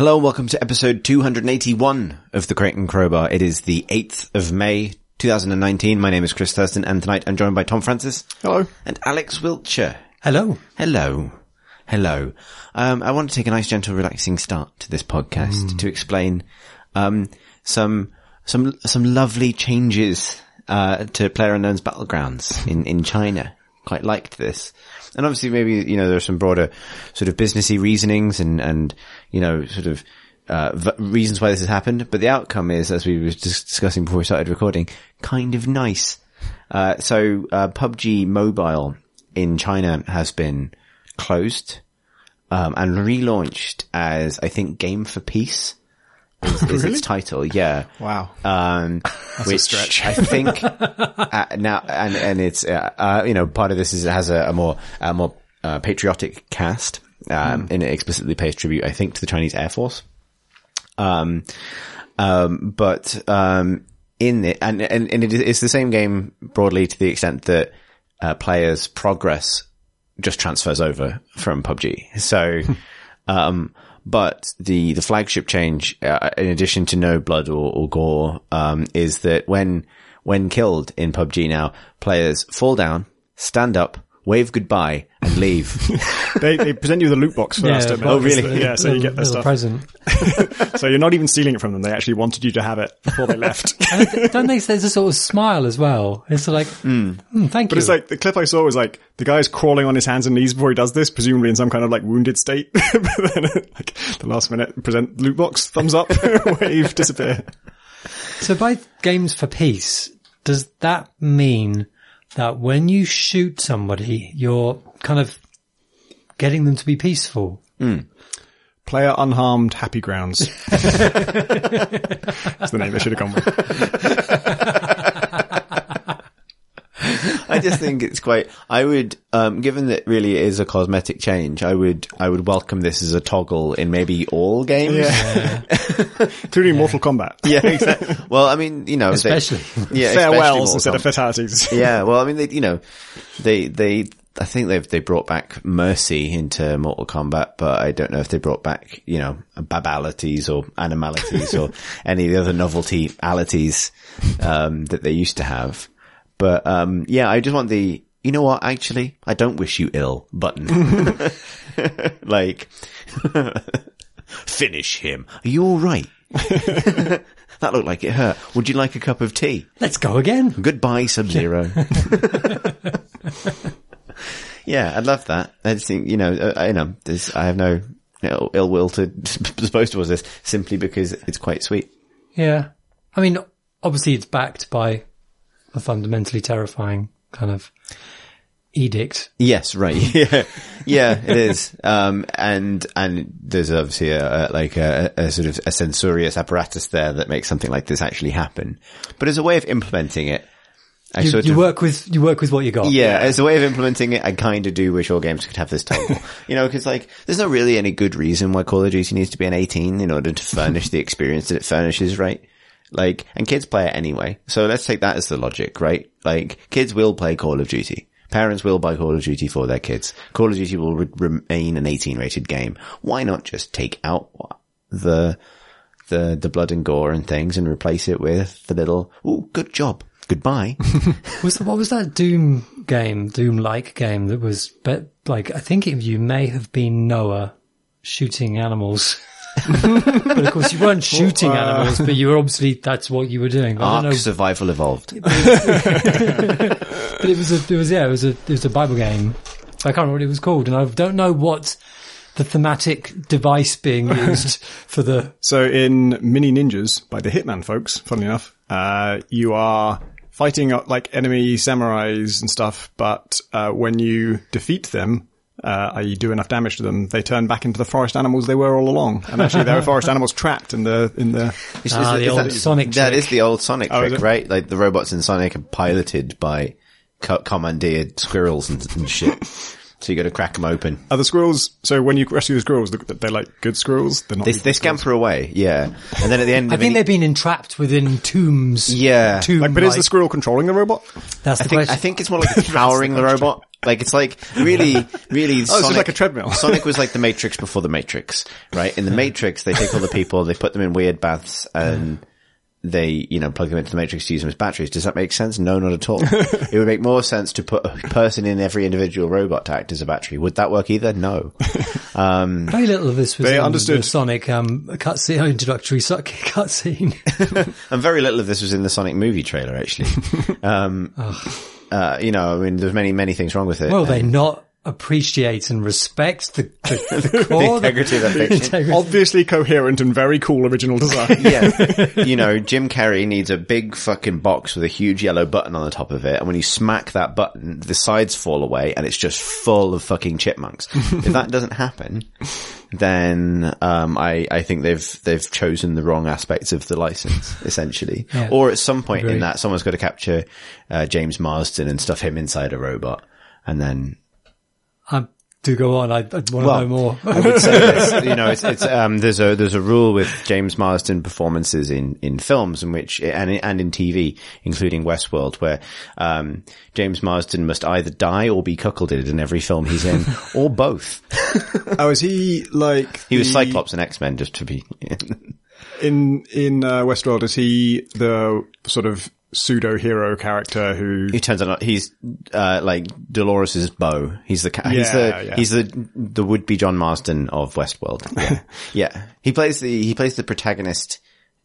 Hello, welcome to episode 281 of the Crate and Crowbar. It is the 8th of May, 2019. My name is Chris Thurston and tonight I'm joined by Tom Francis. Hello. And Alex Wiltshire. Hello. Hello. Hello. Um, I want to take a nice, gentle, relaxing start to this podcast to explain, um, some, some, some lovely changes, uh, to PlayerUnknown's Battlegrounds in, in China. Quite liked this. And obviously maybe, you know, there's some broader sort of businessy reasonings and, and, you know, sort of, uh, v- reasons why this has happened. But the outcome is, as we were just discussing before we started recording, kind of nice. Uh, so, uh, PUBG Mobile in China has been closed, um, and relaunched as, I think, Game for Peace is, is its title. Yeah. Wow. Um, which. I think uh, now, and and it's uh, uh, you know part of this is it has a, a more a more uh, patriotic cast, um, and it explicitly pays tribute, I think, to the Chinese Air Force. Um, um, but um, in it, and and, and it, is- it's the same game broadly to the extent that uh, players' progress just transfers over from PUBG. So, um, but the, the flagship change, uh, in addition to no blood or, or gore, um, is that when, when killed in PUBG now, players fall down, stand up, wave goodbye and leave. They, they present you the loot box first. don't? Oh, really? So- yeah, so you get the stuff. present. So you're not even stealing it from them. They actually wanted you to have it before they left. And don't they say there's a sort of smile as well? It's like, mm, thank But you. it's like the clip I saw was like the guy's crawling on his hands and knees before he does this, presumably in some kind of like wounded state. but then like the last minute present loot box, thumbs up, wave, disappear. so by games for peace, does that mean that when you shoot somebody, you're kind of getting them to be peaceful? Hmm. Player unharmed, happy grounds. That's the name they should have gone with. I just think it's quite, I would, um, given that really it is a cosmetic change, I would, I would welcome this as a toggle in maybe all games. Yeah. Including Mortal Kombat. Yeah, exactly. Well, I mean, you know, they- Especially. yeah, Farewells Mortal instead of fatalities. Yeah, well, I mean, they, you know, they, they, I think they've, they brought back mercy into Mortal Kombat, but I don't know if they brought back, you know, babalities or animalities or any of the other novelty-alities, um, that they used to have. But, um, yeah, I just want the, you know what, actually, I don't wish you ill button. like, finish him. Are you alright? that looked like it hurt. Would you like a cup of tea? Let's go again. Goodbye, Sub-Zero. yeah, I love that. I just think, you know, uh, I, you know, there's, I have no know, ill will to dispose towards this simply because it's quite sweet. Yeah. I mean, obviously it's backed by a fundamentally terrifying kind of edict. Yes, right. Yeah, yeah, it is. Um, and, and there's obviously a, a like a, a sort of a censorious apparatus there that makes something like this actually happen. But as a way of implementing it, I You, sort you of, work with, you work with what you got. Yeah, as a way of implementing it, I kind of do wish all games could have this toggle. you know, because like, there's not really any good reason why Call of Duty needs to be an 18 in order to furnish the experience that it furnishes, right? Like, and kids play it anyway. So let's take that as the logic, right? Like, kids will play Call of Duty. Parents will buy Call of Duty for their kids. Call of Duty will re- remain an 18 rated game. Why not just take out the, the, the blood and gore and things and replace it with the little, ooh, good job. Goodbye. Was what was that Doom game, Doom like game that was, but like I think it, you may have been Noah shooting animals. but of course you weren't shooting animals, but you were obviously that's what you were doing. I Ark Survival Evolved. but it was a, it was yeah, it was a, it was a Bible game. I can't remember what it was called, and I don't know what the thematic device being used for the. So in Mini Ninjas by the Hitman folks, funnily enough, uh, you are fighting uh, like enemy samurais and stuff, but uh, when you defeat them, uh, i.e. do enough damage to them, they turn back into the forest animals they were all along. And actually they were forest animals trapped in the, in the, Is- Ah, is- the is old that- Sonic That trick. is the old Sonic Oh, trick, right? Like the robots in Sonic are piloted by co- commandeered squirrels and, and shit. so you got to crack them open. are the squirrels, so when you rescue the squirrels, they're they're like good squirrels? They're not They, evil they squirrels. scamper away, yeah. And then at the end I think any- they've been entrapped within tombs. Yeah. tomb Like, but is the squirrel controlling the robot? That's I the think, question. I think it's more like powering the robot. Like it's like really, really. Oh, it's just like a treadmill. Sonic was like the Matrix before the Matrix, right? In the Matrix, they take all the people, they put them in weird baths, and they, you know, plug them into the Matrix to use them as batteries. Does that make sense? No, not at all. it would make more sense to put a person in every individual robot to act as a battery. Would that work either? No. Very little of this was They in understood- the Sonic um, cutscene, introductory so- cutscene. And very little of this was in the Sonic movie trailer, actually. um, uh, you know, I mean, there's many, many things wrong with it. Will they're not appreciate and respect the, the, the core? the integrity of that fiction. integrity. Obviously coherent and very cool original design. yeah. You know, Jim Carrey needs a big fucking box with a huge yellow button on the top of it. And when you smack that button, the sides fall away and it's just full of fucking chipmunks. if that doesn't happen, then, um, I, I think they've, they've chosen the wrong aspects of the license, essentially. Yeah. Or at some point in that, someone's got to capture, uh, James Marsden and stuff him inside a robot. And then Um, do go on. I, I want to know more. I would say this. You know, it's, it's um, there's a there's a rule with James Marsden performances in in films in which and and in TV, including Westworld, where um, James Marsden must either die or be cuckolded in every film he's in, or both. oh, is he like He was the- Cyclops in X Men, just to be. in in uh, Westworld? Is he the sort of pseudo hero character who? He turns out he's uh, like Dolores's beau. He's the ca- he's the Yeah, yeah. he's the the would be John Marsden of Westworld. Yeah. yeah, he plays the he plays the protagonist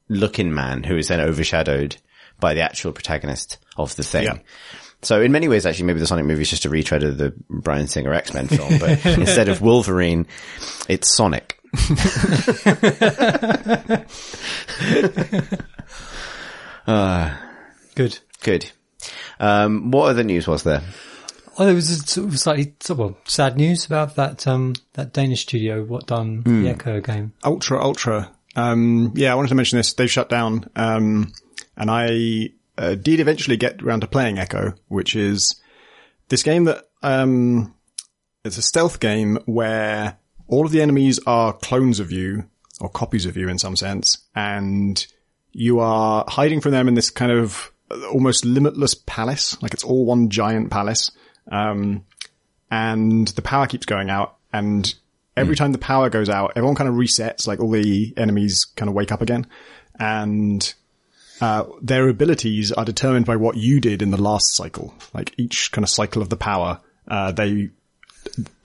looking man who is then overshadowed by the actual protagonist of the thing. Yeah. So in many ways, actually, maybe the Sonic movie is just a retread of the Bryan Singer X Men film, but instead of Wolverine, it's Sonic. Good. Good. Um, what other news was there? Oh, there was a sort of slightly sort of, well, sad news about that um, that Danish studio what done the Echo game. Ultra Ultra. Um, yeah, I wanted to mention this. They've shut down, um, and I uh, did eventually get around to playing Echo, which is this game that um, it's a stealth game where all of the enemies are clones of you or copies of you in some sense, and you are hiding from them in this kind of almost limitless palace. Like it's all one giant palace. Um, and the power keeps going out and every time the power goes out, everyone kind of resets, like all the enemies kind of wake up again and, uh, their abilities are determined by what you did in the last cycle. Like each kind of cycle of the power, uh, they,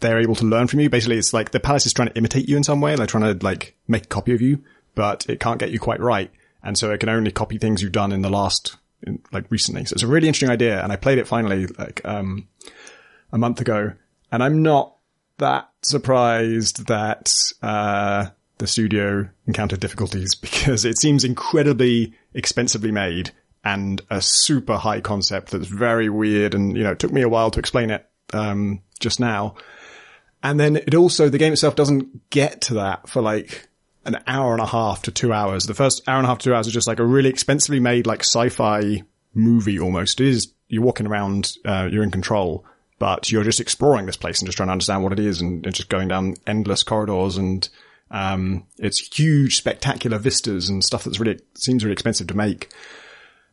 they're able to learn from you. Basically, it's like the palace is trying to imitate you in some way. They're trying to like make a copy of you, but it can't get you quite right. And so it can only copy things you've done in the last, in, like recently. So it's a really interesting idea. And I played it finally, like, um, a month ago, and I'm not that surprised that uh, the studio encountered difficulties because it seems incredibly expensively made and a super high concept that's very weird. And you know, it took me a while to explain it um, just now. And then it also the game itself doesn't get to that for like an hour and a half to two hours. The first hour and a half to two hours is just like a really expensively made like sci-fi movie almost. It is you're walking around, uh, you're in control, but you're just exploring this place and just trying to understand what it is and, and just going down endless corridors and um, it's huge, spectacular vistas and stuff that's really seems really expensive to make.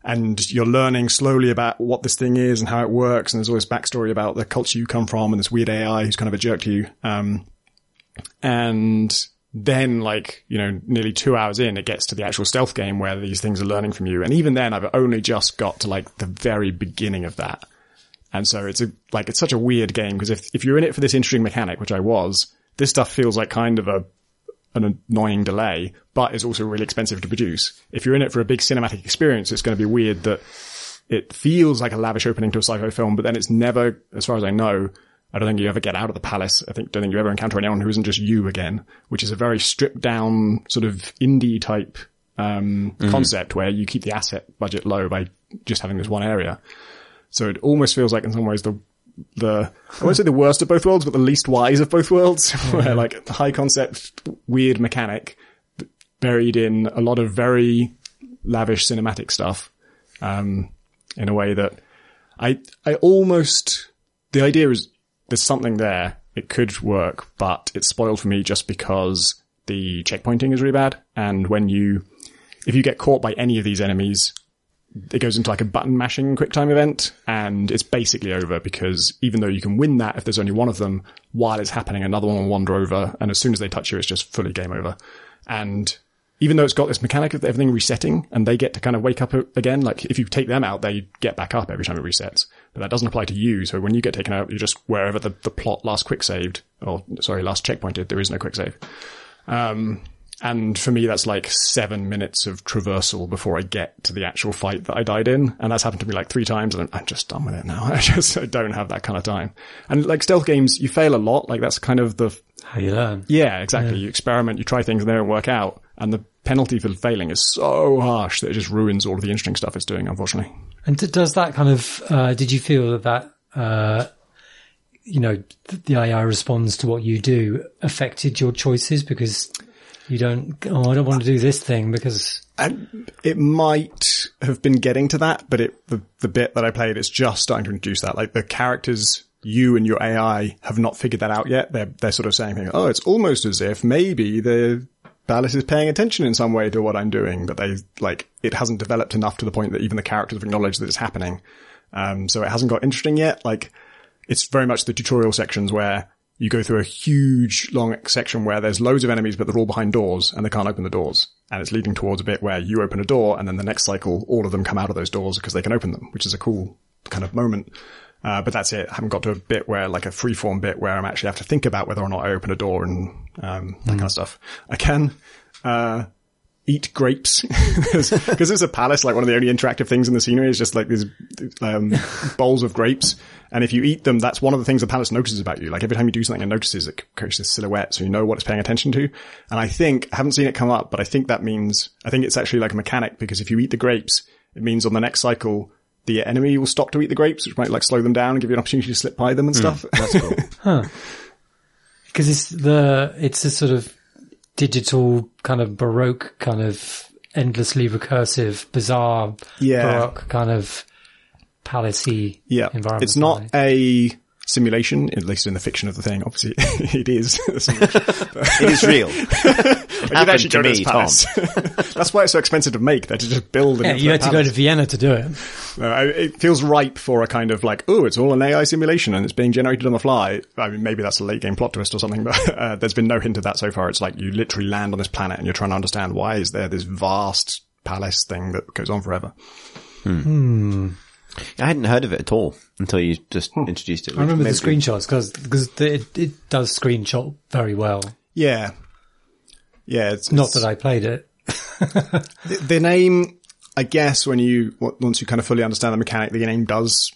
And you're learning slowly about what this thing is and how it works. And there's always backstory about the culture you come from and this weird AI who's kind of a jerk to you. Um, and then like, you know, nearly two hours in, it gets to the actual stealth game where these things are learning from you. And even then I've only just got to like the very beginning of that. And so it's a, like, it's such a weird game because if, if you're in it for this interesting mechanic, which I was, this stuff feels like kind of a, an annoying delay, but is also really expensive to produce. If you're in it for a big cinematic experience, it's going to be weird that it feels like a lavish opening to a sci-fi film, but then it's never, as far as I know, I don't think you ever get out of the palace. I think, don't think you ever encounter anyone who isn't just you again, which is a very stripped down sort of indie type, um, concept where you keep the asset budget low by just having this one area. So it almost feels like in some ways the, the, I won't say the worst of both worlds, but the least wise of both worlds, where like high concept, weird mechanic buried in a lot of very lavish cinematic stuff, um, in a way that I, I almost, the idea is there's something there. It could work, but it's spoiled for me just because the checkpointing is really bad. And when you, if you get caught by any of these enemies, it goes into like a button mashing quick time event and it's basically over because even though you can win that if there's only one of them, while it's happening, another one will wander over. And as soon as they touch you, it's just fully game over. And even though it's got this mechanic of everything resetting and they get to kind of wake up again, like if you take them out, they get back up every time it resets. But that doesn't apply to you. So when you get taken out, you're just wherever the, the plot last quick saved or sorry, last checkpointed, there is no quick save. Um, and for me, that's like seven minutes of traversal before I get to the actual fight that I died in. And that's happened to me like three times and I'm just done with it now. I just I don't have that kind of time. And like stealth games, you fail a lot. Like that's kind of the, How you learn. yeah, exactly. You experiment, you try things and they don't work out. And the penalty for failing is so harsh that it just ruins all of the interesting stuff it's doing, unfortunately. And does that kind of, uh, did you feel that that, uh, you know, th- the AI responds to what you do affected your choices because you don't, oh, I don't want to do this thing because, And it might have been getting to that, but it, the, the bit that I played is just starting to introduce that. Like the characters, you and your AI have not figured that out yet. They're, they're sort of saying, oh, it's almost as if maybe the Palace is paying attention in some way to what I'm doing, but they, like, it hasn't developed enough to the point that even the characters have acknowledged that it's happening. Um, so it hasn't got interesting yet. Like, it's very much the tutorial sections where you go through a huge long section where there's loads of enemies, but they're all behind doors and they can't open the doors. And it's leading towards a bit where you open a door and then the next cycle, all of them come out of those doors because they can open them, which is a cool kind of moment. Uh, but that's it. I haven't got to a bit where like a freeform bit where I'm actually have to think about whether or not I open a door and, um, that kind of stuff. I can, uh, eat grapes because it's a palace. Like one of the only interactive things in the scenery is just like these um, bowls of grapes. And if you eat them, that's one of the things the palace notices about you. Like every time you do something, it notices it creates this silhouette, so you know what it's paying attention to. And I think I haven't seen it come up, but I think that means I think it's actually like a mechanic because if you eat the grapes, it means on the next cycle the enemy will stop to eat the grapes, which might like slow them down and give you an opportunity to slip by them and hmm. stuff. That's cool. because it's the, it's a sort of digital kind of baroque kind of endlessly recursive, bizarre, Yeah. baroque kind of palacey Yeah, environment. it's not a simulation, at least in the fiction of the thing. Obviously, it is. it is real. But happened actually to go to me, this palace. That's why it's so expensive to make. They're to just build. Yeah, you infinite had to go to. Vienna to do it. No, I- it feels ripe for a kind of like, oh, it's all an AI simulation and it's being generated on the fly. I mean, maybe that's a late game plot twist or something, but uh, there's been no hint of that so far. It's like you literally land on this planet and you're trying to understand why is there this vast palace thing that goes on forever. Hmm. I hadn't heard of it at all until you just introduced it. I remember the screenshots because because it, it does screenshot very well. Yeah. Yeah. It's, Not it's- that I played it. the, the name, I guess, when you once you kind of fully understand the mechanic, the name does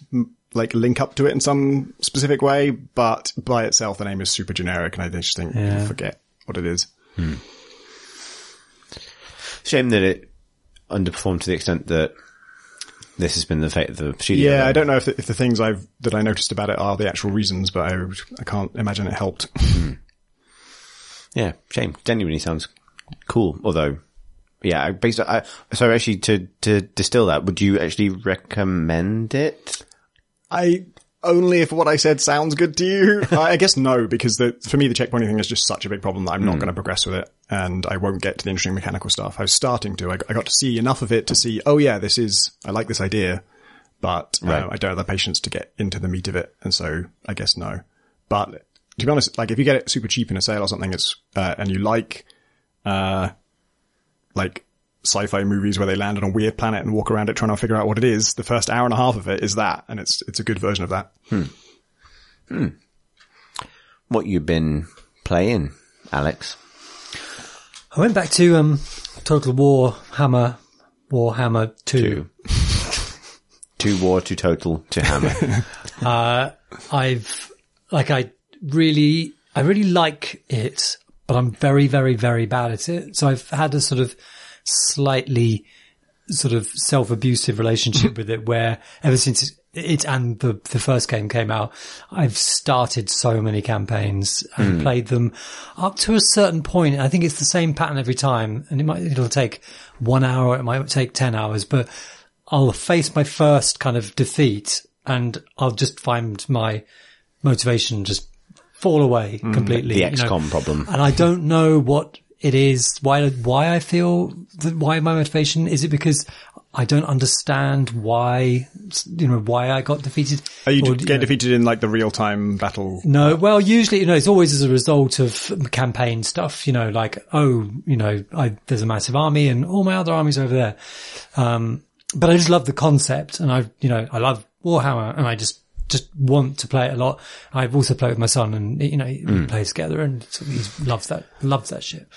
like link up to it in some specific way. But by itself, the name is super generic, and I just think Yeah. people forget what it is. Hmm. Shame that it underperformed to the extent that this has been the fate of the studio. Yeah, then. I don't know if the, if the things I've that I noticed about it are the actual reasons, but I, I can't imagine it helped. Hmm. Yeah, shame. Genuinely sounds cool. Although, yeah, I- based on, I, so actually to, to distill that, would you actually recommend it? I only if what I said sounds good to you. I guess no, because the, for me the checkpointing thing is just such a big problem that I'm not going to progress with it, and I won't get to the interesting mechanical stuff. I was starting to. I, I got to see enough of it to see. Oh yeah, this is. I like this idea, but uh, I don't have the patience to get into the meat of it, and so I guess no. But to be honest, like if you get it super cheap in a sale or something, it's uh, and you like, uh, like sci-fi movies where they land on a weird planet and walk around it trying to figure out what it is. The first hour and a half of it is that, and it's it's a good version of that. Hmm. What you've been playing, Alex? I went back to um, Total War Hammer Warhammer Two. Two war, two total, two hammer. Uh, I've like I really I really like it, but I'm very very very bad at it. So I've had a sort of slightly sort of self abusive relationship with it, where ever since it, it and the the first game came out, I've started so many campaigns and hmm. played them up to a certain point. I think it's the same pattern every time, and it might it'll take one hour, it might take ten hours, but I'll face my first kind of defeat and I'll just find my motivation just fall away completely. the you know. Problem. And I don't know what it is, why, why I feel that, why my motivation, is it because I don't understand why, you know, why I got defeated. Are you Or, get know, defeated in like the real time battle? no, well, usually, you know, it's always as a result of campaign stuff, you know, like, oh, you know, I, there's a massive army and all my other armies over there. Um, but I just love the concept and I, you know, I love Warhammer and I just, just want to play it a lot. I've also played with my son and, you know, we play together and so he loves that, loves that shit.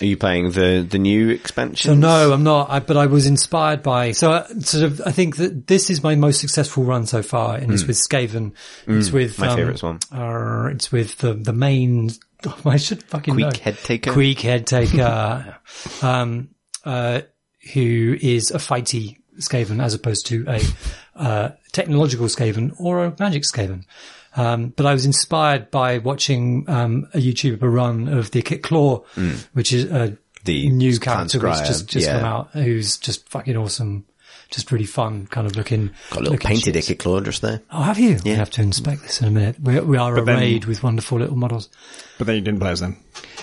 Are you playing the the new expansion? So no, I'm not. I, but I was inspired by. So I, sort of, I think that this is my most successful run so far, and it's with Skaven. It's with Mm. my um, favourite one. Uh, it's with the the main. I should fucking know. Queek head taker. Queek head taker, um, uh, who is a fighty Skaven as opposed to a uh, technological Skaven or a magic Skaven. Um, but I was inspired by watching um, a YouTuber run of the Kit Claw, which is a Mm. The new character that's just just yeah. come out, who's just fucking awesome, just really fun, kind of looking. Got a little looking painted shit. Ikit Claw just there. Oh, have you? We have to inspect this in a minute. We, we are then- arrayed with wonderful little models. But then you didn't play as them.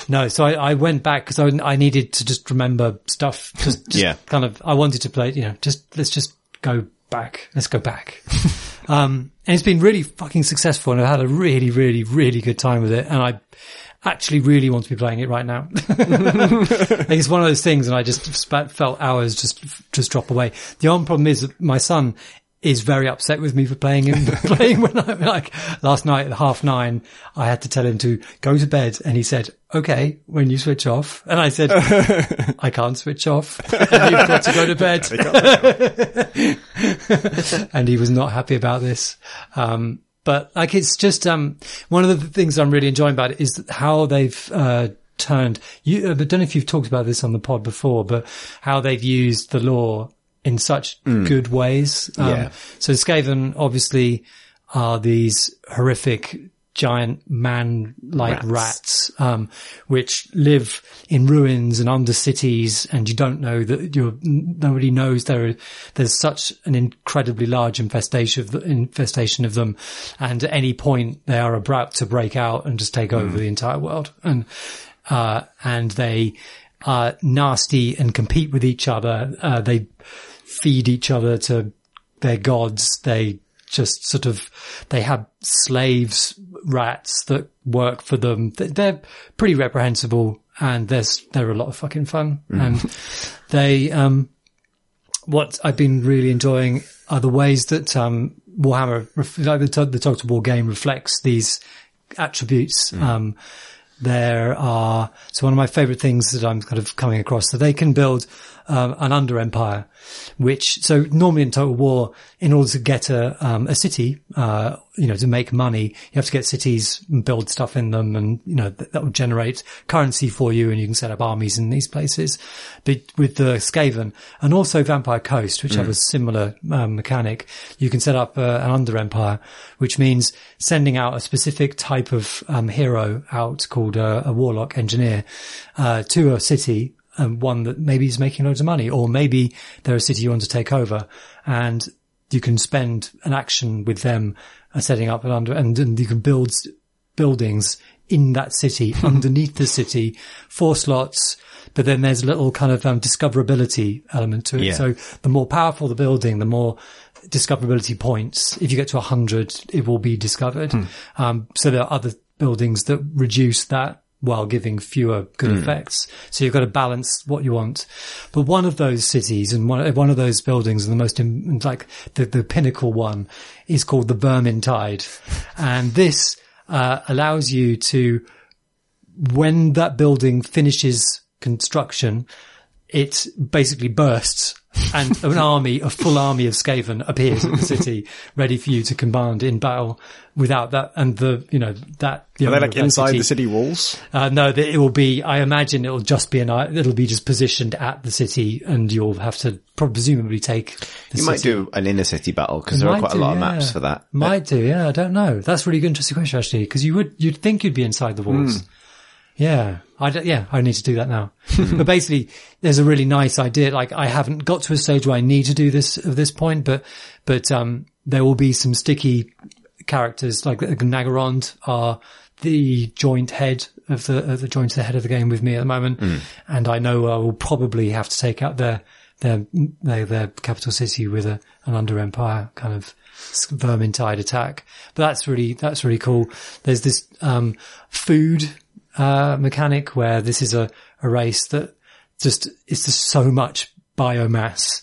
No, so I, I went back because I, I needed to just remember stuff. Just, just Yeah. kind of, I wanted to play, you know, just, let's just go back. Let's go back. um, and it's been really fucking successful and I've had a really, really, really good time with it. And I actually really want to be playing it right now. It's one of those things and I just felt hours just, just drop away. The only problem is that my son is very upset with me for playing him, playing when I, like, last night at half nine, I had to tell him to go to bed and he said, okay, when you switch off. And I said, I can't switch off. You've got to go to bed. and he was not happy about this. Um, but like it's just um, one of the things I'm really enjoying about it is how they've uh, turned. You, uh, I don't know if you've talked about this on the pod before, but how they've used the lore in such good ways. Um, Yeah. So Skaven obviously are these horrific giant man-like Rats. rats, um, which live in ruins and under cities, and you don't know that you're nobody knows there. Are, there's such an incredibly large infestation of the, infestation of them, and at any point they are about to break out and just take over the entire world. And uh, and they are nasty and compete with each other. Uh, they feed each other to their gods. They just sort of, they have slaves, rats that work for them. They're pretty reprehensible and there's, they're a lot of fucking fun. And they, um, what I've been really enjoying are the ways that, um, Warhammer, like the, to- the Total War game reflects these attributes. Um, there are, so one of my favorite things that I'm kind of coming across, so they can build um, an under empire, which, so normally in Total War, in order to get a, um, a city, uh, you know, to make money, you have to get cities and build stuff in them and, you know, that, that will generate currency for you and you can set up armies in these places. But with the Skaven and also Vampire Coast, which have a similar um, mechanic, you can set up uh, an under empire, which means sending out a specific type of um, hero out called uh, a warlock engineer uh, to a city um, one that maybe is making loads of money, or maybe they're a city you want to take over, and you can spend an action with them uh, setting up an under, and, and you can build buildings in that city, underneath the city, four slots. But then there's a little kind of um, discoverability element to it. Yeah. So the more powerful the building, the more discoverability points. If you get to 100, it will be discovered. Um, so there are other buildings that reduce that while giving fewer good effects. So you've got to balance what you want. But one of those cities and one, one of those buildings and the most, im- like the, the pinnacle one is called the Vermintide. And this, uh, allows you to, when that building finishes construction, it basically bursts and an army, a full army of Skaven appears in the city, ready for you to command in battle without that. And the, you know, that, the Are they like inside city- the city walls? uh, no, that it will be, I imagine it'll just be an, it'll be just positioned at the city and you'll have to presumably take the You might do an inner city battle because there are quite a do, lot of maps for that. Might do, yeah. I don't know. That's a really good, interesting question, actually, because you would, you'd think you'd be inside the walls. Hmm. Yeah. I don't, yeah, I need to do that now. but basically, there's a really nice idea. Like, I haven't got to a stage where I need to do this at this point, but, but, um, there will be some sticky characters like the Naggarond are the joint head of the, of the joint head of the game with me at the moment. And I know I will probably have to take out their their their, their capital city with a, an under empire kind of vermintide attack. But that's really that's really cool. There's this um, food uh, mechanic where this is a, a race that just it's just so much biomass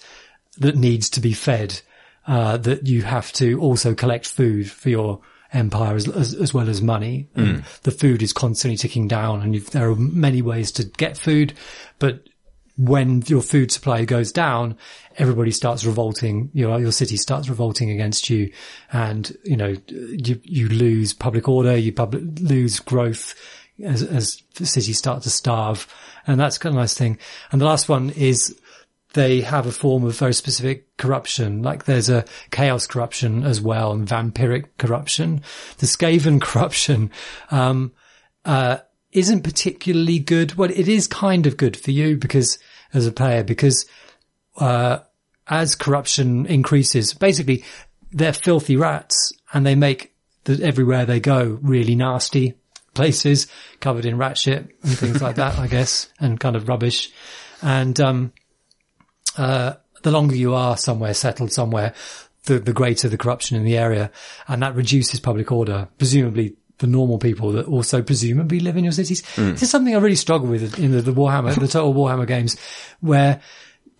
that needs to be fed uh, that you have to also collect food for your empire as, as, as well as money. Mm. The food is constantly ticking down and there are many ways to get food, but when your food supply goes down, everybody starts revolting, you know, your city starts revolting against you and, you know, you, you lose public order, you public, lose growth as, as cities start to starve. And that's kind of a nice thing. And the last one is they have a form of very specific corruption. Like there's a chaos corruption as well and vampiric corruption. The Skaven corruption, um, uh, isn't particularly good. Well, it is kind of good for you because as a player, because, uh, as corruption increases, basically they're filthy rats and they make the, everywhere they go really nasty places covered in rat shit and things like that, I guess, and kind of rubbish. And, um, uh, the longer you are somewhere settled somewhere, the, the greater the corruption in the area. And that reduces public order, presumably the normal people that also presumably live in your cities. Mm. This is something I really struggle with in the, the Warhammer, the total Warhammer games where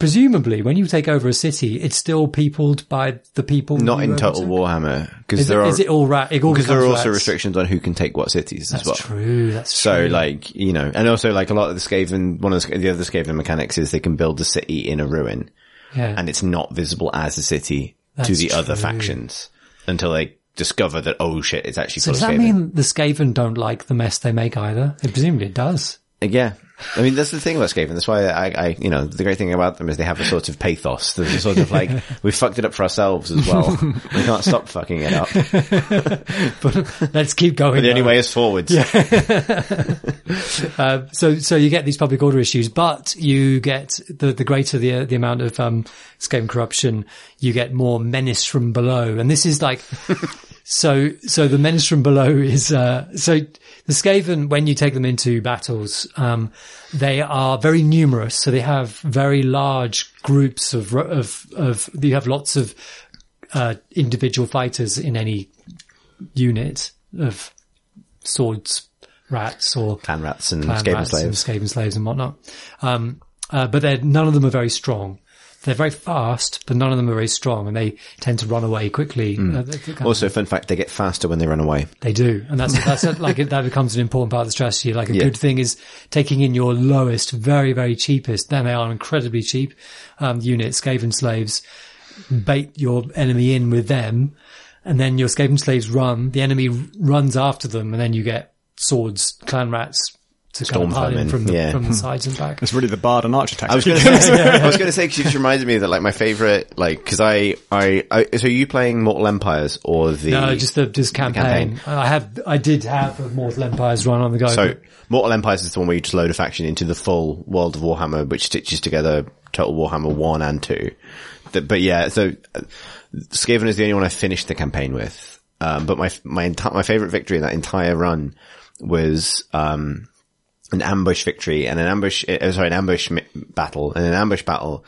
presumably when you take over a city, it's still peopled by the people. Not in Total Warhammer because there it, are is it all rat? Because there are also rats. restrictions on who can take what cities that's as well. True. That's so true. like you know, and also like a lot of the Skaven, one of the, the other Skaven mechanics is they can build a city in a ruin, yeah. and it's not visible as a city That's to the true. other factions until they discover that oh shit, it's actually so does that mean the Skaven don't like the mess they make either? It, presumably it does. Yeah. I mean, that's the thing about Skaven. That's why I, I, you know, the great thing about them is they have a sort of pathos. There's a sort of like, we fucked it up for ourselves as well. we can't stop fucking it up. But let's keep going. But the only way is forwards. Uh, so, so you get these public order issues, but you get the, the greater the, the amount of, um, Skaven corruption, you get more menace from below. And this is like, so, so the menace from below is, uh, so the Skaven, when you take them into battles, um, they are very numerous. So they have very large groups of, of, of, you have lots of, uh, individual fighters in any unit of swords, rats or Clan rats and clan Skaven rats slaves. and Skaven slaves and whatnot. Um, uh, but they're, none of them are very strong. They're very fast, but none of them are very strong, and they tend to run away quickly. Uh, they- they kind of- Also, fun fact, they get faster when they run away. they do, and that's that's a, like that becomes an important part of the strategy. Like a Yeah. good thing is taking in your lowest, very very cheapest. Then they are incredibly cheap um, units, Skaven slaves. Bait your enemy in with them, and then your Skaven slaves run. The enemy runs after them, and then you get swords, clan rats to kind of Storm pile in vermin, from the, yeah. from the sides and back. It's really the bard and archer I was going to say, I was going to say, cause you just reminded me that like my favorite, like, cause I, I, I, so are you playing Mortal Empires or the, No, just the just campaign. campaign. I have, I did have a Mortal Empires run on the go. so but Mortal Empires is the one where you just load a faction into the full world of Warhammer, which stitches together Total Warhammer 1 and 2. The- but yeah, so uh, Skaven is the only one I finished the campaign with. Um, but my, my, enti- my favorite victory in that entire run was, um, an ambush victory and an ambush, uh, sorry, an ambush battle. And an ambush battle,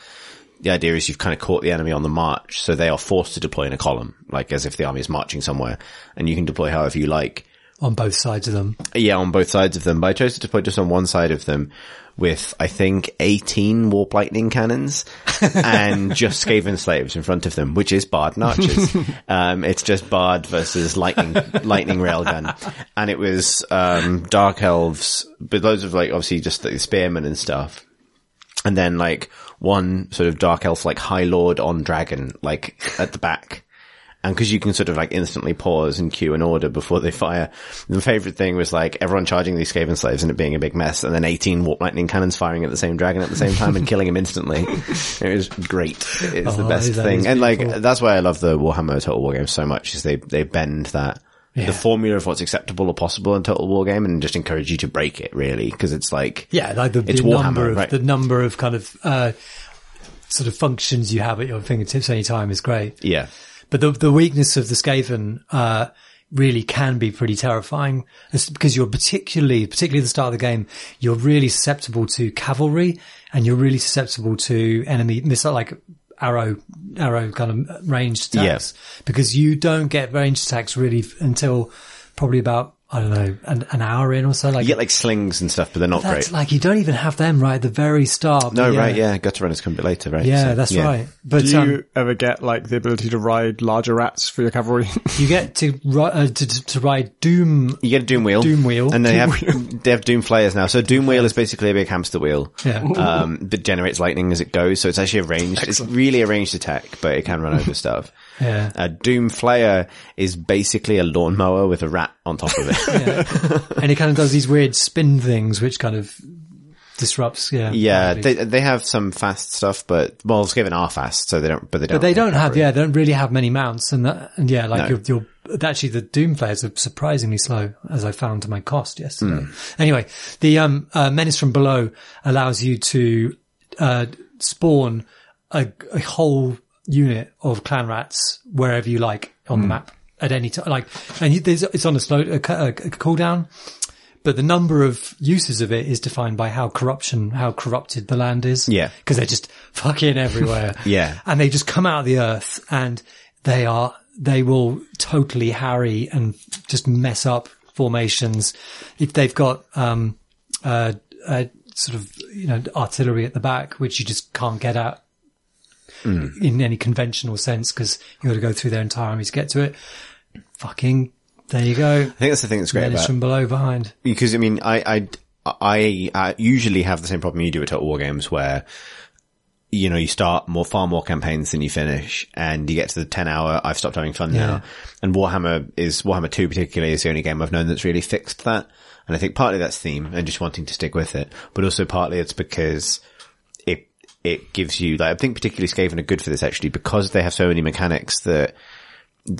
the idea is you've kind of caught the enemy on the march, so they are forced to deploy in a column, like as if the army is marching somewhere, and you can deploy however you like. on both sides of them. Yeah, on both sides of them, but I chose to deploy just on one side of them with, I think, 18 warp lightning cannons and just Skaven slaves in front of them, which is Bard and Archers. um, it's just Bard versus lightning, lightning railgun. And it was, um, Dark Elves, but loads of like, obviously just the spearmen and stuff. And then like one sort of Dark Elf, like High Lord on Dragon, like at the back. And cause you can sort of like instantly pause and queue an order before they fire. The favorite thing was like everyone charging these Skaven slaves and it being a big mess and then 18 warp lightning cannons firing at the same dragon at the same time and killing him instantly. It was great. It's the Oh, best thing. And like, that's why I love the Warhammer Total War game so much is they, they bend that. Yeah. The formula of what's acceptable or possible in Total War game and just encourage you to break it really. Cause it's like, Yeah, like the, It's the Warhammer, number of right. the number of kind of uh, sort of functions you have at your fingertips any time is great. yeah. But the the weakness of the Skaven, uh, really can be pretty terrifying It's because you're particularly, particularly at the start of the game, you're really susceptible to cavalry and you're really susceptible to enemy missile, like arrow, arrow kind of ranged attacks. Because you don't get ranged attacks really until probably about, I don't know, an, an hour in or so. Like You get like slings and stuff, but they're not that's great. like, you don't even have them right at the very start. no, but right, yeah, gutter runners come a bit later, right? Yeah, So, that's yeah. right. But Do you um, ever get like the ability to ride larger rats for your cavalry? you get to, ri- uh, to, to, to ride Doom. You get a Doom wheel. Doom wheel. And they have, they have Doom flayers now. So Doom wheel is basically a big hamster wheel. Yeah. Um, that generates lightning as it goes. So it's actually a ranged, it's really a ranged attack, but it can run over stuff. Yeah. A Doom Flayer is basically a lawnmower with a rat on top of it. and it kind of does these weird spin things, which kind of disrupts. Yeah. yeah, they they have some fast stuff, but well, Skaven are fast, so they don't. But they don't. but they don't have. Yeah, they don't really have many mounts, and that, and yeah, like No. you're, you're actually the Doom flayers are surprisingly slow, as I found to my cost yesterday. Hmm. Anyway, the um uh, menace from below allows you to uh spawn a, a whole unit of clan rats wherever you like on Hmm. the map at any time. Like, and there's, it's on a slow a, a, a cooldown. But the number of uses of it is defined by how corruption, how corrupted the land is. Yeah. Because they're just fucking everywhere. Yeah. And they just come out of the earth and they are, they will totally harry and just mess up formations. If they've got, um, uh, uh, sort of, you know, artillery at the back, which you just can't get at Mm. in any conventional sense because you got to go through their entire army to get to it. Fucking, there you go. I think that's the thing that's great Menace about from below behind. because I mean, I, I, I, I usually have the same problem you do at Total War games where, you know, you start more, far more campaigns than you finish and you get to the 10 hour, I've stopped having fun Yeah. now. And Warhammer is, Warhammer 2 particularly is the only game I've known that's really fixed that. And I think partly that's theme and just wanting to stick with it, but also partly it's because it, gives you, like, I think particularly Skaven are good for this actually because they have so many mechanics that,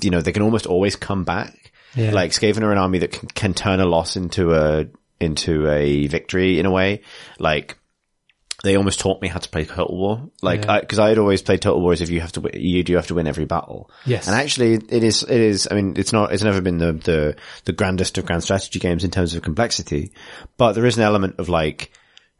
you know, they can almost always come back. Yeah. Like Skaven are an army that can, can turn a loss into a, into a victory in a way. Like, they almost taught me how to play Total War. Like, Yeah. I cause I had always played Total War as if you have to, you do have to win every battle. Yes. And actually it is, it is, I mean, it's not, it's never been the, the, the grandest of grand strategy games in terms of complexity, but there is an element of like,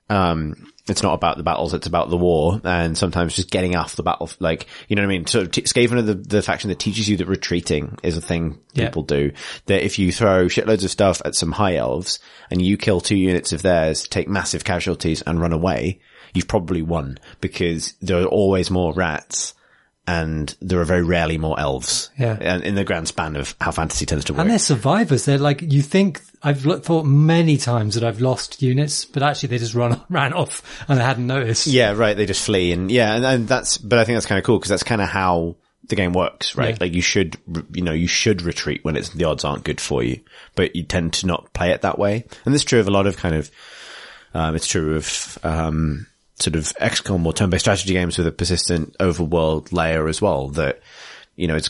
um, it's not about the battles, it's about the war, and sometimes just getting off the battle, like, you know what I mean? So, t- Skaven are the, the faction that teaches you that retreating is a thing Yeah. people do. That if you throw shitloads of stuff at some high elves, and you kill two units of theirs, take massive casualties, and run away, you've probably won, because there are always more rats, and there are very rarely more elves. Yeah. And in the grand span of how fantasy tends to work. And they're survivors. They're like, you think, I've thought many times that I've lost units, but actually they just run, ran off and I hadn't noticed. Yeah, right. They just flee and yeah, and, and that's, but I think that's kind of cool because that's kind of how the game works, right? Yeah. Like you should, you know, you should retreat when it's, the odds aren't good for you, but you tend to not play it that way. And this is true of a lot of kind of, um, it's true of, um, sort of XCOM or turn-based strategy games with a persistent overworld layer as well that, you know, it's,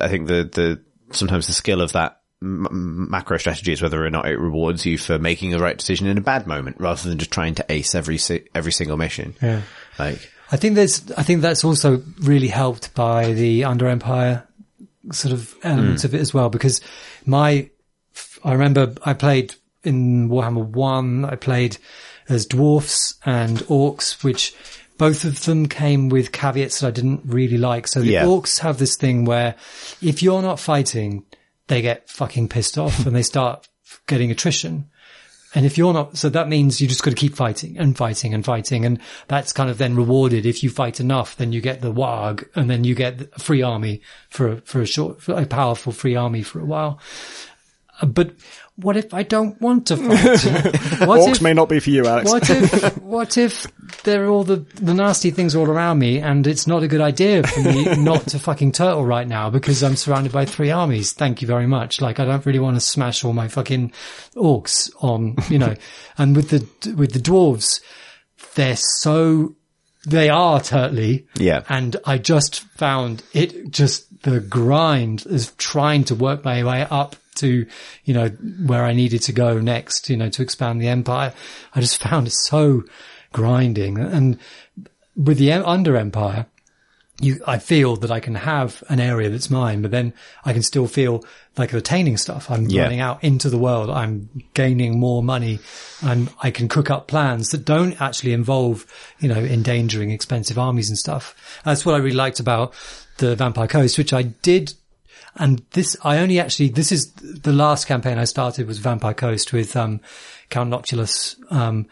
I think the, the, sometimes the skill of that m- macro strategy is whether or not it rewards you for making the right decision in a bad moment rather than just trying to ace every, si- every single mission. Yeah. Like, I think there's, I think that's also really helped by the Under Empire sort of elements hmm. of it as well, because my, I remember I played in Warhammer 1, I played as dwarfs and orcs, which both of them came with caveats that I didn't really like. So the Yeah. orcs have this thing where if you're not fighting, they get fucking pissed off and they start getting attrition. And if you're not, so that means you just got to keep fighting and fighting and fighting. And that's kind of then rewarded. If you fight enough, then you get the Waaagh and then you get a free army for, a- for a short, for a powerful free army for a while. But what if I don't want to fight? What Orcs if- may not be for you, Alex. what if what if there are all the the nasty things all around me and it's not a good idea for me not to fucking turtle right now because I'm surrounded by three armies. Thank you very much. Like I don't really want to smash all my fucking orcs on, you know. and with the with the dwarves, they're so they are turtly. Yeah. And I just found it just the grind is trying to work my way up to, you know, where I needed to go next, you know, to expand the empire. I just found it so grinding. And with the under empire, you, I feel that I can have an area that's mine, but then I can still feel like attaining stuff. I'm Yeah. running out into the world. I'm gaining more money. I'm, I can cook up plans that don't actually involve, you know, endangering expensive armies and stuff. That's what I really liked about the Vampire Coast, which I did. And this, I only actually, this is the last campaign I started was Vampire Coast with, um, Count Noctilus, um,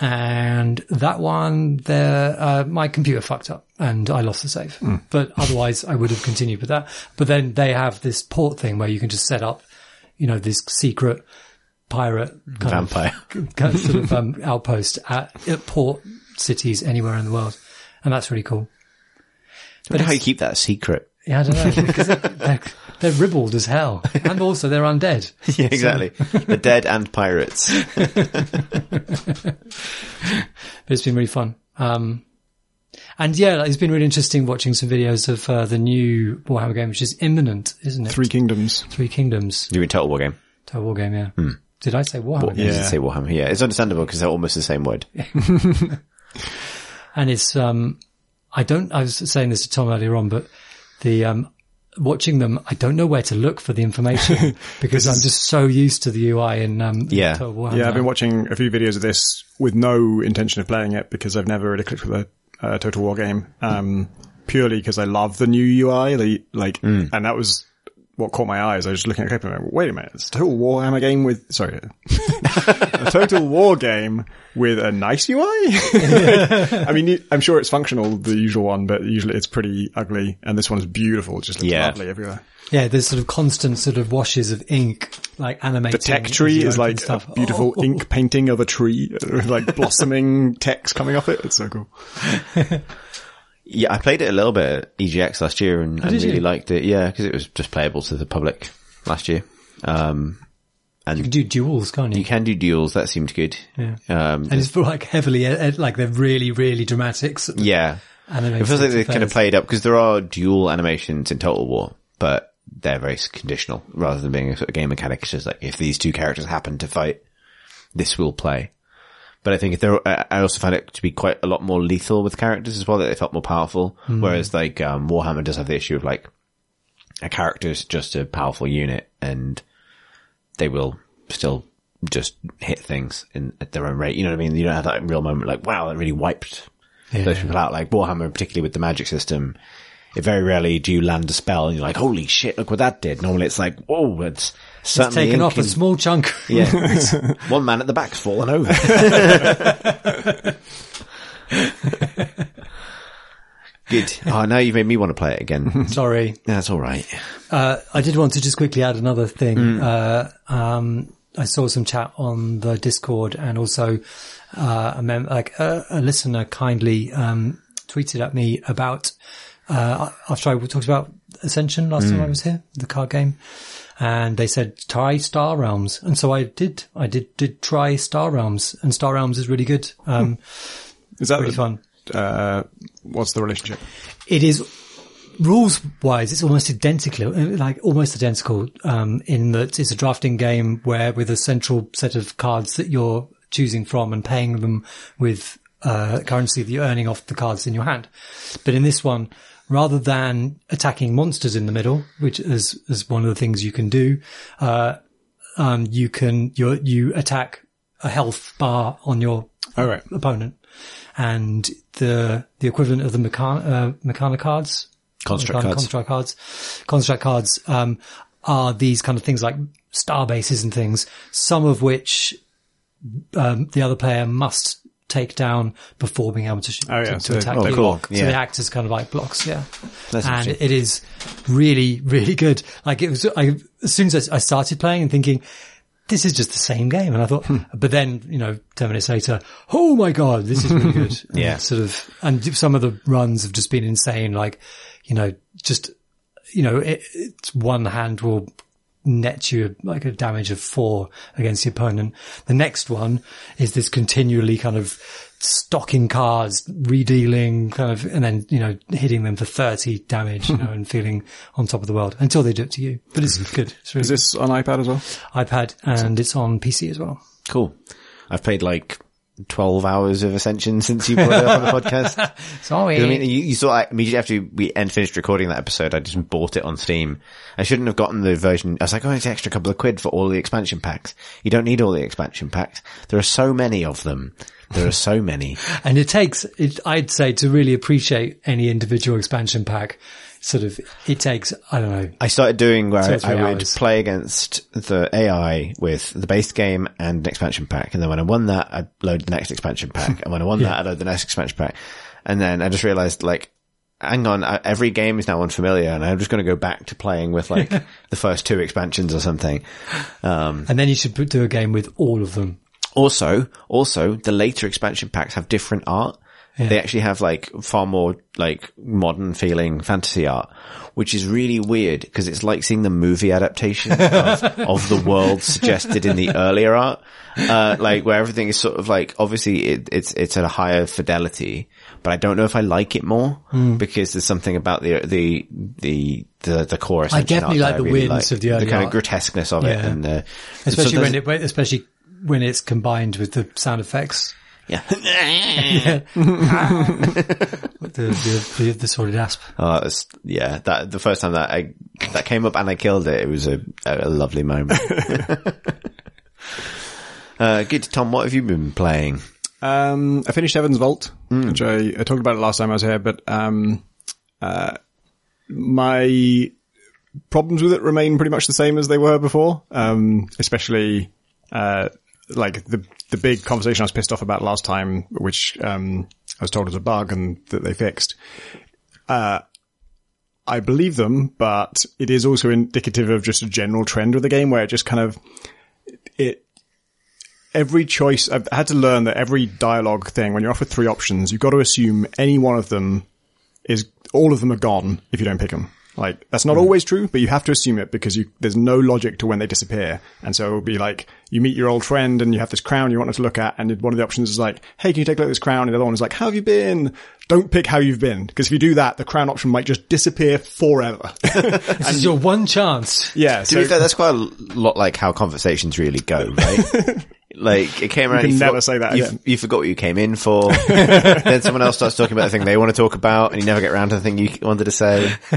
and that one, there, uh, my computer fucked up and I lost the save. But otherwise, I would have continued with that. But then they have this port thing where you can just set up, you know, this secret pirate kind Vampire. of, kind of sort of um, outpost at, at port cities anywhere in the world, and that's really cool. But how you keep that a secret? Yeah, I don't know because they're, they're, they're ribald as hell, and also they're undead. Yeah, exactly. the dead and pirates. But it's been really fun. Um, and yeah, it's been really interesting watching some videos of uh, the new Warhammer game, which is imminent, isn't it? Three Kingdoms. Three Kingdoms. You mean Total War game. Total War game, yeah. Did I say Warhammer? Yeah. Yeah. say Warhammer. Yeah, it's understandable because they're almost the same word. And it's, um, I don't, I was saying this to Tom earlier on, but the, um, watching them, I don't know where to look for the information because I'm just so used to the UI in, um, Yeah. Total War. Yeah, I've been watching a few videos of this with no intention of playing it because I've never really clicked with a uh, Total War game. Um, purely because I love the new UI, the, like, and that was what caught my eyes. I was just looking at a clip and I went, wait a minute, it's a Total Warhammer game with, sorry, a Total War game with a nice UI? I mean, I'm sure it's functional, the usual one, but usually it's pretty ugly and this one is beautiful. It just looks Yeah. lovely everywhere. Yeah, there's sort of constant sort of washes of ink, like animating. The tech tree is like stuff. a beautiful Oh. ink painting of a tree with like blossoming text coming off it. It's so cool. Yeah, I played it a little bit at EGX last year and, and really you? liked it. Yeah, because it was just playable to the public last year. Um, and You can do duels, can't you? you can do duels. That seemed good. Yeah. Um, and it's for like heavily, like they're really, really dramatic. yeah. It feels like they kind of played up because there are duel animations in Total War, but they're very conditional rather than being a sort of game mechanic. It's just like if these two characters happen to fight, this will play. But I think if there, I also find it to be quite a lot more lethal with characters as well. That they felt more powerful. Whereas like um, Warhammer does have the issue of like a character is just a powerful unit and they will still just hit things in at their own rate. You know what I mean? You don't have that real moment like, wow, that really wiped those people out. Like Warhammer, particularly with the magic system, it very rarely do you land a spell and you're like, holy shit, look what that did. Normally it's like, whoa, it's certainly taken off a small chunk. Yeah. One man at the back's fallen over. Good. Oh, now you've made me want to play it again. Sorry. That's all right. Uh, I did want to just quickly add another thing. Mm. Uh, um, I saw some chat on the Discord and also, uh, a mem- like a, a listener kindly, um, tweeted at me about, uh, after I talked about Ascension last Mm. time I was here, the card game. And they said, try Star Realms. And so I did, I did, did try Star Realms and Star Realms is really good. Um, Is that really fun. Uh, what's the relationship? It is rules wise, it's almost identical, like almost identical, um, in that it's a drafting game where with a central set of cards that you're choosing from and paying them with, uh, currency that you're earning off the cards in your hand. But in this one, rather than attacking monsters in the middle, which is, is one of the things you can do, uh, um, you can, you you attack a health bar on your Oh, right. opponent. And the, the equivalent of the mechan, uh, mechana cards, Construct Mechana- cards. construct cards, construct cards, um, are these kind of things like star bases and things, some of which, um, the other player must take down before being able to, sh- Oh, yeah, to, so attack they you. block, So yeah. they act as kind of like blocks, yeah. That's and it is really, really good. Like it was, I, as soon as I I started playing and thinking, this is just the same game. And I thought, hmm. but then, you know, 10 minutes later, oh my God, this is really good. And Yeah. Sort of, and some of the runs have just been insane. Like, you know, just, you know, it, it's one hand will net you like a damage of four against the opponent. The next one is this continually kind of stocking cards, redealing kind of, and then, you know, hitting them for 30 damage, you know, and feeling on top of the world until they do it to you. But it's good. It's really Is this on iPad as well? iPad and it's on PC as well. Cool. I've played like 12 hours of Ascension since you brought it up on the podcast. Sorry. I mean, you, you saw immediately after we end finished recording that episode, I just bought it on Steam. I shouldn't have gotten the version. I was like, oh, it's an extra couple of quid for all the expansion packs. You don't need all the expansion packs. There are so many of them. There are so many. And it takes, it, I'd say, to really appreciate any individual expansion pack, sort of, it takes, I don't know. I started doing where I, I would play against the AI with the base game and an expansion pack. And then when I won that, I'd load the next expansion pack. And when I won that, I'd load the next expansion pack. And then I just realized like, hang on, every game is now unfamiliar and I'm just going to go back to playing with like the first two expansions or something. Um, And then you should do a game with all of them. also, also the later expansion packs have different art. They actually have like far more like modern feeling fantasy art, which is really weird because it's like seeing the movie adaptation of, of the world suggested in the earlier art. Uh, like where everything is sort of like, obviously it, it's, it's at a higher fidelity, but I don't know if I like it more because there's something about the, the, the, the, the core Ascension definitely like the really weirdness of the early kind of art. grotesqueness of it. And, uh, Especially so when it, especially when it's combined with the sound effects. Yeah. The, the, the, the sorted asp. Oh, that was, yeah, that, the first time that I, that came up and I killed it, it was a, a lovely moment. uh, good. Tom, what have you been playing? Um, I finished Heaven's Vault, which I, I talked about it last time I was here, but um, uh, my problems with it remain pretty much the same as they were before. Um, especially uh, like the the big conversation I was pissed off about last time, which um, I was told was a bug and that they fixed. Uh, I believe them, but it is also indicative of just a general trend with the game where it just kind of it every choice I've had to learn that every dialogue thing when you're offered three options you've got to assume any one of them is all of them are gone if you don't pick them like that's not hmm. always true but you have to assume it because you there's no logic to when they disappear. And so it'll be like you meet your old friend and you have this crown you want to look at and one of the options is like hey can you take a look at this crown? And the other one is like how have you been? Don't pick how you've been because if you do that the crown option might just disappear forever. This is your one chance. yeah To be fair, that's quite a lot like how conversations really go, right? like it came around. can you never forgot- say that You, again. you forgot what you came in for. then someone else starts talking about the thing they want to talk about, and you never get around to the thing you wanted to say.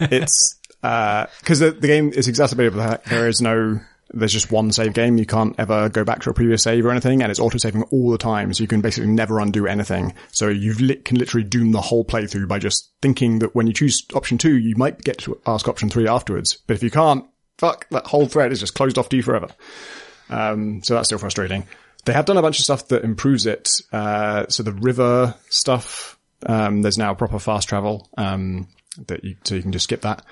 it's uh, because the, the game is exacerbated with that there is no there's just one save game you can't ever go back to a previous save or anything and it's auto saving all the time so you can basically never undo anything so you li- can literally doom the whole playthrough by just thinking that when you choose option two you might get to ask option three afterwards but if you can't fuck that whole thread is just closed off to you forever um, so that's still frustrating. They have done a bunch of stuff that improves it. Uh, so the river stuff, um, there's now proper fast travel, um, that you, so you can just skip that.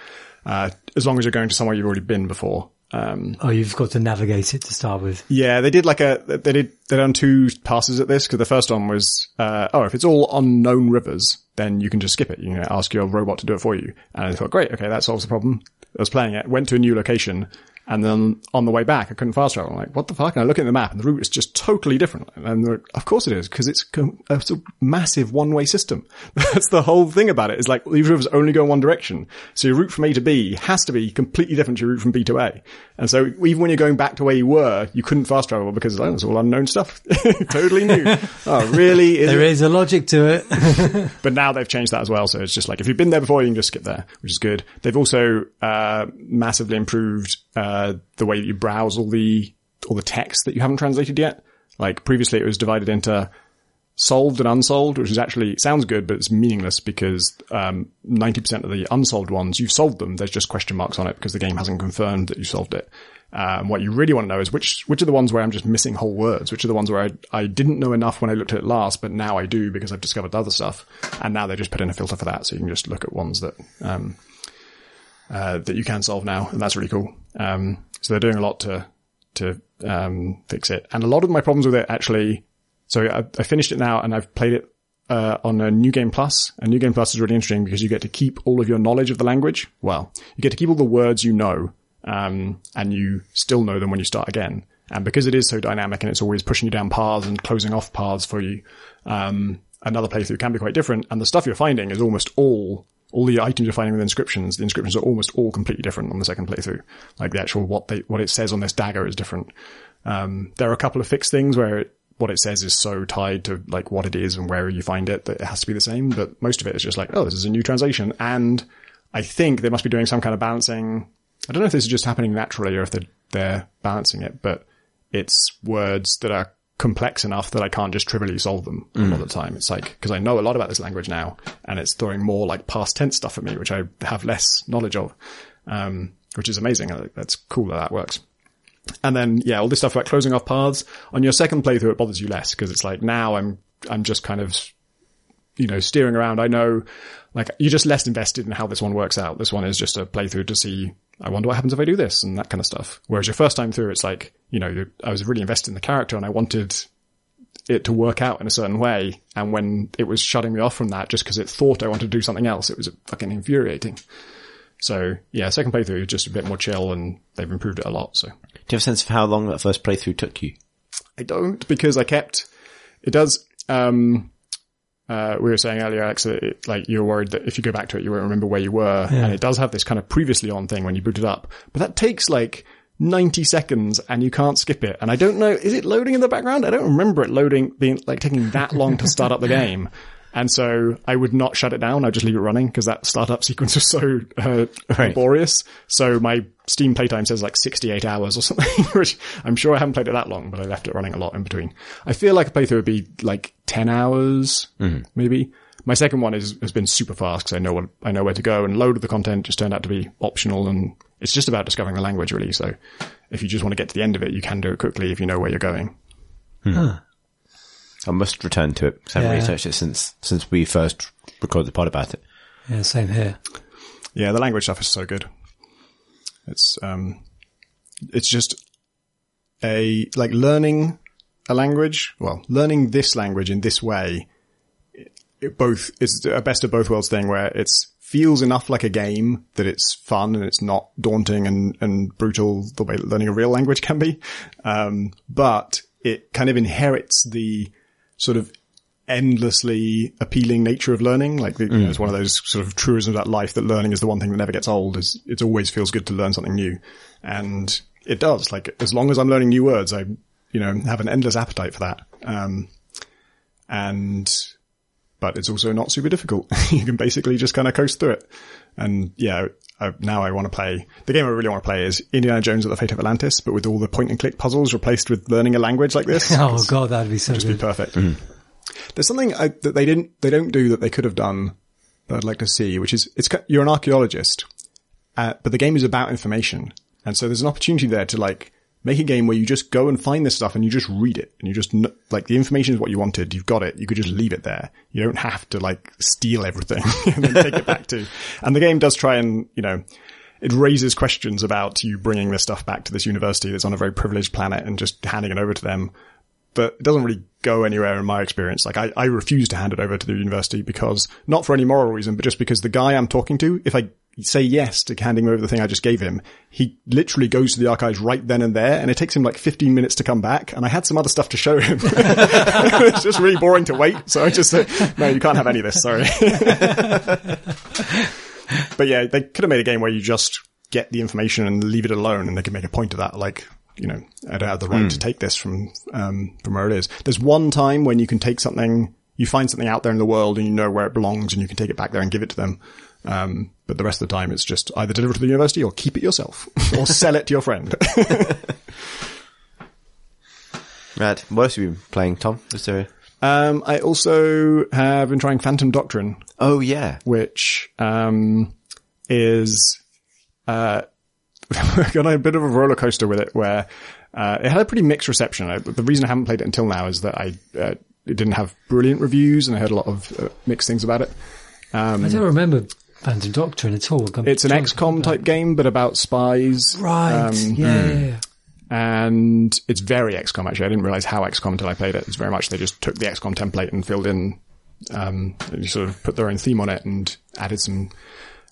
Uh, as long as you're going to somewhere you've already been before. Um, Oh, you've got to navigate it to start with. yeah, they did like a, they did, they done two passes at this because the first one was, uh, oh, if it's all unknown rivers, then you can just skip it. You know, ask your robot to do it for you. And I thought, great, okay, that solves the problem. I was playing it, went to a new location, and then on the way back, I couldn't fast travel. I'm like, what the fuck? And I look at the map and the route is just totally different. And like, of course it is, because it's, com- it's a massive one-way system. That's the whole thing about it, is like, these rivers only go in one direction. So your route from A to B has to be completely different to your route from B to A. And so even when you're going back to where you were, you couldn't fast travel because oh, it's all unknown stuff. totally new. Oh, really? Is There it? is a logic to it. But now they've changed that as well. So it's just like, if you've been there before, you can just skip there, which is good. They've also, uh, massively improved, uh, the way that you browse all the, all the text that you haven't translated yet. Like previously it was divided into solved and unsolved, which is actually sounds good, but it's meaningless because um, 90% of the unsolved ones, you've solved them. There's just question marks on it because the game hasn't confirmed that you solved it. Um, what you really want to know is which which are the ones where I'm just missing whole words, which are the ones where I, I didn't know enough when I looked at it last, but now I do because I've discovered other stuff, and now they just put in a filter for that, so you can just look at ones that um, uh, that you can solve now, and that's really cool. Um, so they're doing a lot to to um, fix it, and a lot of my problems with it actually. So I, I finished it now, and I've played it uh, on a New Game Plus. And New Game Plus is really interesting because you get to keep all of your knowledge of the language. Well, you get to keep all the words you know, um, and you still know them when you start again. And because it is so dynamic and it's always pushing you down paths and closing off paths for you, um, another playthrough can be quite different. And the stuff you're finding is almost all all the items you're finding with inscriptions, the inscriptions are almost all completely different on the second playthrough. Like the actual what they what it says on this dagger is different. Um, there are a couple of fixed things where it, what it says is so tied to like what it is and where you find it that it has to be the same. But most of it is just like, oh, this is a new translation. And I think they must be doing some kind of balancing. I don't know if this is just happening naturally or if they're, they're balancing it, but it's words that are complex enough that I can't just trivially solve them a lot of the time. It's like, because I know a lot about this language now and it's throwing more like past tense stuff at me, which I have less knowledge of, um, which is amazing. That's cool that that works. And then, yeah, all this stuff about closing off paths. On your second playthrough, it bothers you less because it's like now I'm, I'm just kind of, you know, steering around. I know, like, you're just less invested in how this one works out. This one is just a playthrough to see, I wonder what happens if I do this and that kind of stuff. Whereas your first time through, it's like, you know, I was really invested in the character and I wanted it to work out in a certain way. And when it was shutting me off from that just because it thought I wanted to do something else, it was fucking infuriating. So yeah, second playthrough is just a bit more chill and they've improved it a lot. So Do you have a sense of how long that first playthrough took you? I don't because I kept, it does, um, uh, we were saying earlier, Alex, that it, like you're worried that if you go back to it, you won't remember where you were. And it does have this kind of previously on thing when you boot it up, but that takes like 90 seconds and you can't skip it. And I don't know, is it loading in the background? I don't remember it loading, being like taking that long to start up the game. And so I would not shut it down. I'd just leave it running because that startup sequence was so uh, Right. laborious. So my Steam playtime says like 68 hours or something, which I'm sure I haven't played it that long, but I left it running a lot in between. I feel like a playthrough would be like 10 hours, maybe. My second one is, has been super fast because I know what, I know where to go and load of the content just turned out to be optional and it's just about discovering the language really. So if you just want to get to the end of it, you can do it quickly if you know where you're going. I must return to it. I haven't Yeah. researched it since, since we first recorded the pod about it. Yeah, same here. Yeah, the language stuff is so good. It's um, it's just a like learning a language. Well, learning this language in this way, it, it both is a best of both worlds thing where it's feels enough like a game that it's fun and it's not daunting and and brutal the way learning a real language can be. Um, but it kind of inherits the sort of endlessly appealing nature of learning. Like the, you know, it's one of those sort of truisms about life that learning is the one thing that never gets old. Is it always feels good to learn something new, and it does. Like as long as I'm learning new words, I you know have an endless appetite for that. Um, and but it's also not super difficult. you can basically just kind of coast through it. And yeah, I, now I want to play the game I really want to play is Indiana Jones at the Fate of Atlantis, but with all the point and click puzzles replaced with learning a language like this. Oh god, that'd be so just be good. perfect. There's something I, that they didn't, they don't do that they could have done that I'd like to see, which is it's you're an archaeologist, uh, but the game is about information, and so there's an opportunity there to like make a game where you just go and find this stuff and you just read it and you just like the information is what you wanted, you've got it, you could just leave it there. You don't have to like steal everything and then take it back to. And the game does try and you know it raises questions about you bringing this stuff back to this university that's on a very privileged planet and just handing it over to them. But it doesn't really go anywhere in my experience. Like I, I refuse to hand it over to the university because not for any moral reason, but just because the guy I'm talking to, if I say yes to handing over the thing I just gave him, he literally goes to the archives right then and there and it takes him like 15 minutes to come back. And I had some other stuff to show him. it's just really boring to wait. So I just said, no, you can't have any of this. Sorry. But yeah, they could have made a game where you just get the information and leave it alone, and they could make a point of that. Like, you know, I don't have the right to take this from um, from where it is. There's one time when you can take something, you find something out there in the world, and you know where it belongs, and you can take it back there and give it to them. Um, but the rest of the time, it's just either deliver it to the university or keep it yourself, or sell it to your friend. Rad. What else have you been playing, Tom? Is there? um, I also have been trying Phantom Doctrine, Oh yeah. which um, is uh, got a bit of a roller coaster with it, where uh, it had a pretty mixed reception. I, the reason I haven't played it until now is that I uh, it didn't have brilliant reviews, and I heard a lot of uh, mixed things about it. I don't remember Phantom Doctrine at all. It's an trying- XCOM type game, but about spies, Right. Um, yeah, yeah, yeah. and it's very XCOM. Actually, I didn't realize how XCOM until I played it. It's very much they just took the XCOM template and filled in, um, sort of put their own theme on it and added some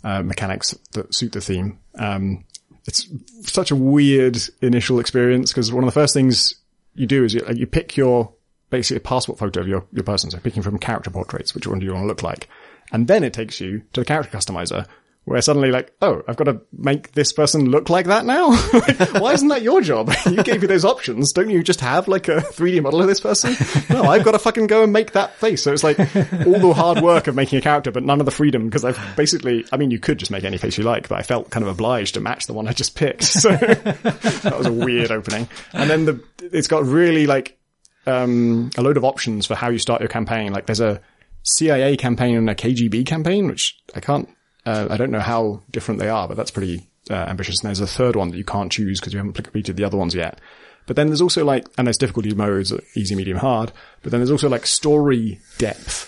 uh, mechanics that suit the theme. Um, it's such a weird initial experience because one of the first things you do is you, you pick your basically a passport photo of your, your person. So picking from character portraits, which one do you want to look like? And then it takes you to the character customizer where suddenly like, oh, I've got to make this person look like that now? Like, why isn't that your job? you gave me those options. Don't you just have like a 3D model of this person? No, I've got to fucking go and make that face. So it's like all the hard work of making a character, but none of the freedom because I've basically, I mean, you could just make any face you like, but I felt kind of obliged to match the one I just picked. So that was a weird opening. And then the, it's got really like, um, a load of options for how you start your campaign. Like there's a CIA campaign and a KGB campaign, which I can't, uh, I don't know how different they are, but that's pretty uh, ambitious. And there's a third one that you can't choose because you haven't completed the other ones yet. But then there's also like, and there's difficulty modes, easy, medium, hard. But then there's also like story depth.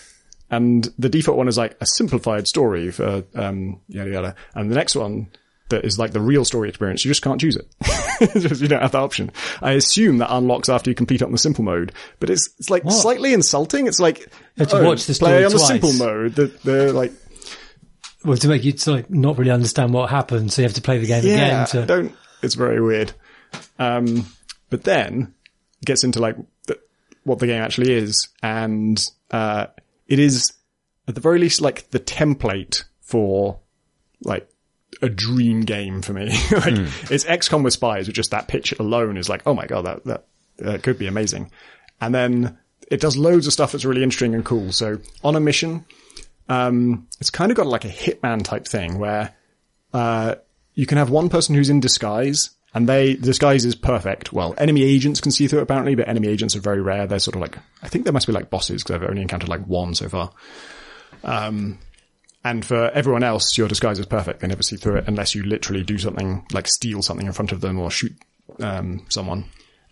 And the default one is like a simplified story for, um, yada yada. And the next one that is like the real story experience, you just can't choose it. Just- you don't have that option. I assume that unlocks after you complete it on the simple mode, but it's, it's like slightly insulting. It's like, have to oh, watch the play on the simple mode. The, the like, Well, to make you like not really understand what happened, so you have to play the game yeah, again. To, don't, it's very weird. Um, but then it gets into like the, what the game actually is. And, uh, it is at the very least like the template for like a dream game for me. like it's XCOM with spies, with just that pitch alone is like, oh my god, that, that, that could be amazing. And then it does loads of stuff that's really interesting and cool. So on a mission, um, it's kind of got like a hitman type thing where, uh, you can have one person who's in disguise and they, the disguise is perfect. Well, enemy agents can see through it apparently, but enemy agents are very rare. They're sort of like, I think there must be like bosses because I've only encountered like one so far. Um, and for everyone else, your disguise is perfect. They never see through it unless you literally do something like steal something in front of them or shoot, um, someone.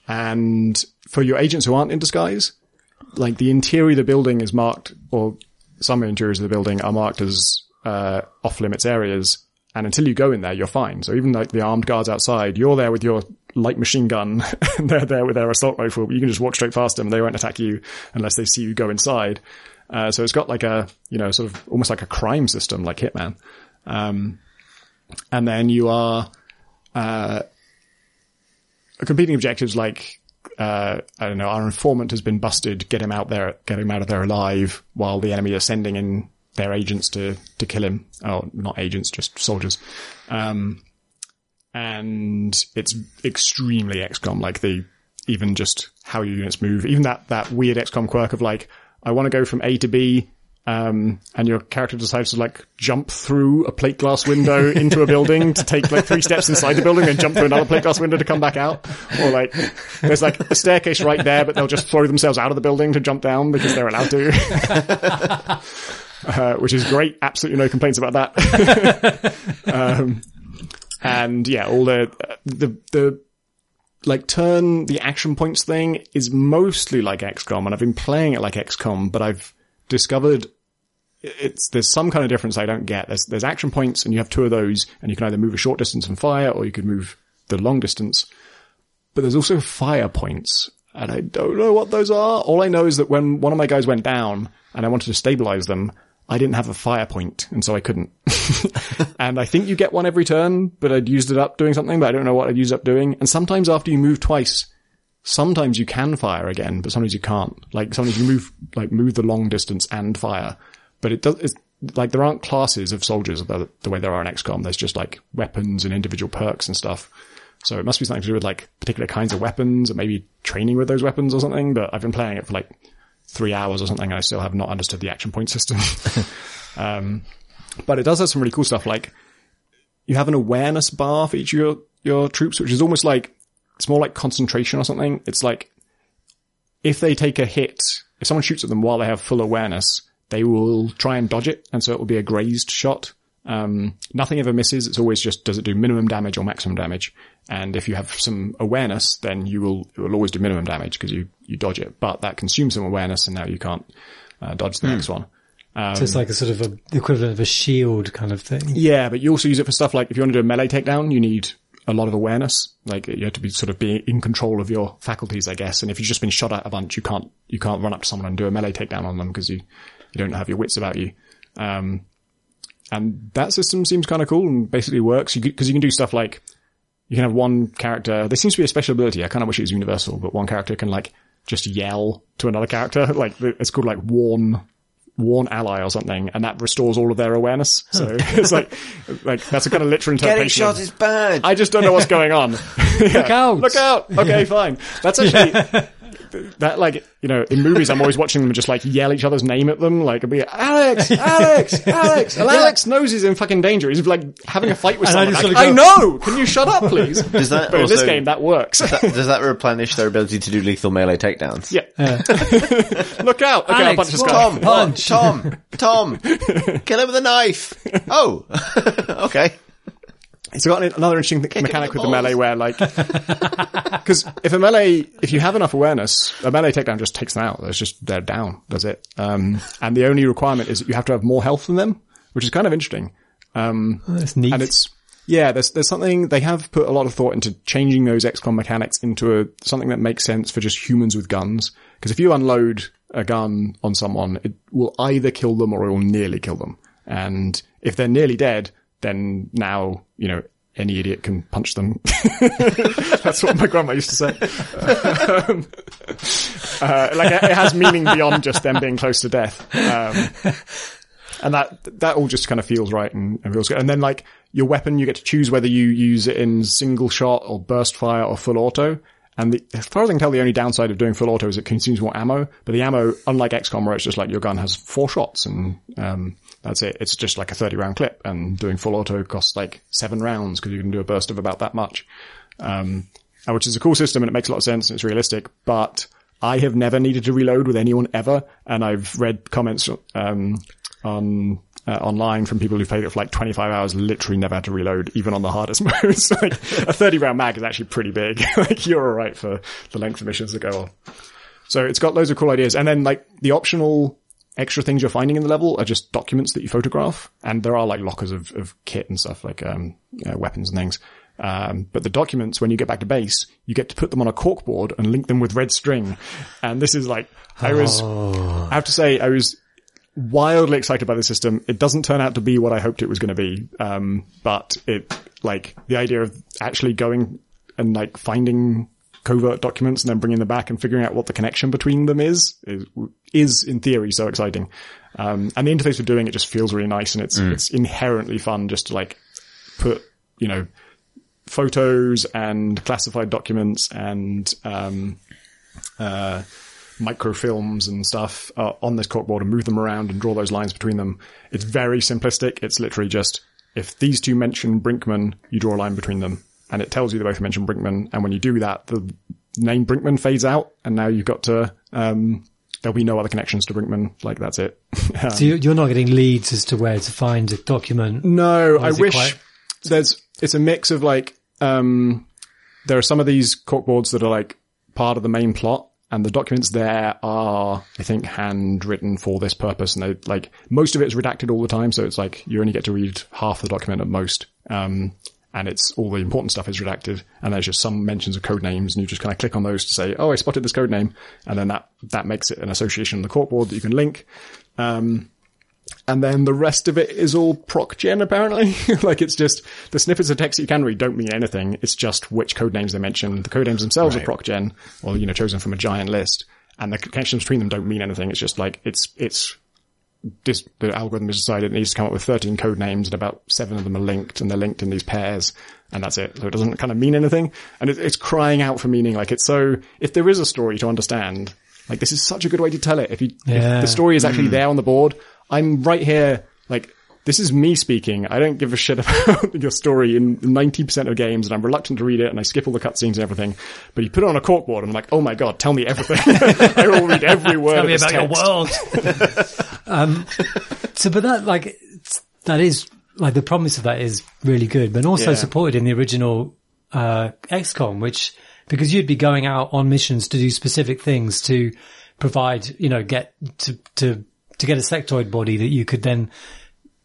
And for your agents who aren't in disguise, like the interior of the building is marked, or some interiors of the building are marked as uh, off limits areas. And until you go in there, you're fine. So even like the armed guards outside, you're there with your light machine gun, and they're there with their assault rifle. But you can just walk straight past them, they won't attack you unless they see you go inside. Uh, so it's got like a, you know, sort of almost like a crime system, like Hitman. Um, and then you are, uh, completing objectives like, uh, I don't know, our informant has been busted, get him out there, get him out of there alive while the enemy are sending in their agents to, to kill him. Oh, not agents, just soldiers. Um, and it's extremely XCOM, like the, even just how your units move, even that, that weird XCOM quirk of like, I want to go from A to B, um, and your character decides to like jump through a plate glass window into a building to take like three steps inside the building and jump through another plate glass window to come back out. Or like, there's like a staircase right there, but they'll just throw themselves out of the building to jump down because they're allowed to. uh, which is great. Absolutely no complaints about that. um, and yeah, all the, the, the, like turn the action points thing is mostly like XCOM and I've been playing it like XCOM, but I've discovered it's, there's some kind of difference I don't get. There's, there's action points and you have two of those and you can either move a short distance and fire or you can move the long distance. But there's also fire points and I don't know what those are. All I know is that when one of my guys went down and I wanted to stabilize them, I didn't have a fire point and so I couldn't. and I think you get one every turn, but I'd used it up doing something, but I don't know what I'd used up doing. And sometimes after you move twice, sometimes you can fire again, but sometimes you can't. Like sometimes you move, like move the long distance and fire, but it does, it's, like there aren't classes of soldiers the, the way there are in XCOM. There's just like weapons and individual perks and stuff. So it must be something to do with like particular kinds of weapons or maybe training with those weapons or something, but I've been playing it for like three hours or something and I still have not understood the action point system. um, but it does have some really cool stuff like you have an awareness bar for each of your, your troops, which is almost like, it's more like concentration or something. It's like, if they take a hit, if someone shoots at them while they have full awareness, they will try and dodge it. And so it will be a grazed shot. Um, nothing ever misses. It's always just, does it do minimum damage or maximum damage? And if you have some awareness, then you will, it will always do minimum damage because you, you dodge it. But that consumes some awareness and now you can't, uh, dodge the next one. so it's like a sort of a, the equivalent of a shield kind of thing. Yeah, but you also use it for stuff like if you want to do a melee takedown, you need a lot of awareness. Like you have to be sort of be in control of your faculties, I guess. And if you've just been shot at a bunch, you can't you can't run up to someone and do a melee takedown on them because you you don't have your wits about you. Um, and that system seems kind of cool and basically works because you, can do stuff like you can have one character. There seems to be a special ability. I kind of wish it was universal, but one character can like just yell to another character. Like it's called like warn warn ally or something, and that restores all of their awareness. So it's like, like that's a kind of literal interpretation. Getting shot is bad. I just don't know what's going on. Look out. Look out! Okay, fine. That's actually that like you know in movies I'm always watching them just like yell each other's name at them like it'll be Alex, Alex, Alex, and Alex knows he's in fucking danger. He's like having a fight with And I someone. just Like, gotta I know. Can you shut up, please? Does that but in this game that works. Does that replenish their ability to do lethal melee takedowns? yeah. Look out! Okay, I'll Alex, punch this what? guy. Tom, Punch. Tom, Tom, kill him with a knife. Oh, okay. It's got another interesting him mechanic the with the melee where like, because if a melee, if you have enough awareness, a melee takedown just takes them out. It's just, they're down. Does it. Um, and the only requirement is that you have to have more health than them, which is kind of interesting. That's neat. And it's, yeah, there's, there's something, they have put a lot of thought into changing those XCOM mechanics into a, something that makes sense for just humans with guns. Because if you unload a gun on someone, it will either kill them or it will nearly kill them. And if they're nearly dead, then now, you know, any idiot can punch them. That's what my grandma used to say. Um, uh, like it has meaning beyond just them being close to death. Um, and that that all just kind of feels right and, and feels good. And then like your weapon, you get to choose whether you use it in single shot or burst fire or full auto. And the, as far as I can tell, the only downside of doing full auto is it consumes more ammo. But the ammo, unlike XCOM, where it's just like your gun has four shots and um, that's it. It's just like a thirty round clip. And doing full auto costs like seven rounds because you can do a burst of about that much. Um, which is a cool system and it makes a lot of sense and it's realistic. But I have never needed to reload with anyone ever, and I've read comments um, on uh, online from people who've played it for like 25 hours, literally never had to reload, even on the hardest modes. like a 30 round mag is actually pretty big. like you're all right for the length of missions that go on. So it's got loads of cool ideas, and then like the optional extra things you're finding in the level are just documents that you photograph, and there are like lockers of, of kit and stuff like um, weapons and things. Um, but the documents, when you get back to base, you get to put them on a corkboard and link them with red string. And this is like, I was, I have to say, I was wildly excited by the system. It doesn't turn out to be what I hoped it was going to be. Um, but it, like, the idea of actually going and like finding covert documents and then bringing them back and figuring out what the connection between them is, is, is in theory so exciting. Um, and the interface for doing it just feels really nice and it's, it's inherently fun just to like put, you know, photos and classified documents and, um, uh, microfilms and stuff uh, on this corkboard and move them around and draw those lines between them. It's very simplistic. It's literally just if these two mention Brinkman, you draw a line between them, and it tells you they both mention Brinkman. And when you do that, the name Brinkman fades out, and now you've got to. Um, there'll be no other connections to Brinkman. Like that's it. Um, so you- you're not getting leads as to where to find a document. No, I wish quite- there's, it's a mix of like, um, there are some of these corkboards that are like part of the main plot and the documents there are, I think, handwritten for this purpose. And they like, most of it is redacted all the time. So it's like, you only get to read half the document at most. Um, and it's all the important stuff is redacted and there's just some mentions of code names and you just kind of click on those to say, oh, I spotted this code name. And then that, that makes it an association in the corkboard that you can link. Um, and then the rest of it is all proc gen apparently. like it's just the snippets of text that you can read don't mean anything. It's just which code names they mention. The code names themselves are proc gen or, you know, chosen from a giant list. And the connections between them don't mean anything. It's just like, it's, it's, this, the algorithm has decided it needs to come up with 13 code names and about seven of them are linked and they're linked in these pairs. And that's it. So it doesn't kind of mean anything. And it, it's crying out for meaning. Like it's so, if there is a story to understand, like this is such a good way to tell it. If you, Yeah. if the story is actually hmm. there on the board, I'm right here, like, this is me speaking. I don't give a shit about your story in 90% of games and I'm reluctant to read it and I skip all the cutscenes and everything. But you put it on a corkboard and I'm like, oh my god, tell me everything. I will read every word Tell me this about your world. um, so, but that like that is like the promise of that is really good, but also Yeah. supported in the original uh, XCOM, which because you'd be going out on missions to do specific things to provide, you know, get to to to get a sectoid body that you could then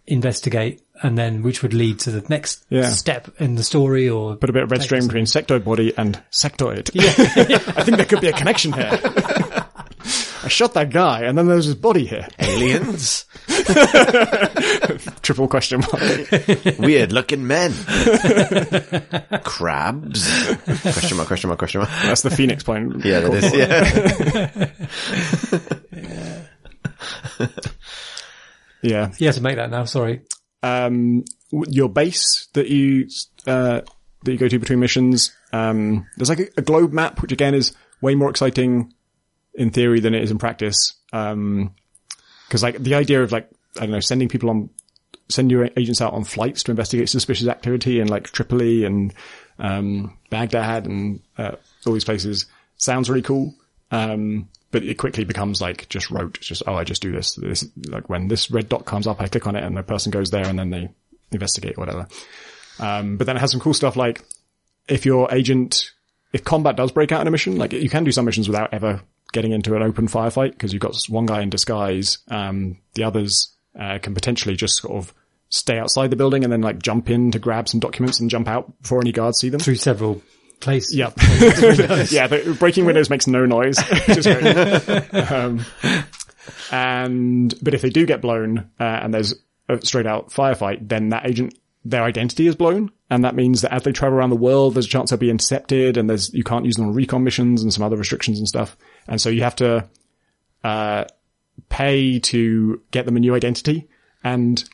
investigate, and then which would lead to the next Yeah. step in the story, or Put a bit of red string between sectoid body and sectoid. I think there could be a connection here. I shot that guy and then there's his body here. Aliens? Triple question mark. Weird looking men. Crabs? Question mark, question mark, question mark. That's the Phoenix point. Yeah, that is, yeah. Yeah. You have to make that now. Sorry. um, your base that you uh, that you go to between missions. Um, there's like a, a globe map, which again is way more exciting in theory than it is in practice. Because like the idea of like I don't know, sending people on, send your agents out on flights to investigate suspicious activity in like Tripoli and um, Baghdad and uh, all these places sounds really cool. Um, but it quickly becomes like just rote. It's just, oh, I just do this. This, like when this red dot comes up, I click on it and the person goes there and then they investigate whatever. Um, but then it has some cool stuff like if your agent, if combat does break out in a mission, like you can do some missions without ever getting into an open firefight because you've got one guy in disguise. Um, the others, uh, can potentially just sort of stay outside the building and then like jump in to grab some documents and jump out before any guards see them. Through several places. Yep. yeah, the breaking windows makes no noise, which is great. um, and but if they do get blown uh, and there's a straight out firefight, then that agent their identity is blown, and that means that as they travel around the world, there's a chance they'll be intercepted, and there's you can't use them on recon missions and some other restrictions and stuff, and so you have to uh, pay to get them a new identity, and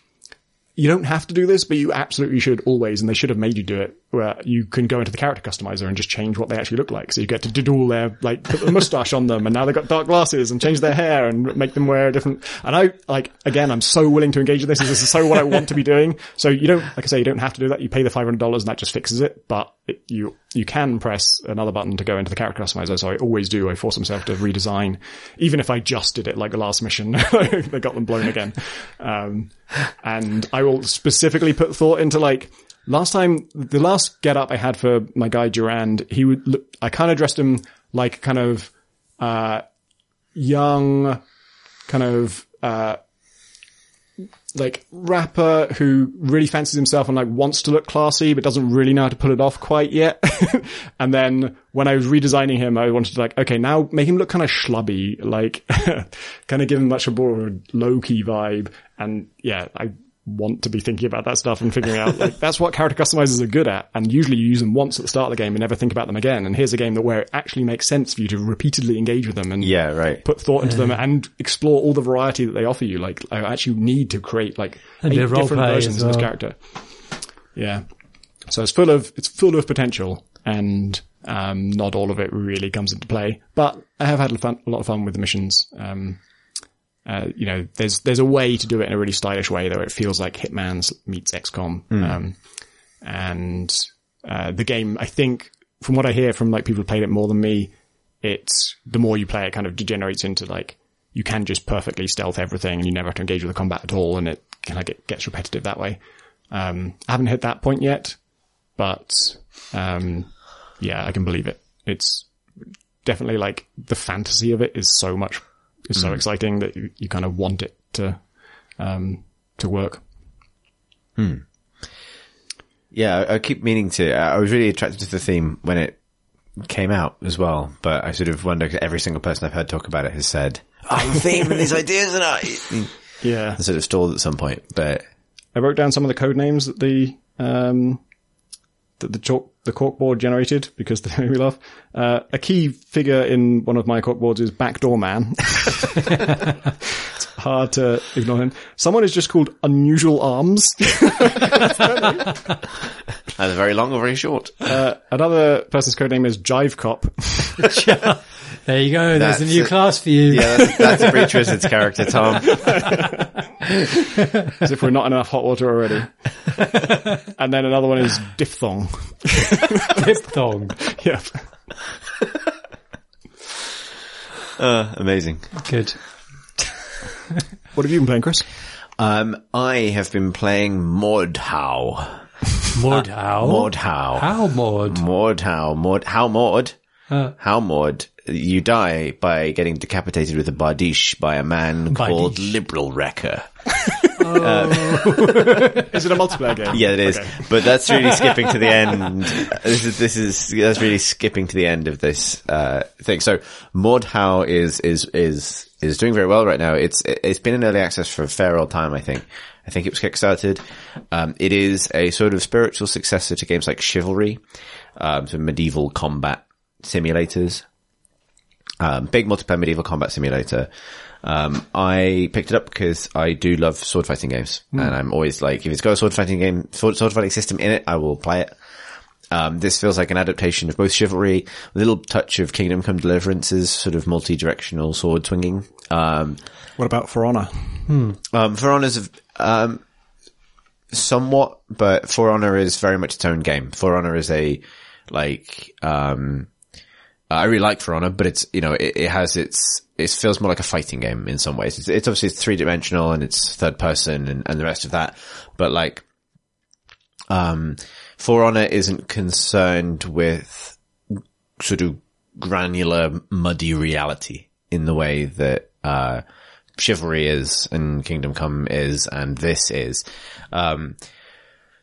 you don't have to do this, but you absolutely should always, and they should have made you do it, where you can go into the character customizer and just change what they actually look like. So you get to do all their, like, put a mustache on them, and now they've got dark glasses, and change their hair, and make them wear a different, and I, like, again, I'm so willing to engage with this, this is so what I want to be doing. So you don't, like I say, you don't have to do that, you pay the $500 and that just fixes it, but it, you, you can press another button to go into the character customizer, so I always do, I force myself to redesign, even if I just did it like the last mission, they got them blown again. Um, and I will specifically put thought into like last time the last get up I had for my guy Durand, he would look, I kind of dressed him like kind of uh young kind of uh like rapper who really fancies himself and like wants to look classy but doesn't really know how to pull it off quite yet. and then when I was redesigning him, I wanted to like, okay, now make him look kind of schlubby, like kind of give him much more a low key vibe. And yeah, I want to be thinking about that stuff and figuring out like that's what character customizers are good at. And usually you use them once at the start of the game and never think about them again. And here's a game that where it actually makes sense for you to repeatedly engage with them and Yeah, right. put thought into them and explore all the variety that they offer you. Like, I actually need to create like And eight different versions as of this character. Yeah. So it's full of, it's full of potential and, um, not all of it really comes into play, but I have had a, fun, a lot of fun with the missions. Um, uh, you know, there's, there's a way to do it in a really stylish way though. It feels like Hitman's meets XCOM. Um, and, uh, the game, I think, from what I hear from like people who played it more than me, it's the more you play it kind of degenerates into like you can just perfectly stealth everything and you never have to engage with the combat at all and it kind of get, gets repetitive that way. Um, I haven't hit that point yet, but, um, yeah, I can believe it. It's definitely like the fantasy of it is so much, is so exciting that you, you kind of want it to, um, to work. Yeah, I, I keep meaning to. I was really attracted to the theme when it came out as well, but I sort of wonder 'cause every single person I've heard talk about it has said, "I'm the theme and these ideas," and I Yeah. and sort of stalled at some point. But I wrote down some of the code names that the um, that the chalk the corkboard generated because they made me laugh. Uh, a key figure in one of my corkboards is Backdoor Man. it's hard to ignore him. Someone is just called Unusual Arms. either very long or very short. Uh, another person's code name is Jive Cop. There you go. There's a new it. class for you. Yeah, that's, that's a Breach Wizard's character, Tom. as if we're not in enough hot water already. and then another one is Diphthong. Diphthong. yeah. Uh, amazing. Good. What have you been playing, Chris? Um, I have been playing Mordhau. Mordhau. Mordhau. How Mord? Mordhau. Mord. How Mord? Uh. How Mord? You die by getting decapitated with a bardiche by a man called Liberal Wrecker. Is it a multiplayer game? Yeah, it is. Okay. But that's really skipping to the end. This is this is that's really skipping to the end of this uh, thing. So Mordhau is is is is doing very well right now. It's it's been in early access for a fair old time. I think. I think it was kickstarted. Um, it is a sort of spiritual successor to games like Chivalry, um, so medieval combat simulators. Um, big multiplayer medieval combat simulator. Um, I picked it up because I do love sword fighting games, and I'm always like, if it's got a sword fighting game, sword, sword fighting system in it, I will play it. Um, this feels like an adaptation of both Chivalry, a little touch of Kingdom Come Deliverance's sort of multi-directional sword swinging. Um, What about For Honor? um, For Honor's, um, somewhat, but For Honor is very much its own game. For Honor is a, like, um, I really like For Honor, but it's, you know, it, it has its, it feels more like a fighting game in some ways. It's, it's obviously three dimensional and it's third person and, and the rest of that, but like, um, For Honor isn't concerned with sort of granular, muddy reality in the way that, uh, Chivalry is and Kingdom Come is and this is. Um,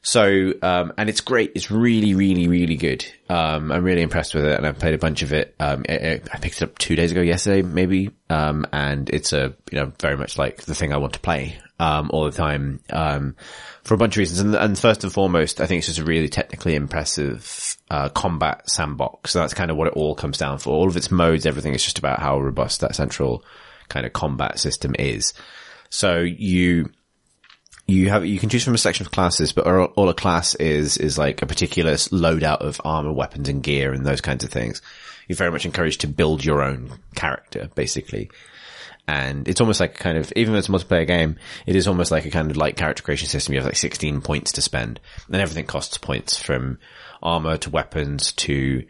so, um, and it's great. It's really, really, really good. Um, I'm really impressed with it and I've played a bunch of it. Um, I, I- picked it up two days ago yesterday, maybe. Um, and it's a, you know, very much like the thing I want to play, um, all the time, um, for a bunch of reasons. And, and first and foremost, I think it's just a really technically impressive, uh, combat sandbox. So that's kind of what it all comes down for. All of its modes, everything is just about how robust that central kind of combat system is. So you, you have you can choose from a selection of classes, but all, all a class is is like a particular loadout of armor, weapons, and gear, and those kinds of things. You're very much encouraged to build your own character, basically. And it's almost like a kind of, even though it's a multiplayer game, it is almost like a kind of like character creation system. You have like 16 points to spend and everything costs points from armor to weapons to,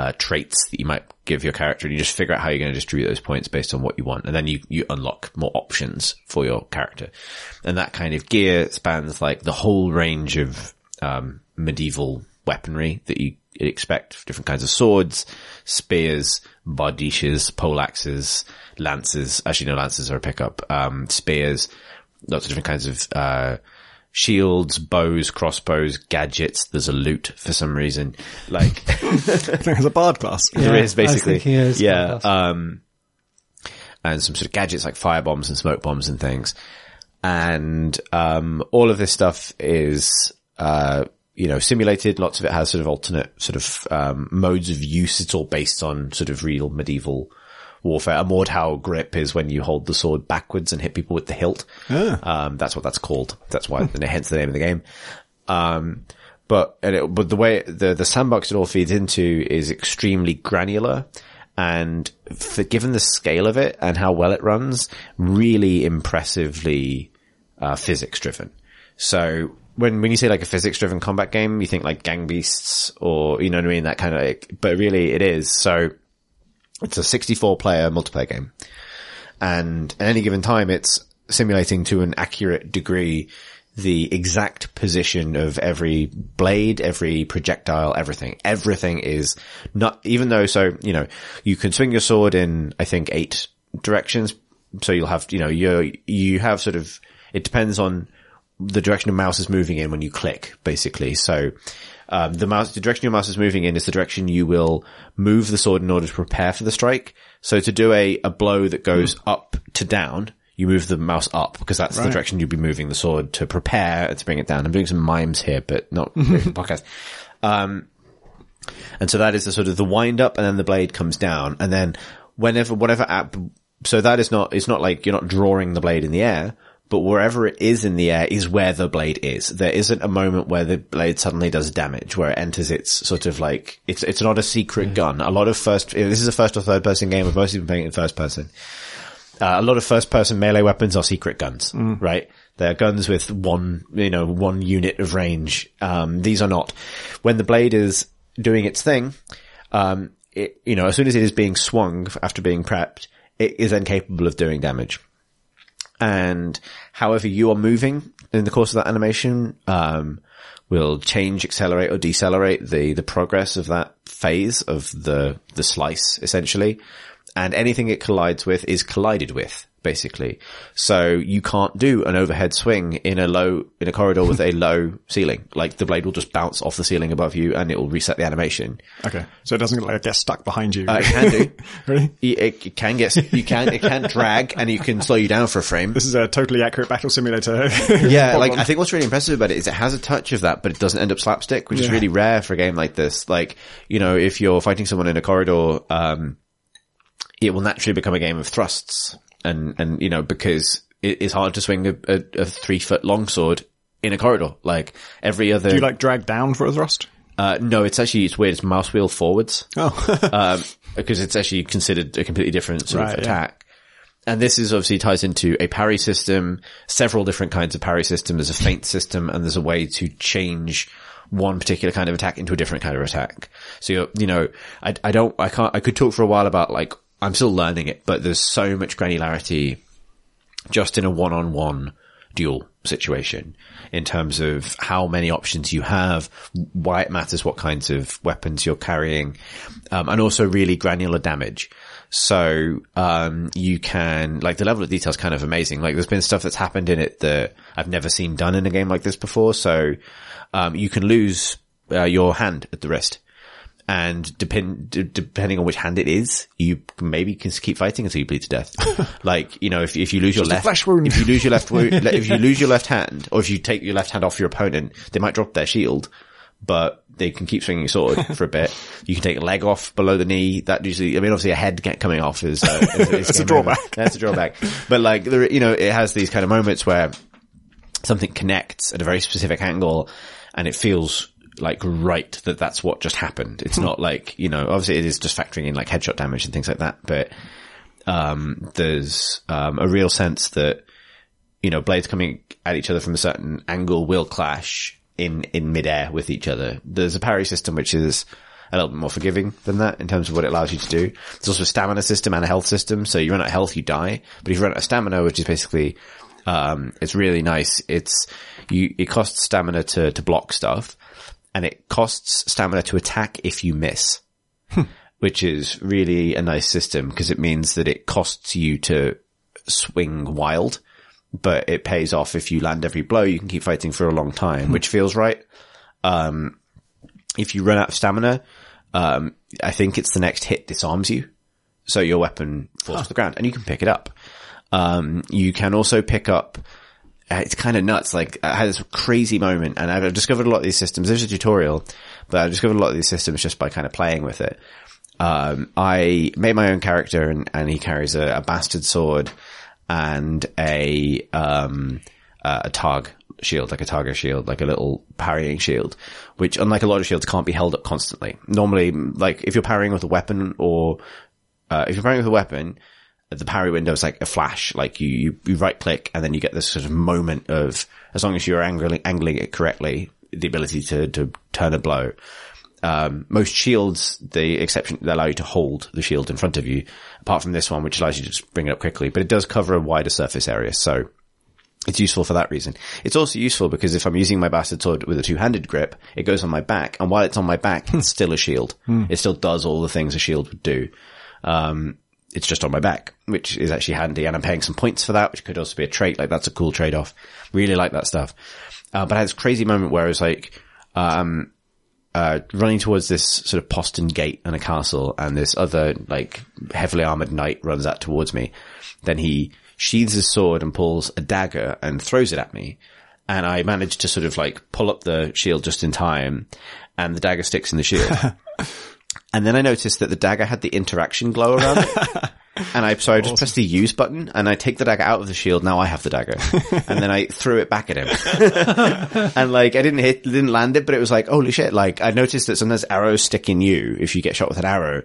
uh, traits that you might give your character and you just figure out how you're going to distribute those points based on what you want. And then you, you unlock more options for your character. And that kind of gear spans like the whole range of, um, medieval weaponry that you expect. Different kinds of swords, spears, bardiches, poleaxes, lances. Actually, no, lances are a pickup. Um, spears, lots of different kinds of, uh, shields, bows, crossbows, gadgets. There's a loot for some reason. Like, there's a bard class. there Yeah, is I was basically. thinking yeah. Um, and some sort of gadgets like fire bombs and smoke bombs and things. And, um, all of this stuff is, uh, you know, simulated. Lots of it has sort of alternate sort of, um, modes of use. It's all based on sort of real medieval warfare. A Mordhau grip is when you hold the sword backwards and hit people with the hilt. Um, that's what that's called. That's why, and hence the name of the game. Um, but, and it, but the way the, the sandbox it all feeds into is extremely granular and for, given the scale of it and how well it runs, really impressively, uh, physics driven. So when, when you say like a physics driven combat game, you think like Gang Beasts or, you know what I mean? That kind of, Like, but really it is. So it's a 64 player multiplayer game and at any given time it's simulating to an accurate degree the exact position of every blade, every projectile, everything. Everything is not, even though, so, you know, you can swing your sword in, I think, eight directions. So you'll have, you know, you you have sort of, it depends on the direction the mouse is moving in when you click, basically. So, um, the mouse, the direction your mouse is moving in is the direction you will move the sword in order to prepare for the strike. So to do a, a blow that goes up to down, you move the mouse up because that's the direction you'd be moving the sword to prepare and to bring it down. I'm doing some mimes here, but not podcast. Um, and so that is the sort of the wind up and then the blade comes down and then whenever, whatever app, so that is not, it's not like you're not drawing the blade in the air, but wherever it is in the air is where the blade is. There isn't a moment where the blade suddenly does damage, where it enters its sort of like, it's, it's not a secret gun. A lot of first, this is a first or third person game. I've mostly been playing it in first person. Uh, a lot of first person melee weapons are secret guns, right? They're guns with one, you know, one unit of range. Um, these are not. When the blade is doing its thing, um, it, you know, as soon as it is being swung after being prepped, it is then capable of doing damage. And however you are moving in the course of that animation, um, will change, accelerate or decelerate the, the progress of that phase of the, the slice essentially. And anything it collides with is collided with, basically. So you can't do an overhead swing in a low, in a corridor with a low ceiling. Like the blade will just bounce off the ceiling above you and it will reset the animation. Okay. So it doesn't like get stuck behind you. Uh, it can do. really? It, it can get, you can, it can drag and you can slow you down for a frame. This is a totally accurate battle simulator. Yeah, like. I think what's really impressive about it is it has a touch of that, but it doesn't end up slapstick, which is really rare for a game like this. Like, you know, if you're fighting someone in a corridor, um, it will naturally become a game of thrusts and, and, you know, because it is hard to swing a, a, a three foot long sword in a corridor. Like every other, Do you like drag down for a thrust? uh, no, it's actually, it's weird. It's mouse wheel forwards. Oh, um, because it's actually considered a completely different sort Right, of yeah. attack. And this is obviously ties into a parry system, several different kinds of parry system. There's a feint system and there's a way to change one particular kind of attack into a different kind of attack. So you're, you know, I, I don't, I can't, I could talk for a while about like, I'm still learning it, but there's so much granularity just in a one-on-one duel situation in terms of how many options you have, why it matters what kinds of weapons you're carrying, um, and also really granular damage. So, um, you can, like the level of detail is kind of amazing. Like there's been stuff that's happened in it that I've never seen done in a game like this before. So, um, you can lose uh, your hand at the wrist and depend d- depending on which hand it is, you maybe can keep fighting until you bleed to death. like you know, if if you lose your left flesh wound. if you lose your left wound, if you lose your left hand, or if you take your left hand off your opponent, they might drop their shield, but they can keep swinging your sword for a bit. You can take a leg off below the knee. That usually, I mean, obviously a head get coming off is, uh, is, is That's a game over. drawback. That's a drawback. But like, there, you know, it has these kind of moments where something connects at a very specific angle and it feels like right that that's what just happened. It's not like, you know, obviously it is just factoring in like headshot damage and things like that, but, um, there's, um, a real sense that, you know, blades coming at each other from a certain angle will clash in, in midair with each other. There's a parry system which is a little bit more forgiving than that in terms of what it allows you to do. There's also a stamina system and a health system. So you run out of health, you die. But if you run out of stamina, which is basically, um, it's really nice. It's, you, it costs stamina to, to block stuff and it costs stamina to attack if you miss, which is really a nice system because it means that it costs you to swing wild, but it pays off if you land every blow. You can keep fighting for a long time, which feels right. Um, if you run out of stamina, um, I think it's the next hit disarms you. So your weapon falls to the ground and you can pick it up. Um, you can also pick up it's kind of nuts. Like I had this crazy moment and I've discovered a lot of these systems. There's a tutorial, but I've discovered a lot of these systems just by kind of playing with it. Um, I made my own character and, and he carries a, a bastard sword and a, um, uh, a targe shield, like a target shield, like a little parrying shield, which unlike a lot of shields can't be held up constantly. Normally, like if you're parrying with a weapon or, uh, if you're parrying with a weapon, the parry window is like a flash. Like you, you, you right click and then you get this sort of moment of, as long as you're angling, angling it correctly, the ability to, to turn a blow. Um, most shields, the exception, they allow you to hold the shield in front of you, apart from this one, which allows you to just bring it up quickly, but it does cover a wider surface area. So it's useful for that reason. It's also useful because if I'm using my bastard sword with a two-handed grip, it goes on my back, and while it's on my back, it's still a shield. It still does all the things a shield would do. Um, it's just on my back, which is actually handy, and I'm paying some points for that, which could also be a trait. Like that's a cool trade-off. Really like that stuff. Uh, but I had this crazy moment where I was like, um, uh, running towards this sort of postern gate and a castle, and this other like heavily armored knight runs out towards me. Then he sheathes his sword and pulls a dagger and throws it at me. And I managed to sort of like pull up the shield just in time, and the dagger sticks in the shield. and then I noticed that the dagger had the interaction glow around it. And I, so I just pressed the use button and I take the dagger out of the shield. Now I have the dagger. and then I threw it back at him. and like, I didn't hit, didn't land it, but it was like, holy shit. Like, I noticed that sometimes arrows stick in you if you get shot with an arrow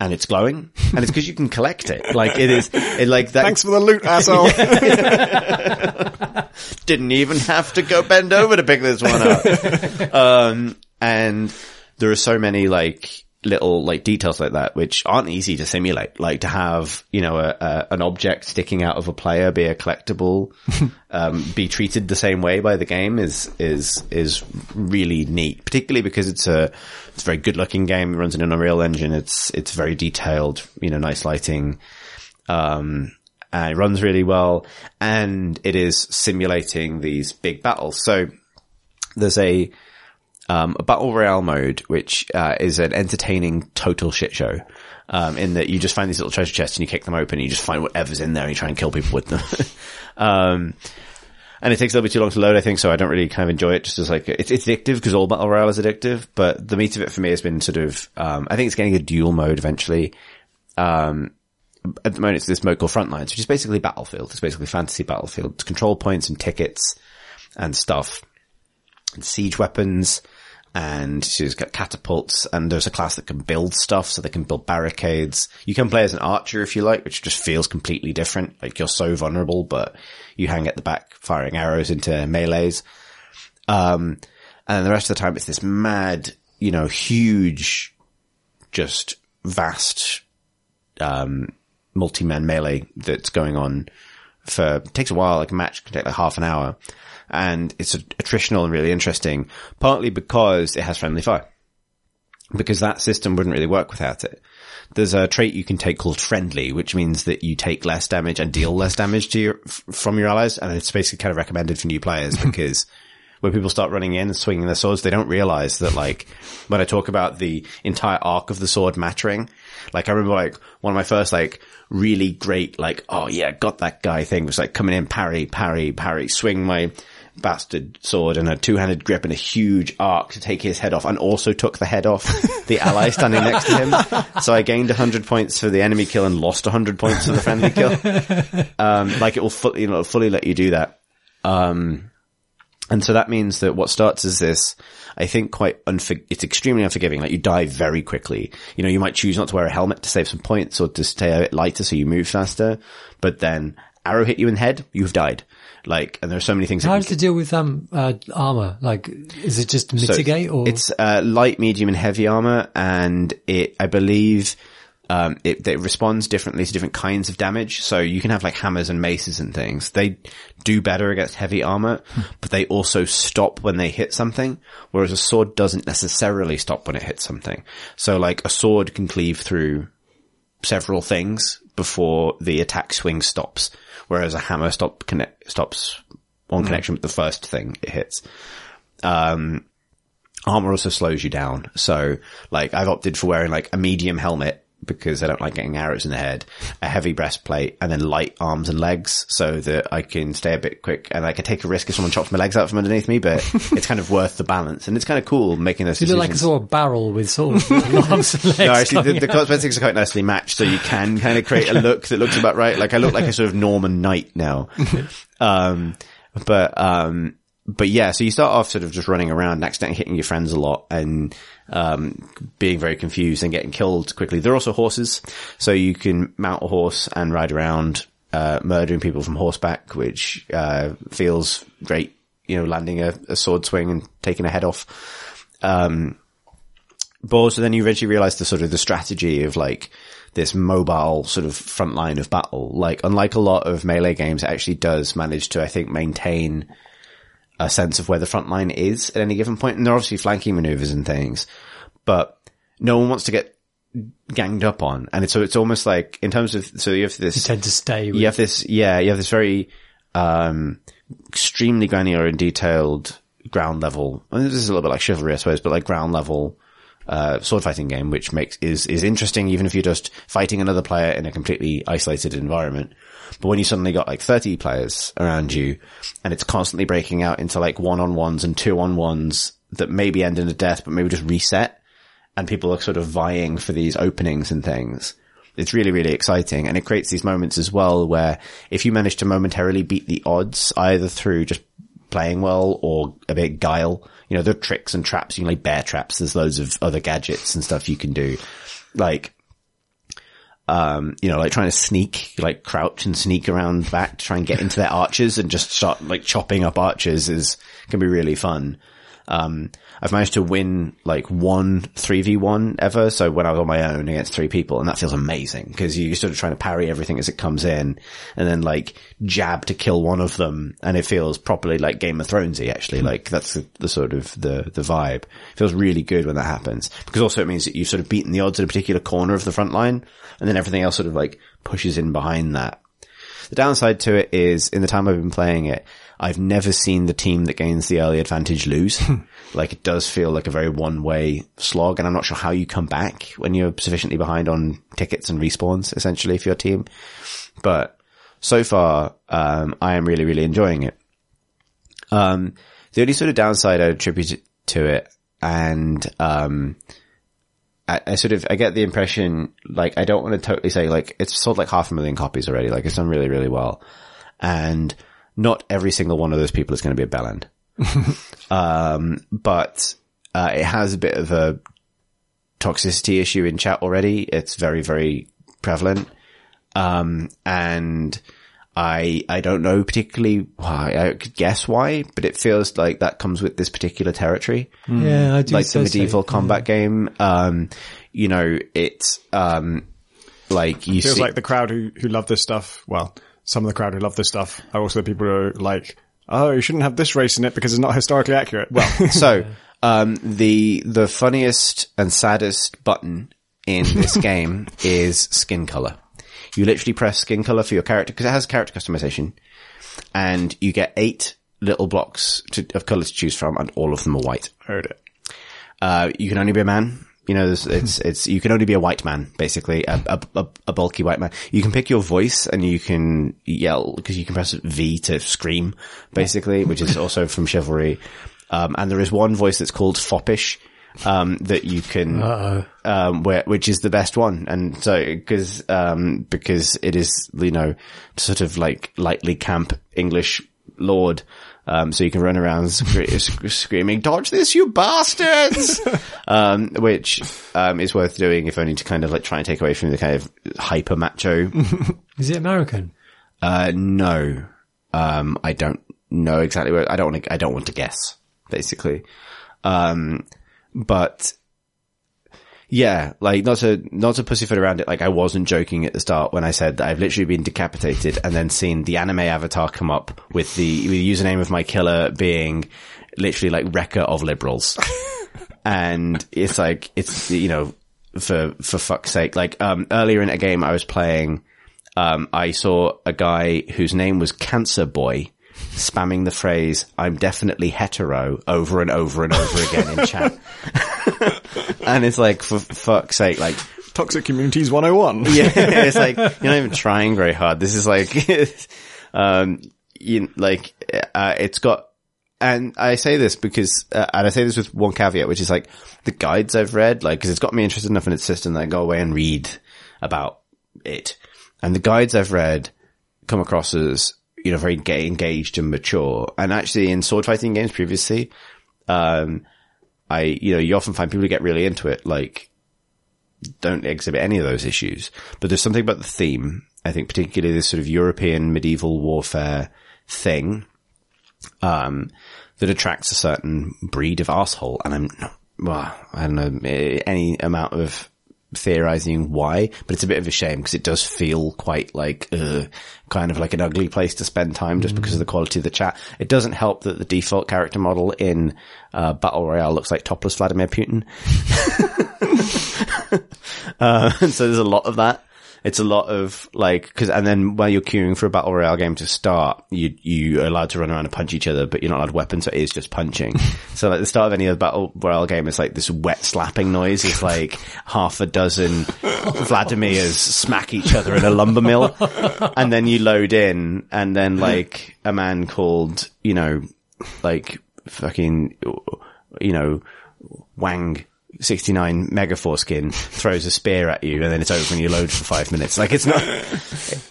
and it's glowing. And it's because you can collect it. Like, it is, it like that. Thanks for the loot, asshole. didn't even have to go bend over to pick this one up. um, and there are so many like little like details like that which aren't easy to simulate. Like to have you know a, a an object sticking out of a player be a collectible, um, be treated the same way by the game is is is really neat. Particularly because it's a it's a very good looking game. It runs in an Unreal Engine. It's it's very detailed. You know, nice lighting. Um, and it runs really well and it is simulating these big battles. So there's a, um, a battle royale mode, which, uh, is an entertaining total shit show. Um, in that you just find these little treasure chests and you kick them open and you just find whatever's in there and you try and kill people with them. um, and it takes a little bit too long to load, I think, so I don't really kind of enjoy it. Just as like, it's, it's addictive because all battle royale is addictive, but the meat of it for me has been sort of, um, I think it's getting a dual mode eventually. Um, at the moment it's this mode called Frontlines, which is basically Battlefield. It's basically fantasy Battlefield. It's control points and tickets and stuff and siege weapons and she's got catapults and there's a class that can build stuff so they can build barricades. You can play as an archer if you like, which just feels completely different. Like you're so vulnerable, but you hang at the back firing arrows into melees. Um, and then the rest of the time it's this mad, you know, huge, just vast, um, multi-man melee that's going on for, takes a while, like a match can take like half an hour and it's attritional and really interesting, partly because it has friendly fire. Because that system wouldn't really work without it. There's a trait you can take called friendly, which means that you take less damage and deal less damage to your, from your allies. And it's basically kind of recommended for new players because when people start running in and swinging their swords, they don't realize that like when I talk about the entire arc of the sword mattering, like I remember like one of my first like really great like, oh yeah, got that guy thing was like coming in, parry, parry, parry, swing my bastard sword and a two-handed grip and a huge arc to take his head off and also took the head off the ally standing next to him. So I gained 100 points for the enemy kill and lost 100 points for the friendly kill. Um, like it will fully, you know, fully let you do that. Um, and so that means that what starts as this, I think quite unfor- it's extremely unforgiving. Like you die very quickly. You know, you might choose not to wear a helmet to save some points or to stay a bit lighter so you move faster, but then arrow hit you in the head, you've died. Like, and there are so many things. How does it deal with um uh, armor? Like, is it just mitigate so or it's uh, light, medium, and heavy armor, and it, I believe, um, it, it responds differently to different kinds of damage. So you can have like hammers and maces and things. They do better against heavy armor, but they also stop when they hit something, whereas a sword doesn't necessarily stop when it hits something. So like a sword can cleave through several things before the attack swing stops whereas a hammer stop connect, stops on mm. connection with the first thing it hits. Um, armor also slows you down. So like I've opted for wearing like a medium helmet because I don't like getting arrows in the head, a heavy breastplate, and then light arms and legs so that I can stay a bit quick and I can take a risk if someone chops my legs out from underneath me, but it's kind of worth the balance. And it's kind of cool making those You look like a sort of barrel with sort of arms and legs. No, actually, the, the cosmetics are quite nicely matched, so you can kind of create a look that looks about right. Like I look like a sort of Norman knight now. um, but, um, but yeah, so you start off sort of just running around, and accidentally hitting your friends a lot and, um, being very confused and getting killed quickly. There are also horses, so you can mount a horse and ride around, uh, murdering people from horseback, which, uh, feels great, you know, landing a, a, sword swing and taking a head off. Um, but then you eventually realize the sort of the strategy of like, this mobile sort of front line of battle. Like, unlike a lot of melee games, it actually does manage to, I think, maintain a sense of where the front line is at any given point. And there are obviously flanking maneuvers and things, but no one wants to get ganged up on. And it's, so it's almost like in terms of, so you have this, you tend to stay. You have this, yeah, you have this very, um, extremely granular and detailed ground level. I mean, this is a little bit like chivalry, I suppose, but like ground level, uh, sword fighting game, which makes, is, is interesting even if you're just fighting another player in a completely isolated environment. But when you suddenly got like 30 players around you and it's constantly breaking out into like one on ones and two on ones that maybe end in a death, but maybe just reset and people are sort of vying for these openings and things. It's really, really exciting. And it creates these moments as well where if you manage to momentarily beat the odds either through just playing well or a bit guile, you know, there are tricks and traps. You can like bear traps. There's loads of other gadgets and stuff you can do. Like um, you know, like trying to sneak, like crouch and sneak around back to try and get into their archers and just start like chopping up archers is, can be really fun. Um, I've managed to win like one 3v1 ever. So when I was on my own against three people and that feels amazing because you're sort of trying to parry everything as it comes in and then like jab to kill one of them. And it feels properly like Game of Thronesy actually. Hmm. Like that's the, the, sort of the, the vibe. It feels really good when that happens because also it means that you've sort of beaten the odds at a particular corner of the front line and then everything else sort of like pushes in behind that. The downside to it is in the time I've been playing it, I've never seen the team that gains the early advantage lose. like it does feel like a very one way slog and I'm not sure how you come back when you're sufficiently behind on tickets and respawns essentially for your team. But so far, um, I am really, really enjoying it. Um, the only sort of downside I attribute to it and, um, I, I sort of, I get the impression, like, I don't want to totally say, like, it's sold like half a million copies already. Like, it's done really, really well. And not every single one of those people is going to be a bellend. um, but, uh, it has a bit of a toxicity issue in chat already. It's very, very prevalent. Um, and I, I don't know particularly why. I could guess why, but it feels like that comes with this particular territory Yeah, I do. like the associate- medieval combat game. Um, you know, it's, um, like you Feels see, like the crowd who, who love this stuff, well, some of the crowd who love this stuff are also the people who are like, oh, you shouldn't have this race in it because it's not historically accurate. Well, so, um, the, the funniest and saddest button in this game is skin color. You literally press skin color for your character because it has character customization and you get eight little blocks to, of color to choose from and all of them are white. heard it. Uh, you can only be a man. You know, it's, it's, you can only be a white man, basically, a, a, a, a bulky white man. You can pick your voice and you can yell, because you can press V to scream, basically, which is also from Chivalry. Um, and there is one voice that's called Foppish, um, that you can, um, where, which is the best one. And so, cause, um, because it is, you know, sort of like lightly camp English lord. Um, so you can run around sc- screaming, dodge this, you bastards! um, which, um, is worth doing if only to kind of like try and take away from the kind of hyper macho. Is it American? uh, no. Um, I don't know exactly where, I don't want to, I don't want to guess, basically. Um, but yeah, like not to, not to pussyfoot around it. Like I wasn't joking at the start when I said that I've literally been decapitated and then seen the anime avatar come up with the, with the username of my killer being literally like wrecker of liberals. and it's like, it's, you know, for, for fuck's sake, like, um, earlier in a game I was playing, um, I saw a guy whose name was Cancer Boy spamming the phrase, I'm definitely hetero over and over and over again in chat. and it's like, for fuck's sake, like, Toxic Communities 101. yeah, it's like, you're not even trying very hard. This is like, um, you, like, uh, it's got, and I say this because, uh, and I say this with one caveat, which is like, the guides I've read, like, cause it's got me interested enough in its system that I go away and read about it. And the guides I've read come across as, you know, very engaged and mature. And actually in sword fighting games previously, um, I, you know, you often find people who get really into it, like, don't exhibit any of those issues. But there's something about the theme, I think particularly this sort of European medieval warfare thing, um, that attracts a certain breed of asshole. And I'm, well, I don't know, eh, any amount of theorizing why, but it's a bit of a shame because it does feel quite like, uh, kind of like an ugly place to spend time just because of the quality of the chat. It doesn't help that the default character model in, uh, Battle Royale looks like topless Vladimir Putin. Uh, so there's a lot of that. It's a lot of like, cause, and then while you're queuing for a battle royale game to start, you, you are allowed to run around and punch each other, but you're not allowed weapons, so it is just punching. so like the start of any other battle royale game it's like this wet slapping noise. It's like half a dozen Vladimirs smack each other in a lumber mill. And then you load in and then like a man called, you know, like fucking, you know, Wang 69 Megaforce skin throws a spear at you and then it's over and you load for five minutes. Like it's not,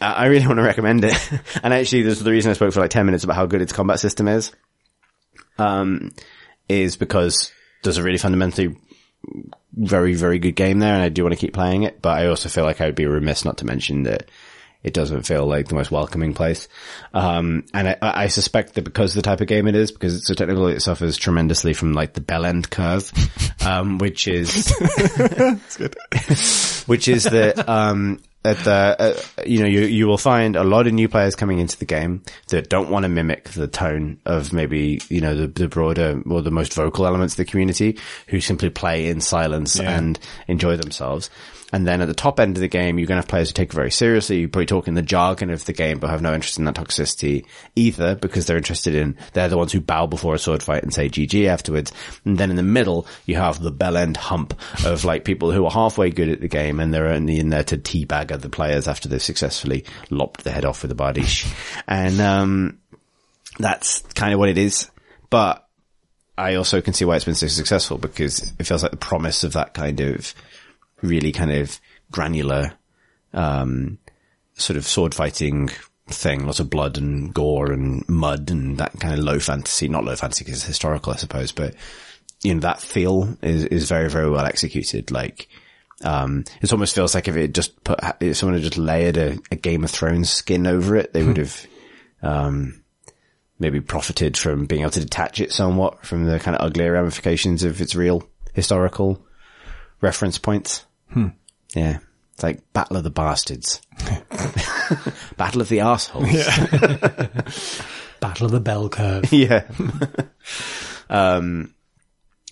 I really want to recommend it. And actually this is the reason I spoke for like 10 minutes about how good its combat system is. Um, is because there's a really fundamentally very, very good game there and I do want to keep playing it, but I also feel like I would be remiss not to mention that it doesn't feel like the most welcoming place. Um, and I, I suspect that because of the type of game it is, because it's so technical, it suffers tremendously from like the bell end curve, um, which is, which is that, um, at the, uh, you know, you, you will find a lot of new players coming into the game that don't want to mimic the tone of maybe, you know, the, the broader or the most vocal elements of the community who simply play in silence and enjoy themselves. And then at the top end of the game, you're going to have players who take it very seriously. You're probably talk in the jargon of the game, but have no interest in that toxicity either because they're interested in, they're the ones who bow before a sword fight and say GG afterwards. And then in the middle, you have the bell end hump of like people who are halfway good at the game and they're only in there to teabag other players after they've successfully lopped the head off with a bardiche. And, um, that's kind of what it is. But I also can see why it's been so successful because it feels like the promise of that kind of really kind of granular, um, sort of sword fighting thing, lots of blood and gore and mud and that kind of low fantasy, not low fantasy because it's historical, I suppose, but you know, that feel is, is very, very well executed. Like, um, it almost feels like if it just put, if someone had just layered a, a Game of Thrones skin over it, they would have, um, maybe profited from being able to detach it somewhat from the kind of uglier ramifications of its real historical reference points. Yeah. It's like Battle of the Bastards. Battle of the Assholes. Battle of the Bell Curve. yeah. um,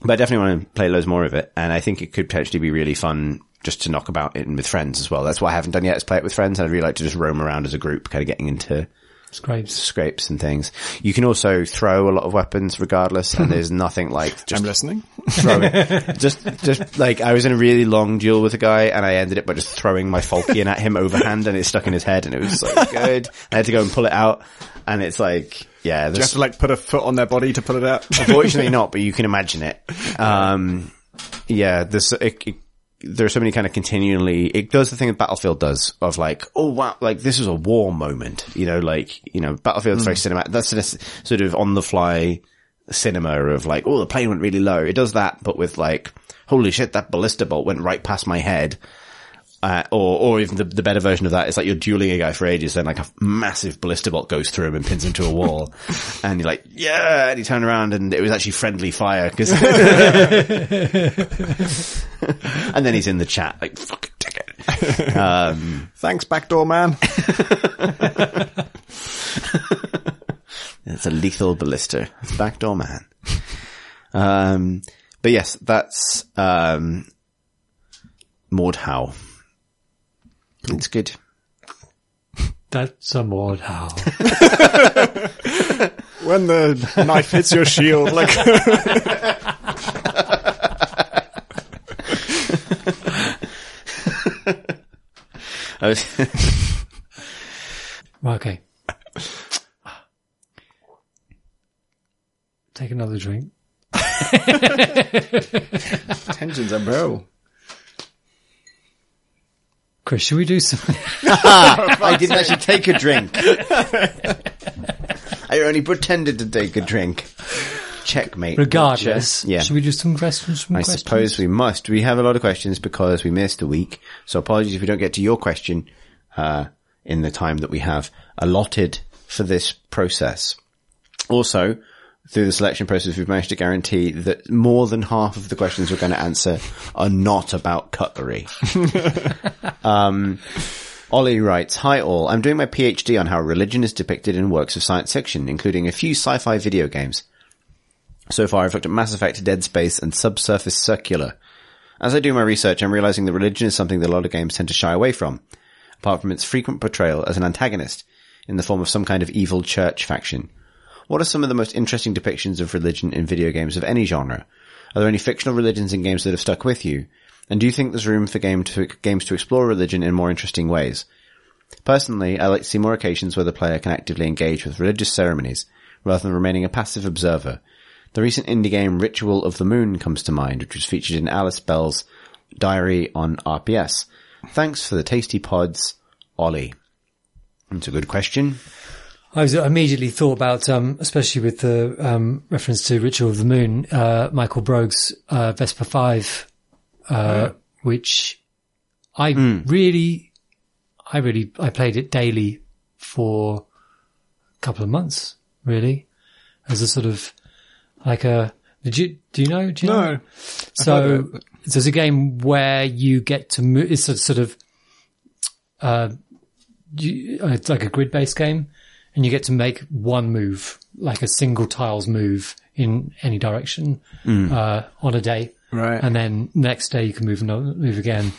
but I definitely want to play loads more of it, and I think it could potentially be really fun just to knock about it with friends as well. That's what I haven't done yet is play it with friends. I'd really like to just roam around as a group, kind of getting into Scrapes. scrapes and things. You can also throw a lot of weapons regardless, and there's nothing like I'm just listening. throwing. just, just like I was in a really long duel with a guy, and I ended it by just throwing my falchion at him overhand, and it stuck in his head, and it was like good. I had to go and pull it out, and it's like, yeah, Do you have to like put a foot on their body to pull it out? Unfortunately not, but you can imagine it. Um, yeah, this, it, it, there are so many kind of continually, it does the thing that Battlefield does of like, oh wow, like this is a war moment, you know, like, you know, Battlefield's very hmm. cinematic. That's this sort of on the fly cinema of like, oh, the plane went really low. It does that, but with like, holy shit, that ballista bolt went right past my head. Uh, or, or even the, the better version of that is like you're dueling a guy for ages, then like a massive ballista bolt goes through him and pins him to a wall. and you're like, yeah, and he turn around and it was actually friendly fire because, and then he's in the chat like, fucking take it. Um, Thanks, backdoor man. it's a lethal ballista. It's backdoor man. Um, but yes, that's, um, Mordhau. It's good. That's a mod how. When the knife hits your shield, like oh. I was- okay. Take another drink. tensions are bro. Chris, should we do some? I didn't actually take a drink. I only pretended to take a drink. Checkmate. Regardless, Yeah. Should we do some questions from I questions? suppose we must. We have a lot of questions because we missed a week. So apologies if we don't get to your question, uh, in the time that we have allotted for this process. Also, through the selection process, we've managed to guarantee that more than half of the questions we're going to answer are not about cutlery. um, Ollie writes, Hi all, I'm doing my PhD on how religion is depicted in works of science fiction, including a few sci-fi video games. So far, I've looked at Mass Effect, Dead Space, and Subsurface Circular. As I do my research, I'm realizing that religion is something that a lot of games tend to shy away from, apart from its frequent portrayal as an antagonist, in the form of some kind of evil church faction. What are some of the most interesting depictions of religion in video games of any genre? Are there any fictional religions in games that have stuck with you? And do you think there's room for game to, games to explore religion in more interesting ways? Personally, I like to see more occasions where the player can actively engage with religious ceremonies, rather than remaining a passive observer. The recent indie game Ritual of the Moon comes to mind, which was featured in Alice Bell's diary on RPS. Thanks for the tasty pods, Ollie. It's a good question. I was immediately thought about, um, especially with the um, reference to Ritual of the Moon, uh, Michael Brough's uh, Vesper Five, uh, which I really, I really, I played it daily for a couple of months, really, as a sort of like a. Did you do you know? Do you know? No. So there's a game where you get to move. It's a sort of, uh, you, uh, it's like a grid based game and you get to make one move, like a single tiles move in any direction, uh, on a day. Right. And then next day you can move another, move again.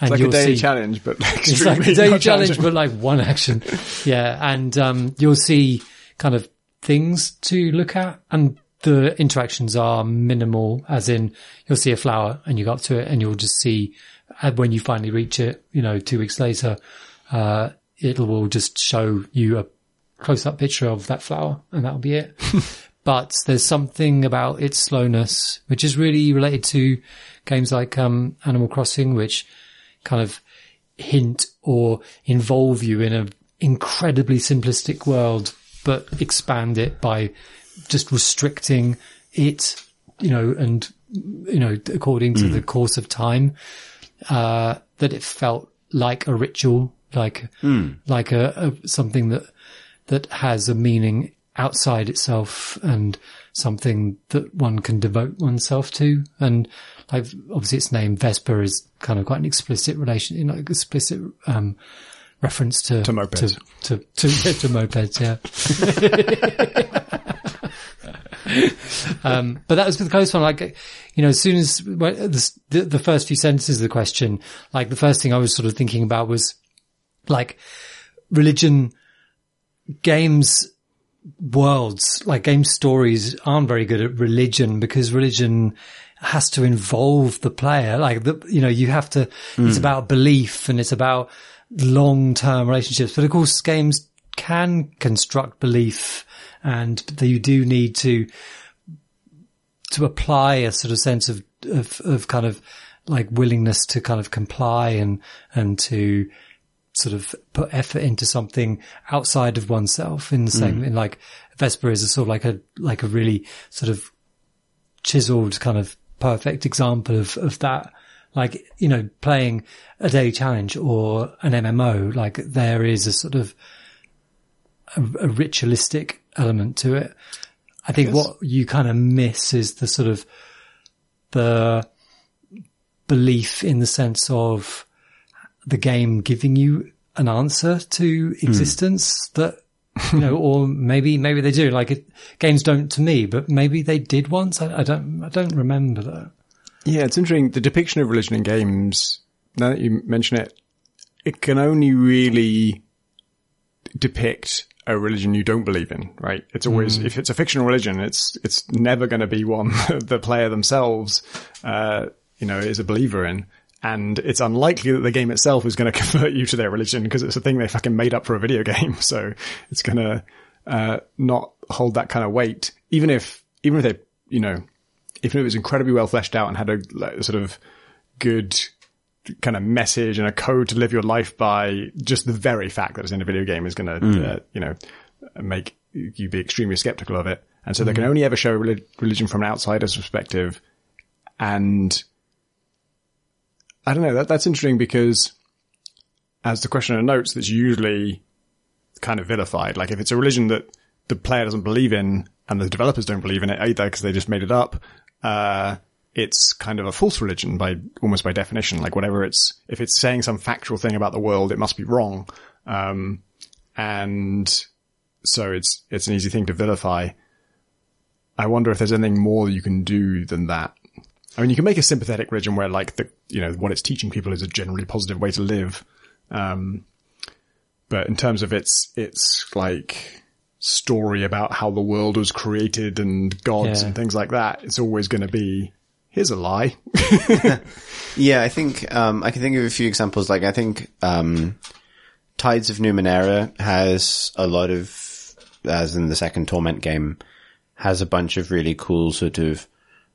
And It's like a daily see, challenge, but it's like a daily challenge, but like one action. Yeah. And, um, you'll see kind of things to look at and the interactions are minimal as in you'll see a flower and you go up to it and you'll just see and when you finally reach it, you know, two weeks later, uh, it will just show you a close up picture of that flower and that'll be it. but there's something about its slowness, which is really related to games like, um, Animal Crossing, which kind of hint or involve you in an incredibly simplistic world, but expand it by just restricting it, you know, and, you know, according to the course of time, uh, that it felt like a ritual, like, like a, a, something that, that has a meaning outside itself and something that one can devote oneself to. And like, obviously its name Vesper is kind of quite an explicit relation, you know, explicit, um, reference to, To mopeds. to, to, to, yeah, to mopeds, yeah. um, but that was the close one. Like, you know, as soon as well, the, the, the first few sentences of the question, like the first thing I was sort of thinking about was like religion games worlds, like game stories aren't very good at religion because religion has to involve the player. Like the, you know, you have to, it's hmm. about belief and it's about long-term relationships. But of course games can construct belief and that you do need to, to apply a sort of sense of, of, of kind of like willingness to kind of comply and, and to, sort of put effort into something outside of oneself in the same, mm. in like Vesper is a sort of like a, like a really sort of chiseled kind of perfect example of, of that. Like, you know, playing a daily challenge or an MMO, like there is a sort of a, a ritualistic element to it. I think what you kind of miss is the sort of the belief in the sense of the game giving you an answer to existence that you know, or maybe maybe they do. Like it, games don't to me, but maybe they did once. I, I don't I don't remember that. Yeah, it's interesting. The depiction of religion in games, now that you mention it, it can only really depict a religion you don't believe in, right? It's always, if it's a fictional religion, it's, it's never going to be one that the player themselves, uh, you know, is a believer in. And it's unlikely that the game itself is going to convert you to their religion because it's a thing they fucking made up for a video game. So it's going to, uh, not hold that kind of weight. Even if, even if they, you know, even if it was incredibly well fleshed out and had a like, sort of good kind of message and a code to live your life by, just the very fact that it's in a video game is going to, uh, you know, make you be extremely skeptical of it. And so they can only ever show relig- religion from an outsider's perspective. And I don't know, that, that's interesting because as the questioner notes, that's usually kind of vilified. Like if it's a religion that the player doesn't believe in and the developers don't believe in it either because they just made it up, uh, it's kind of a false religion by almost by definition. Like whatever it's, if it's saying some factual thing about the world, it must be wrong. Um, and so it's, it's an easy thing to vilify. I wonder if there's anything more you can do than that. I mean, you can make a sympathetic religion where like the, you know, what it's teaching people is a generally positive way to live. Um, but in terms of its, its like story about how the world was created and gods Yeah. and things like that, it's always going to be, here's a lie. Yeah, I think um, I can think of a few examples. Like I think um, Tides of Numenera has a lot of, as in the second Torment game, has a bunch of really cool sort of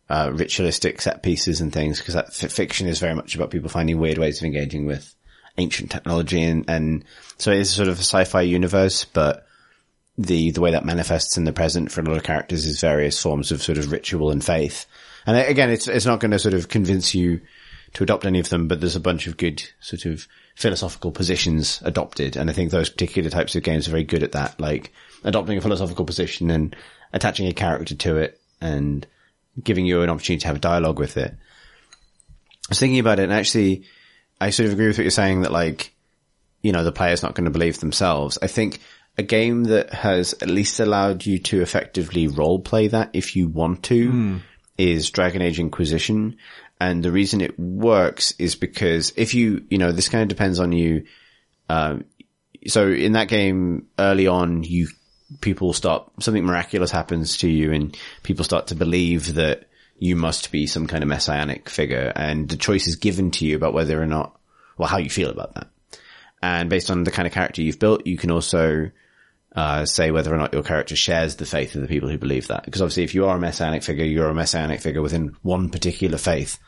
uh, ritualistic set pieces and things because that f- fiction is very much about people finding weird ways of engaging with ancient technology and, and so it is sort of a sci-fi universe, but the the way that manifests in the present for a lot of characters is various forms of sort of ritual and faith. And again, it's it's not going to sort of convince you to adopt any of them, but there's a bunch of good sort of philosophical positions adopted, and I think those particular types of games are very good at that, like adopting a philosophical position and attaching a character to it and giving you an opportunity to have a dialogue with it. I was thinking about it, and actually, I sort of agree with what you're saying that like you know, the player's not going to believe themselves. I think a game that has at least allowed you to effectively role play that if you want to is Dragon Age Inquisition. And the reason it works is because if you, you know, this kind of depends on you. Um, so in that game early on, you, people start, something miraculous happens to you and people start to believe that you must be some kind of messianic figure and the choice is given to you about whether or not, well, how you feel about that. And based on the kind of character you've built, you can also uh, say whether or not your character shares the faith of the people who believe that. Because obviously, if you are a messianic figure, you're a messianic figure within one particular faith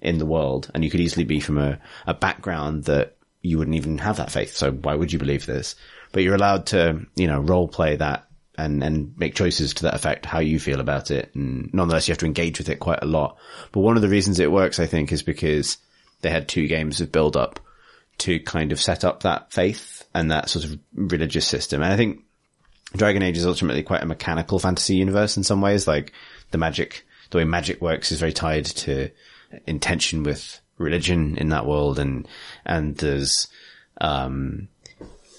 in the world, and you could easily be from a, a background that you wouldn't even have that faith. So why would you believe this? But you're allowed to, you know, role play that and, and make choices to that effect, how you feel about it. And nonetheless, you have to engage with it quite a lot. But one of the reasons it works, I think, is because they had two games of build up to kind of set up that faith and that sort of religious system. And I think Dragon Age is ultimately quite a mechanical fantasy universe in some ways. Like the magic, the way magic works is very tied to intention with religion in that world. And, and there's, um,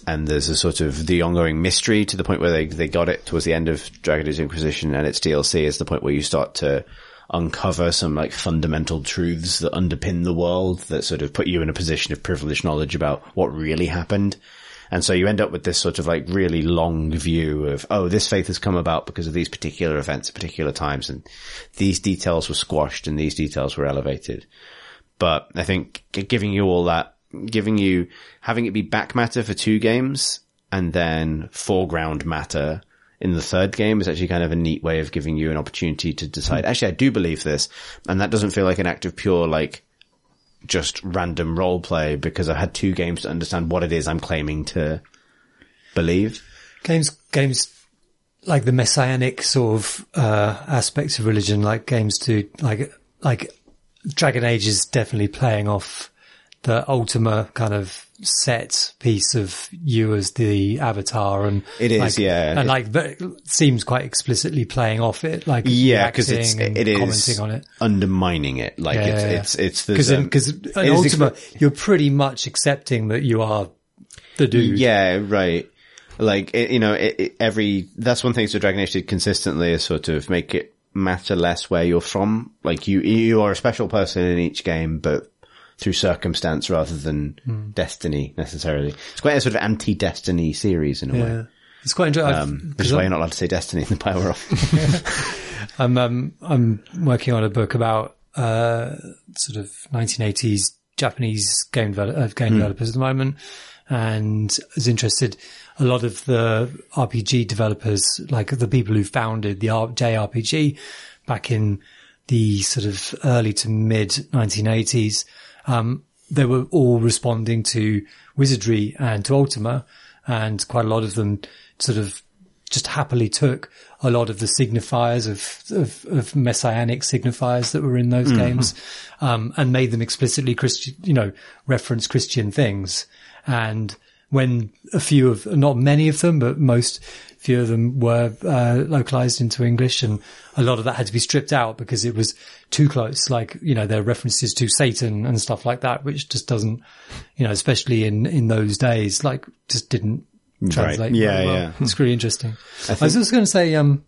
and there's a sort of the ongoing mystery to the point where they, they got it towards the end of Dragon Age Inquisition and its DLC is the point where you start to uncover some like fundamental truths that underpin the world that sort of put you in a position of privileged knowledge about what really happened. And so you end up with this sort of like really long view of, oh, this faith has come about because of these particular events at particular times and these details were squashed and these details were elevated. But I think giving you all that, giving you, having it be back matter for two games and then foreground matter in the third game is actually kind of a neat way of giving you an opportunity to decide, actually, I do believe this. And that doesn't feel like an act of pure, like, just random role play because I've had two games to understand what it is I'm claiming to believe. Games, games like the messianic sort of, uh, aspects of religion, like games do, like, like Dragon Age is definitely playing off the Ultima kind of set piece of you as the avatar and It is, like, yeah. and like it seems quite explicitly playing off it like Yeah, because it's, it is commenting on it undermining it. Like it's, it's, it's, because there's, um, because in Ultima expli- you're pretty much accepting that you are the dude Yeah, right. Like, it, you know, it, it, every, that's one thing so Dragon Age did consistently is sort of make it matter less where you're from. Like you, you are a special person in each game, but through circumstance rather than Hmm. destiny necessarily. It's quite a sort of anti-destiny series in a way. It's quite interesting. Um, which is why you're not allowed to say destiny in the Power Off. I'm um, I'm working on a book about uh, sort of 1980s Japanese game develop- uh, game developers at the moment, and is interested. A lot of the RPG developers, like the people who founded the R- JRPG back in the sort of early to mid 1980s, um, they were all responding to Wizardry and to Ultima, and quite a lot of them sort of just happily took a lot of the signifiers of, of, of messianic signifiers that were in those games, um, and made them explicitly Christian, you know, reference Christian things. And when a few of, not many of them, but most few of them were, uh, localized into English and a lot of that had to be stripped out because it was too close. Like, you know, there are references to Satan and stuff like that, which just doesn't, you know, especially in, in those days, like just didn't translate. Yeah, very well. yeah. It's really interesting. I, was just going to say, um,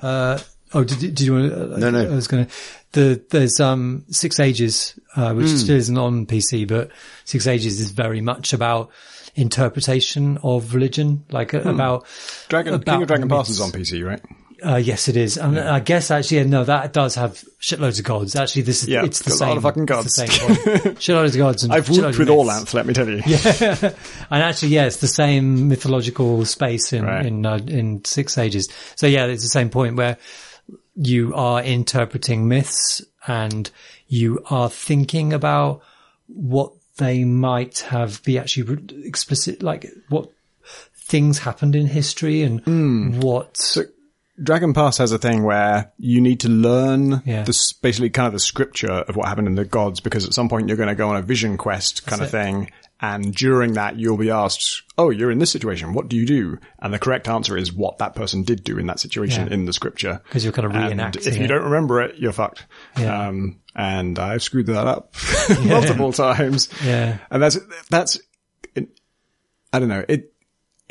uh, oh, did, did you want to? Uh, No, no. I was going to. The there's um Six Ages, uh, Hmm. which still isn't on PC, but Six Ages is very much about interpretation of religion, like uh, about Dragon, about King of Dragon. Pass is on PC, right? Uh, yes, it is, and I guess actually, yeah, no, that does have shitloads of gods. Actually, this is Yeah, it's the got a lot of fucking gods. same shitloads of gods. And I've worked with myths. all ants, let me tell you. Yeah, And actually, yeah, it's the same mythological space in Right. in uh, in Six Ages. So yeah, it's the same point where you are interpreting myths and you are thinking about what they might have be actually explicit, like what things happened in history and Hmm. what. Dragon Pass has a thing where you need to learn Yeah. this basically kind of the scripture of what happened in the gods because at some point you're going to go on a vision quest kind of That's thing. And during that, you'll be asked, Oh, you're in this situation. What do you do? And the correct answer is what that person did do in that situation Yeah. in the scripture. Cause you're kind of reenacting if you it. don't remember it, you're fucked. Yeah. Um, and I've screwed that up multiple times. Yeah. And that's, that's, it, I don't know. It,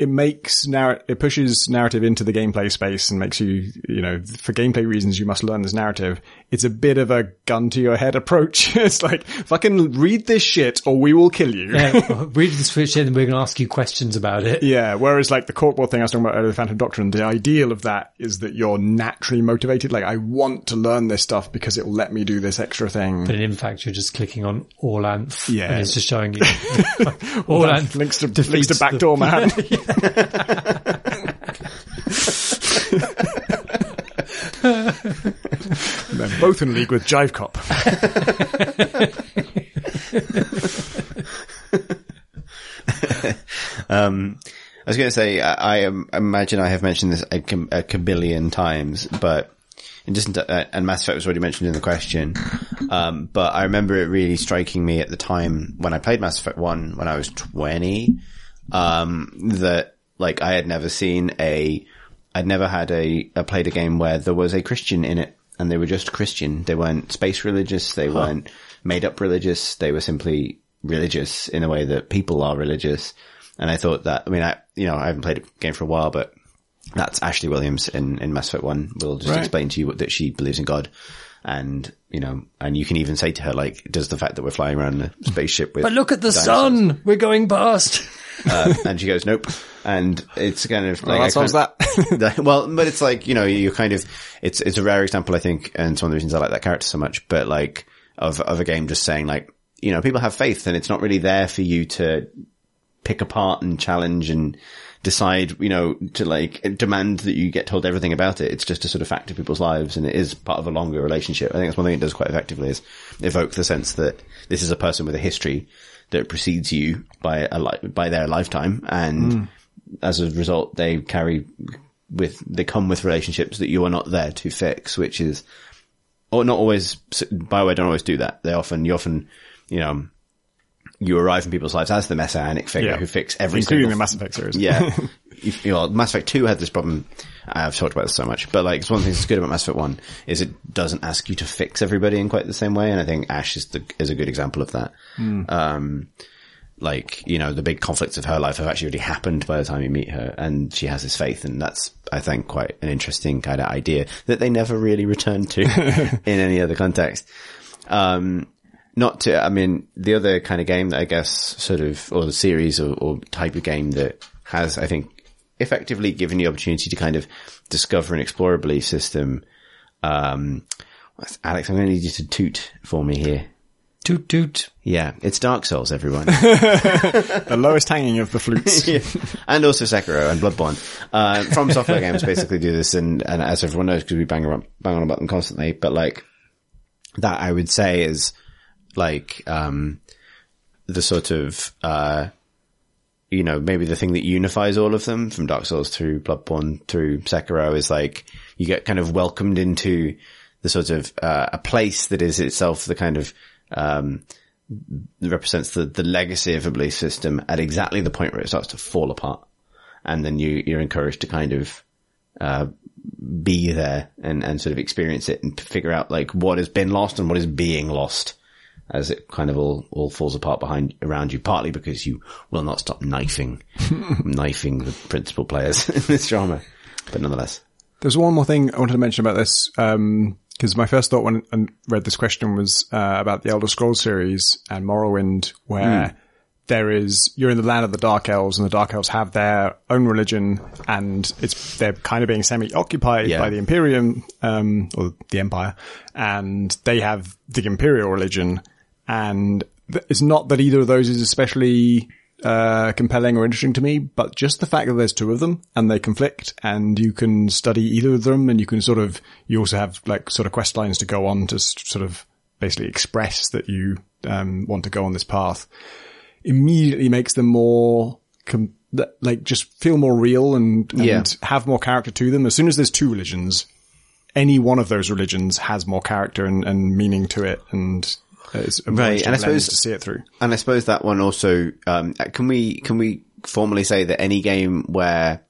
it makes narr- it pushes narrative into the gameplay space and makes you, you know, for gameplay reasons, you must learn this narrative. It's a bit of a gun to your head approach. it's like, fucking read this shit or we will kill you. Yeah, read switch in and we're going to ask you questions about it. Yeah, whereas like the corkboard thing I was talking about earlier, the Phantom Doctrine, the ideal of that is that you're naturally motivated. Like, I want to learn this stuff because it will let me do this extra thing. But in fact, you're just clicking on all anth. Yeah. And it's just showing you all anth. links to, links to Backdoor Man. They're both in league with Jive Cop. Um, I was going to say, I, I imagine I have mentioned this a, a kabillion times, but in just uh, and Mass Effect was already mentioned in the question. Um, but I remember it really striking me at the time when I played Mass Effect One when I was twenty. Um, that like I had never seen a, I'd never had a played a game where there was a Christian in it, and they were just Christian. They weren't space religious. They weren't made up religious. They were simply religious in a way that people are religious. And I thought that, I mean, I, you know, I haven't played a game for a while, but that's Ashley Williams in, in Mass Effect 1 will just Right. explain to you what, that she believes in God. And, you know, and you can even say to her, like, does the fact that we're flying around a spaceship with, But look at the dinosaurs- sun. We're going past. Uh, and she goes, nope. And it's kind of like, Well, that solves that. that- well, but it's like, you know, you kind of, it's, it's a rare example, I think, and it's one of the reasons I like that character so much, but like, of, of a game just saying like, you know, people have faith and it's not really there for you to pick apart and challenge and decide, you know, to like demand that you get told everything about it. It's just a sort of fact of people's lives and it is part of a longer relationship. I think that's one thing it does quite effectively is evoke the sense that this is a person with a history that precedes you by a li- by their lifetime and hmm. as a result they carry with, they come with relationships that you are not there to fix, which is, or not always, By the way, don't always do that. They often, you often, you know, you arrive in people's lives as the messianic figure Yeah. who fix every Including single the Mass Effect series. yeah. If, you know, Mass Effect 2 had this problem. I've talked about this so much, but like, it's one of the things that's good about Mass Effect 1 is it doesn't ask you to fix everybody in quite the same way. And I think Ash is the, is a good example of that. Um, like, you know, the big conflicts of her life have actually already happened by the time you meet her and she has this faith. And that's, I think, quite an interesting kind of idea that they never really return to in any other context. Um, not to, I mean, the other kind of game that I guess sort of, or the series or, or type of game that has, I think, effectively given you the opportunity to kind of discover and explore a belief system. Um, Alex, I'm going to need you to toot for me here. Toot toot. Yeah, it's Dark Souls, everyone. The lowest hanging of the flutes. and also Sekiro and Bloodborne. Uh, FromSoftware games basically do this and, and as everyone knows, because we bang, around, bang on about them constantly, but like, that I would say is like, um, the sort of, uh, you know, maybe the thing that unifies all of them from Dark Souls through Bloodborne through Sekiro is like, you get kind of welcomed into the sort of, uh, a place that is itself the kind of, um, represents the, the legacy of a belief system at exactly the point where it starts to fall apart. And then you, you're encouraged to kind of, uh, be there and, and sort of experience it and figure out like what has been lost and what is being lost as it kind of all, all falls apart behind, around you, partly because you will not stop knifing, knifing the principal players in this drama. But nonetheless. There's one more thing I wanted to mention about this, because my first thought when I read this question was uh, about the Elder Scrolls series and Morrowind, where there is you're in the land of the Dark Elves, and the Dark Elves have their own religion, and it's they're kind of being semi-occupied Yeah. by the Imperium um, or the Empire, and they have the Imperial religion, and th- it's not that either of those is especially uh, compelling or interesting to me, but just the fact that there's two of them and they conflict and you can study either of them and you can sort of, you also have like sort of quest lines to go on to sort of basically express that you, um, want to go on this path immediately makes them more, com- that, like just feel more real and, and Yeah. have more character to them. As soon as there's two religions, any one of those religions has more character and, and meaning to it and it's Right, and I suppose- to see it through. And I suppose that one also, um, can we, can we formally say that any game where,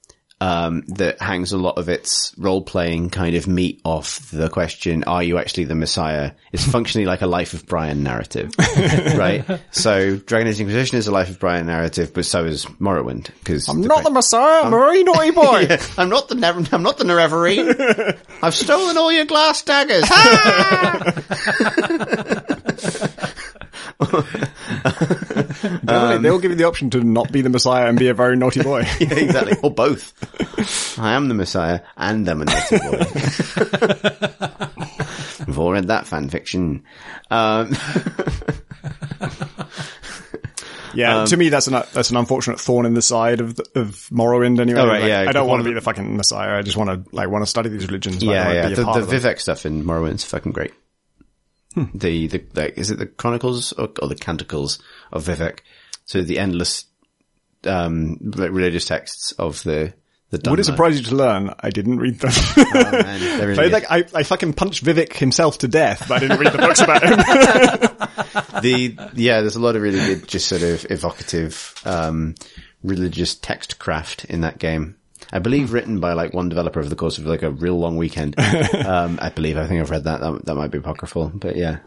um, that hangs a lot of its role playing kind of meat off the question, are you actually the Messiah? is functionally like a Life of Brian narrative, right? So Dragon Age Inquisition is a Life of Brian narrative, but so is Morrowind, because I'm not the Messiah, I'm a very naughty boy. I'm not the Nev- I'm not the Nerevarine. I've stolen all your glass daggers. They'll- They'll give you the option to not be the Messiah and be a very naughty boy. Yeah, exactly. Or both. I am the Messiah and I'm a naughty boy. We've all read that fan fiction. Um, Yeah, Um, to me, that's an that's an unfortunate thorn in the side of the, of Morrowind. Anyway, Oh, right, Like, yeah, I don't want to be the fucking messiah. I just want to like want to study these religions. yeah, yeah. be a The, part the of. Vivec stuff in Morrowind's fucking great. The, the, like, is it the Chronicles or, or the Canticles of Vivec? So the endless, um, religious texts of the, the Would it surprise you to learn I didn't read them? Oh, man, really I, like, I, I fucking punched Vivec himself to death, but I didn't read the books about him. the yeah, there's a lot of really good, just sort of evocative, um, religious text craft in that game. I believe written by like one developer over the course of like a real long weekend. um, I believe, I think I've read that. That, that might be apocryphal, but yeah,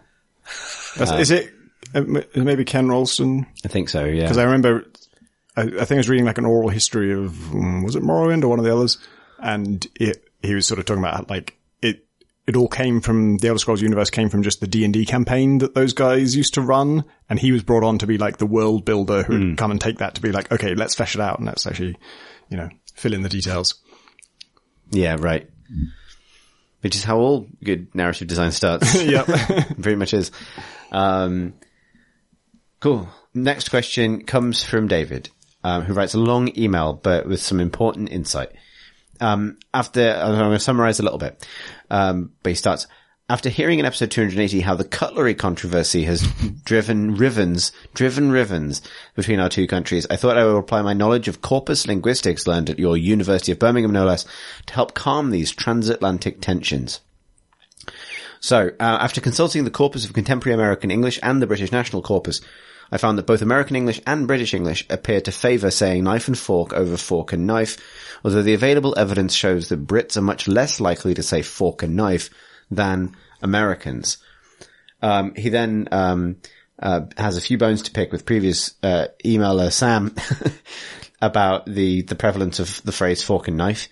That's, is it uh, maybe Ken Rolston? I think so. Yeah. Because I remember, I, I think I was reading like an oral history of um, was it Morrowind or one of the others, and it he was sort of talking about how, like it it all came from the Elder Scrolls universe came from just the D and D campaign that those guys used to run, and he was brought on to be like the world builder who would come and take that to be like, okay, let's flesh it out and let's actually, you know, fill in the details. Yeah, right. Which is how all good narrative design starts. yeah. Pretty much is. Um, cool. Next question comes from David, um, who writes a long email, but with some important insight. Um, after, I'm going to summarize a little bit. Um, but he starts, after hearing in episode 280 how the cutlery controversy has driven rivens, driven rivens between our two countries, I thought I would apply my knowledge of corpus linguistics learned at your University of Birmingham, no less, to help calm these transatlantic tensions. So, uh, after consulting the corpus of contemporary American English and the British National Corpus, I found that both American English and British English appear to favour saying knife and fork over fork and knife, although the available evidence shows that Brits are much less likely to say fork and knife than Americans. Um, he then um, uh, has a few bones to pick with previous uh, emailer Sam about the the prevalence of the phrase fork and knife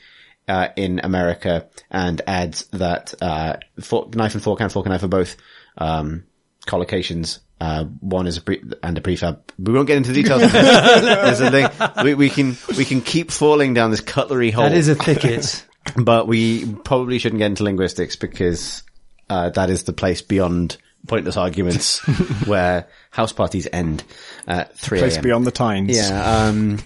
uh, in America, and adds that uh, fork, knife and fork and fork and knife are both um, collocations. Uh, one is a pre- and a prefab. We won't get into the details. There's a thing. We, we can we can keep falling down this cutlery hole That is a thicket. But we probably shouldn't get into linguistics because uh, that is the place beyond pointless arguments where house parties end at 3 Place beyond the times. Yeah, um,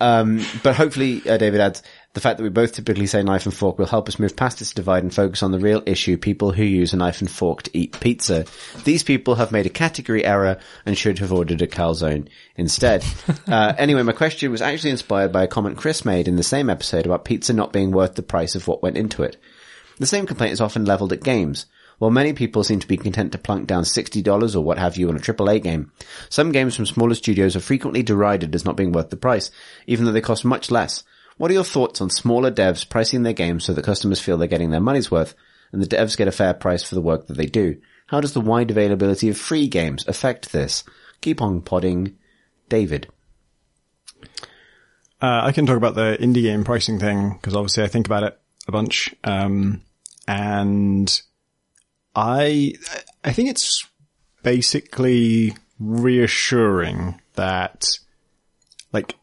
um, but hopefully, uh, David adds, the fact that we both typically say knife and fork will help us move past this divide and focus on the real issue, people who use a knife and fork to eat pizza. These people have made a category error and should have ordered a calzone instead. uh, anyway, my question was actually inspired by a comment Chris made in the same episode about pizza not being worth the price of what went into it. The same complaint is often leveled at games. While many people seem to be content to plunk down $60 or what have you on a AAA game, some games from smaller studios are frequently derided as not being worth the price, even though they cost much less. What are your thoughts on smaller devs pricing their games so that customers feel they're getting their money's worth and the devs get a fair price for the work that they do? How does the wide availability of free games affect this? Keep on podding, David. Uh, I can talk about the indie game pricing thing because obviously I think about it a bunch. Um, and I, I think it's basically reassuring that like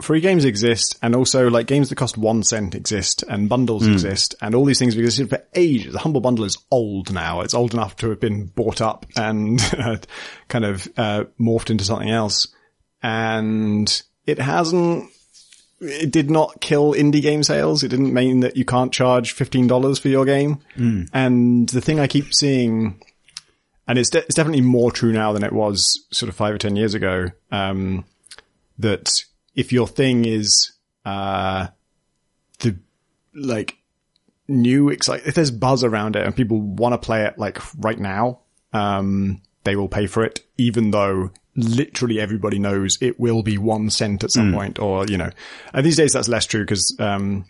free games exist and also like games that cost one cent exist and bundles exist and all these things have existed for ages. The Humble Bundle is old now. It's old enough to have been bought up and uh, kind of, uh, morphed into something else. And it hasn't it did not kill indie game sales. It didn't mean that you can't charge $15 for your game. And the thing I keep seeing, and it's, de- it's definitely more true now than it was sort of five or 10 years ago, um, that if your thing is, uh, the, like, new, exciting, if there's buzz around it and people want to play it like right now, um, they will pay for it, even though literally everybody knows it will be one cent at some point, or, you know, and these days that's less true because, um,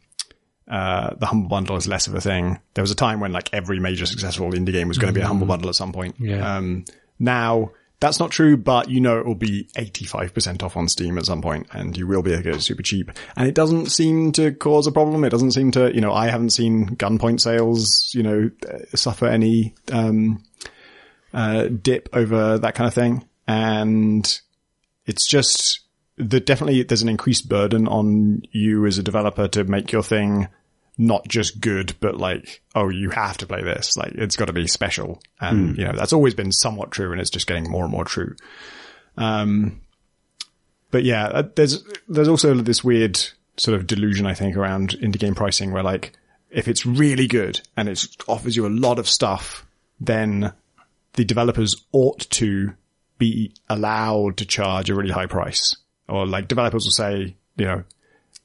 uh, the Humble Bundle is less of a thing. There was a time when like every major successful indie game was going to be a Humble Bundle at some point. Yeah. Um, now that's not true, but you know it will be 85% off on Steam at some point and you will be able to get it super cheap. And it doesn't seem to cause a problem. It doesn't seem to, you know, I haven't seen Gunpoint sales, you know, uh, suffer any, um, uh, dip over that kind of thing. And it's just that definitely there's an increased burden on you as a developer to make your thing not just good, but like, oh, you have to play this. Like, it's got to be special. And, you know, that's always been somewhat true and it's just getting more and more true. Um, but yeah, uh, there's there's also this weird sort of delusion I think around indie game pricing where like if it's really good and it offers you a lot of stuff, then the developers ought to be allowed to charge a really high price. Or like developers will say, you know,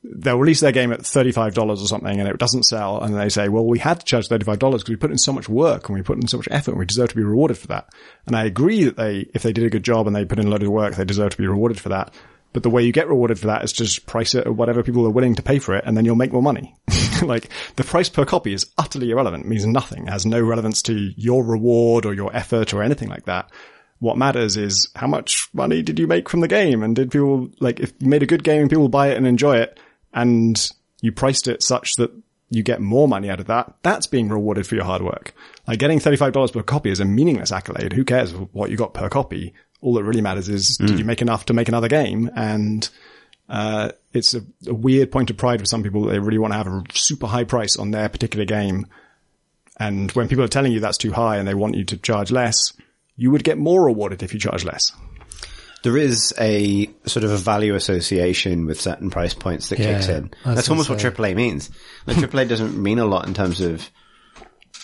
they'll release their game at $35 or something and it doesn't sell. And they say, well, we had to charge $35 because we put in so much work and we put in so much effort and we deserve to be rewarded for that. And I agree that they, if they did a good job and they put in a load of work, they deserve to be rewarded for that. But the way you get rewarded for that is just price it at whatever people are willing to pay for it and then you'll make more money. like the price per copy is utterly irrelevant. It means nothing. It has no relevance to your reward or your effort or anything like that. What matters is how much money did you make from the game? And did people, like, if you made a good game and people buy it and enjoy it and you priced it such that you get more money out of that, that's being rewarded for your hard work. Like getting $35 per copy is a meaningless accolade. Who cares what you got per copy? All that really matters is mm. did you make enough to make another game? And, uh, it's a, a, weird point of pride for some people that they really want to have a super high price on their particular game. And when people are telling you that's too high and they want you to charge less, you would get more rewarded if you charge less. There is a sort of a value association with certain price points that yeah, kicks in. That's almost what AAA means. Like AAA doesn't mean a lot in terms of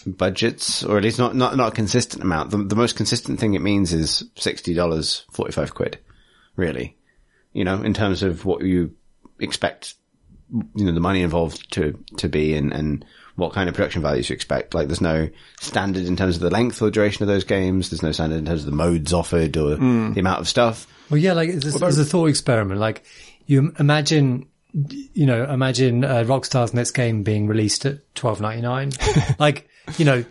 budgets, or at least not, not, not a consistent amount. The, the most consistent thing it means is $60, 45 quid, really. You know, in terms of what you expect, you know, the money involved to, to be and, and what kind of production values you expect. Like there's no standard in terms of the length or duration of those games. There's no standard in terms of the modes offered or mm. the amount of stuff. Well, yeah, like there's, there's a thought experiment. Like you imagine, you know, imagine uh, Rockstar's next game being released at twelve ninety nine. like, you know,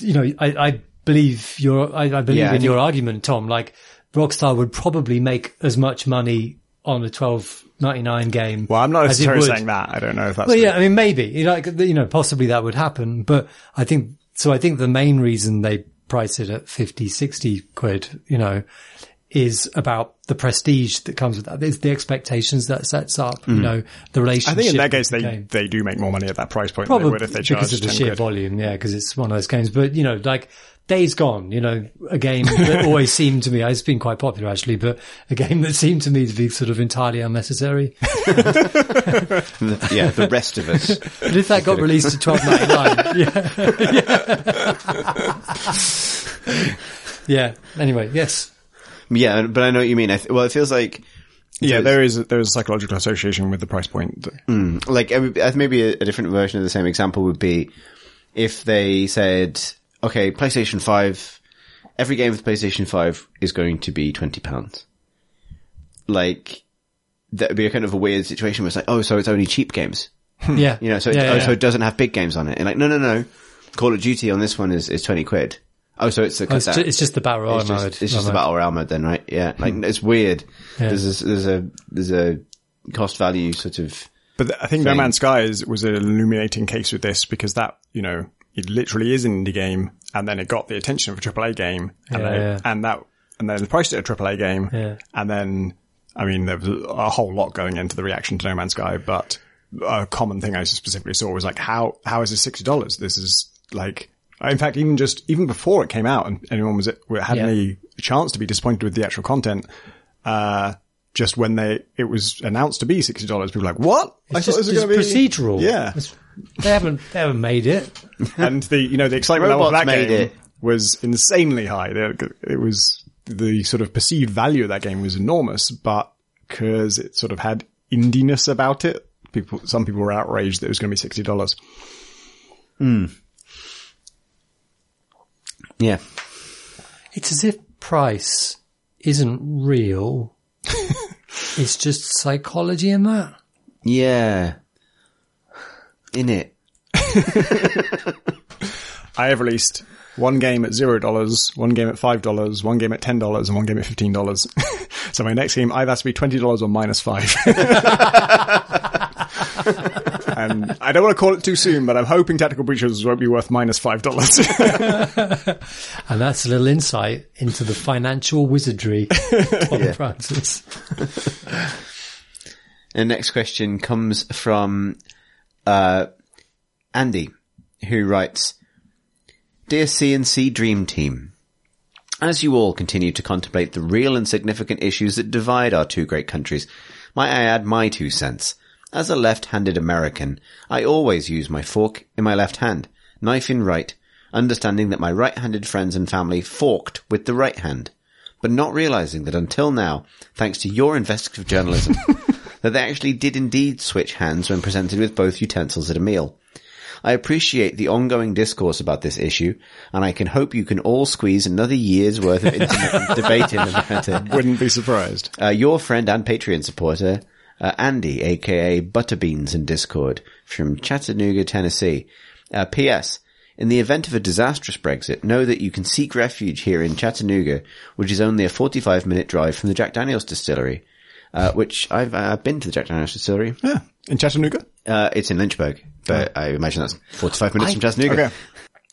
you know, I, I believe your, I, I believe yeah, in your argument, Tom. Like Rockstar would probably make as much money on a twelve 99 game. Well, I'm not necessarily saying that. I don't know if that's. Well, yeah, I mean, maybe like you know, possibly that would happen, but I think so. I think the main reason they price it at 50, 60 quid, you know, is about the prestige that comes with that. It's the expectations that sets up, mm. you know, the relationship. I think in that case, they, game. they do make more money at that price point Probably than they would if they charge because of the sheer quid. volume. Yeah. Cause it's one of those games, but you know, like Days Gone, you know, a game that always seemed to me, it's been quite popular actually, but a game that seemed to me to be sort of entirely unnecessary. yeah, the rest of us. But if that got released to twelve ninety nine, yeah, yeah. yeah. Anyway, yes. Yeah, but I know what you mean. Th- well, it feels like. Yeah, there is there is a psychological association with the price point. Mm, like maybe a, a different version of the same example would be if they said okay, PlayStation 5, every game with PlayStation 5 is going to be £20. Like, that would be a kind of a weird situation where it's like, oh, so it's only cheap games. Hmm. yeah. You know, so, it, yeah, oh, so it doesn't have big games on it. And like, no, no, no. Call of Duty on this one is, is 20 quid. Oh, so it's the, oh, it's, ju- it's, just the battle royale it's mode. Just, it's just the battle royale mode then, right? Yeah. Like, hmm. it's weird. Yeah. There's a, there's a, there's a cost value sort of. But I think thing. No Man's Sky is, was an illuminating case with this because that, you know, it literally is an indie game, and then it got the attention of a AAA game, and yeah, then, yeah. and that, and then priced it at a AAA game, yeah. and then, I mean, there was a whole lot going into the reaction to No Man's Sky, but a common thing I specifically saw was like, how, how is this sixty dollars? This is like, in fact, even just even before it came out, and anyone was had any chance to be disappointed with the actual content, uh, just when they it was announced to be sixty dollars, people were like, "What? It's I just, thought it was going to be procedural." Yeah, it's, they haven't they haven't made it. and the you know the excitement level of that game it. was insanely high. It was the sort of perceived value of that game was enormous, but because it sort of had indiness about it, people some people were outraged that it was going to be sixty dollars. Hmm. Yeah. It's as if price isn't real. it's just psychology in that. Yeah in it. I have released one game at zero dollars, one game at five dollars, one game at ten dollars, and one game at fifteen dollars. so my next game either has to be twenty dollars or minus five. and I don't want to call it too soon, but I'm hoping Tactical Breaches won't be worth minus five dollars. and that's a little insight into the financial wizardry of yeah. Francis. The next question comes from uh, Andy, who writes, Dear CNC Dream Team, As you all continue to contemplate the real and significant issues that divide our two great countries, might I add my two cents? As a left-handed American, I always use my fork in my left hand, knife in right, understanding that my right-handed friends and family forked with the right hand, but not realizing that until now, thanks to your investigative journalism, that they actually did indeed switch hands when presented with both utensils at a meal. I appreciate the ongoing discourse about this issue, and I can hope you can all squeeze another year's worth of debate in about it. Wouldn't be surprised. Uh, your friend and Patreon supporter, uh, Andy, aka Butterbeans in Discord, from Chattanooga, Tennessee. Uh, P.S. In the event of a disastrous Brexit, know that you can seek refuge here in Chattanooga, which is only a 45 minute drive from the Jack Daniels distillery. Uh, which I've uh, been to the Jack Daniels distillery. Yeah. In Chattanooga? Uh, it's in Lynchburg, but I imagine that's 45 minutes from Chattanooga. Okay.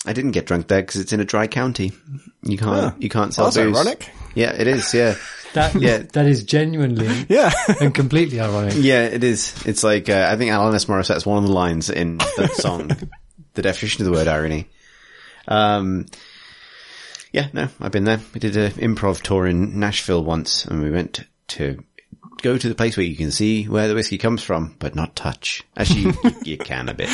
I didn't get drunk there because it's in a dry county. You can't, you can't sell That's booze. ironic. Yeah, it is. Yeah. That, Yeah. that is genuinely Yeah. and completely ironic. Yeah, it is. It's like, uh, I think Alanis Morissette's one of the lines in that song, the definition of the word irony. Um, yeah, no, I've been there. We did an improv tour in Nashville once and we went to go to the place where you can see where the whiskey comes from, but not touch. Actually, you, you can a bit.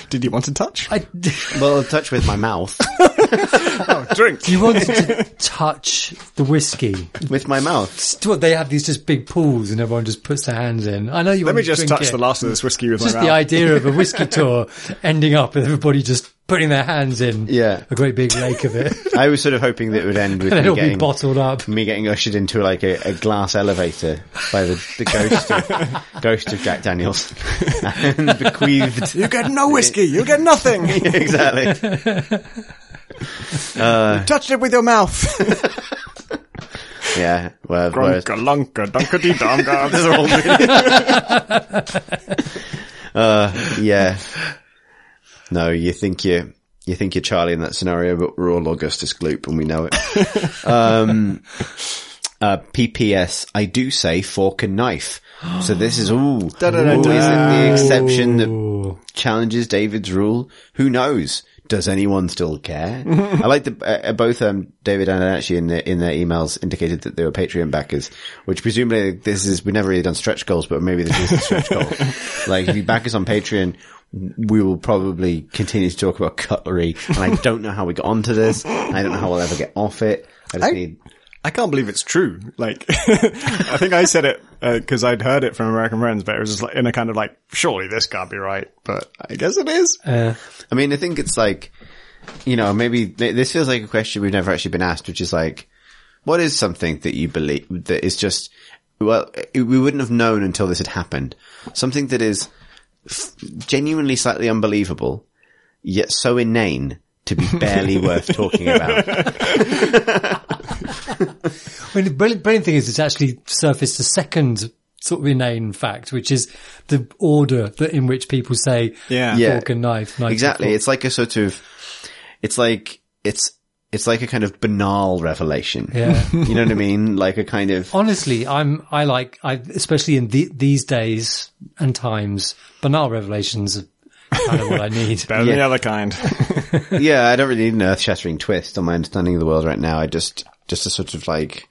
Did you want to touch? I, Well, touch with my mouth. oh, drink. you wanted to touch the whiskey. With my mouth. What, they have these just big pools and everyone just puts their hands in. I know you Let want me to just drink touch it. the last of this whiskey with Just my the idea of a whiskey tour ending up with everybody just putting their hands in Yeah. a great big lake of it. I was sort of hoping that it would end with and me it'll be getting, bottled up. me getting ushered into like a, a glass elevator by the, the ghost of, ghost of Jack Daniels and bequeathed. You get no whiskey. You get nothing. exactly. Touched it with your mouth. Yeah. Well, whereas, Grunka lunka dunkety donka. uh, yeah. No, you think you you think you're Charlie in that scenario, but we're all Augustus Gloop and we know it. um, uh, PPS, I do say fork and knife. So this is, ooh, is it the exception that challenges David's rule? Who knows? Does anyone still care? I like the, uh, both, um, David and actually in their, in their emails indicated that they were Patreon backers, which presumably this is, we've never really done stretch goals, but maybe this is a stretch goal. like if you back us on Patreon, we will probably continue to talk about cutlery and I don't know how we got onto this. I don't know how we'll ever get off it. I just I- need, I can't believe it's true. Like, I think I said it because I'd heard it from American friends, but it was just like in a kind of like, surely this can't be right, but I guess it is. Uh, I mean, I think it's like, you know, maybe th- this feels like a question we've never actually been asked, which is like, what is something that you believe that is just, well, it- we wouldn't have known until this had happened. Something that is f- genuinely slightly unbelievable, yet so inane to be barely worth talking about. I mean, the brilliant, brilliant thing is it's actually surfaced a second sort of inane fact, which is the order that in which people say Yeah. Yeah. and knife. knife and Exactly. fork. It's like a sort of, it's like, it's, it's like a kind of banal revelation. Yeah. You know what I mean? Like a kind of, Honestly, I'm, I like, I, especially in the, these days and times, banal revelations are kind of what I need. Better than the other kind. yeah, I don't really need an earth-shattering twist on my understanding of the world right now. I just, just a sort of like,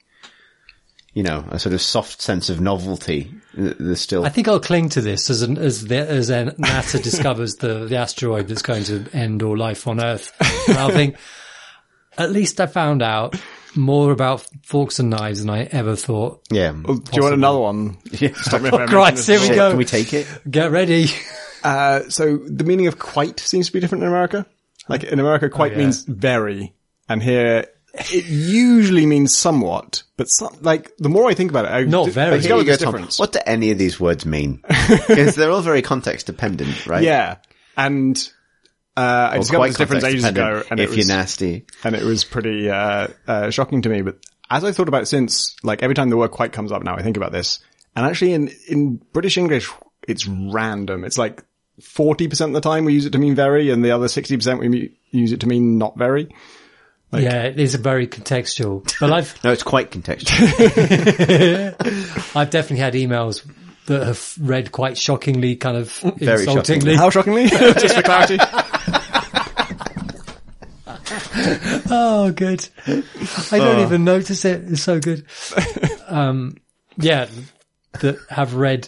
you know, a sort of soft sense of novelty. There's still, I think I'll cling to this as an, as the, as an NASA discovers the, the asteroid that's going to end all life on Earth. And I'll think, at least I found out more about forks and knives than I ever thought. yeah. Do you want another one? Stop me if Christ, here we Shit, go. Can we take it? Get ready. Uh, so the meaning of quite seems to be different in America. Like in America, quite yeah. means very, and here it usually means somewhat. But some, like the more I think about it, I Not very. I Here you go, Tom. What do any of these words mean? Because they're all very context dependent, right? Yeah, and uh, I Or discovered this difference ages ago, and if it was you're nasty. and it was pretty uh, uh, shocking to me. But as I thought about it since, like every time the word quite comes up now, I think about this. And actually, in in British English, it's random. It's like forty percent of the time we use it to mean very, and the other sixty percent we me- use it to mean not very. yeah, it is very contextual, but I've, No, it's quite contextual. I've definitely had emails that have read quite shockingly, kind of Very insultingly. How shockingly! Just for clarity. Oh, good. I don't even notice it. It's so good. Um, yeah, that have read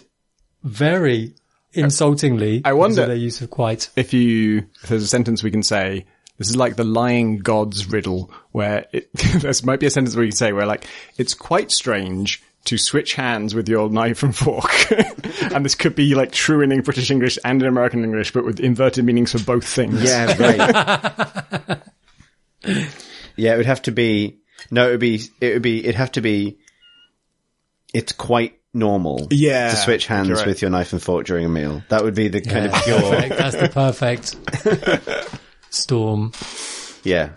very insultingly. I wonder- their use of quite. if you if there's a sentence we can say this is like the lying gods riddle where it this might be a sentence where you can say where like it's quite strange to switch hands with your knife and fork and this could be like true in British English and in American English but with inverted meanings for both things Yeah, right. yeah, it would have to be. No, it would be. It would be. It'd have to be. It's quite normal. Yeah, to switch hands right. with your knife and fork during a meal. That would be the kind of pure. perfect. That's the perfect storm. Yeah.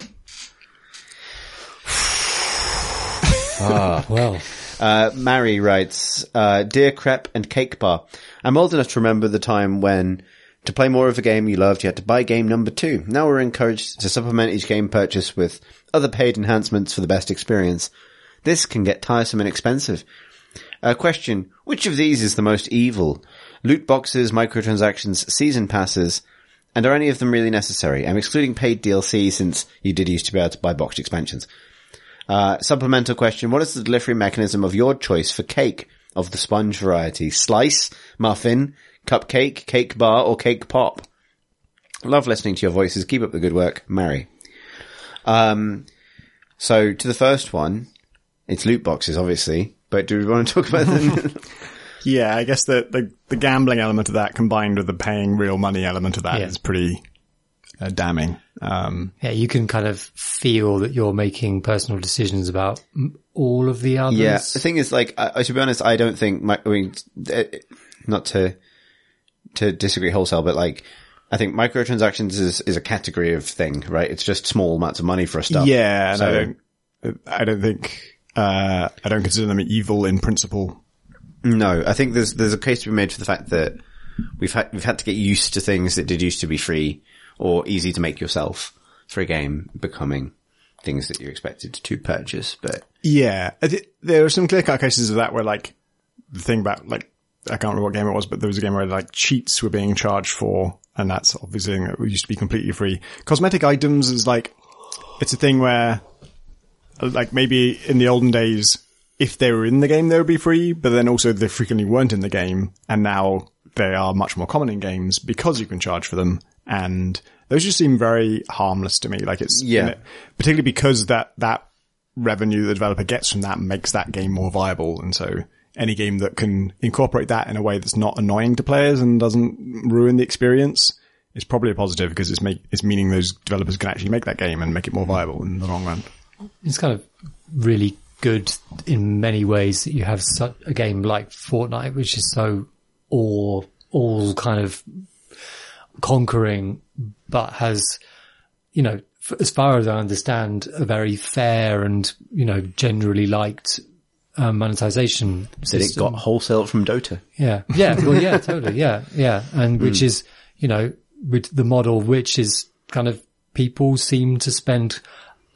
ah, Well, Uh, Mary writes, uh, Dear Crepe and Cake Bar, I'm old enough to remember the time when to play more of a game you loved, you had to buy game number two. Now we're encouraged to supplement each game purchase with other paid enhancements for the best experience. This can get tiresome and expensive. Uh, question, which of these is the most evil? Loot boxes, microtransactions, season passes, and are any of them really necessary? I'm excluding paid DLC since you did used to be able to buy boxed expansions. Uh, supplemental question. What is the delivery mechanism of your choice for cake of the sponge variety? Slice, muffin, cupcake, cake bar, or cake pop? Love listening to your voices. Keep up the good work. Mary. Um, so to the first one, it's loot boxes, obviously, but do we want to talk about them? yeah I guess the, the the gambling element of that combined with the paying real money element of that is Yeah. pretty uh, damning um yeah, you can kind of feel that you're making personal decisions about all of the others. Yeah, the thing is, like, I, I- to be honest, I don't think. My, I mean, uh, not to to disagree wholesale, but like, I think microtransactions is is a category of thing, right? It's just small amounts of money for a stuff. Yeah, and So- I don't, I don't think, uh, I don't consider them evil in principle. No, I think there's there's a case to be made for the fact that we've had we've had to get used to things that did used to be free or easy to make yourself for a game becoming things that you're expected to purchase. But Yeah, there are some clear cut cases of that where like the thing about like I can't remember what game it was, but there was a game where like cheats were being charged for, and that's obviously that used to be completely free. Cosmetic items is like it's a thing where like maybe in the olden days, if they were in the game, they would be free, but then also they frequently weren't in the game, and now they are much more common in games because you can charge for them, and those just seem very harmless to me. Like it's Yeah. you know, particularly because that that revenue the developer gets from that makes that game more viable, and so any game that can incorporate that in a way that's not annoying to players and doesn't ruin the experience is probably a positive because it's make it's meaning those developers can actually make that game and make it more viable in the long run. it's kind of really good in many ways that you have such a game like Fortnite, which is so all all kind of conquering, but has you know, f- as far as I understand, a very fair and you know generally liked uh, monetization that it got wholesale from Dota. Yeah. Yeah. Well, yeah, totally. Yeah. Yeah. And which is, you know, with the model, which is kind of people seem to spend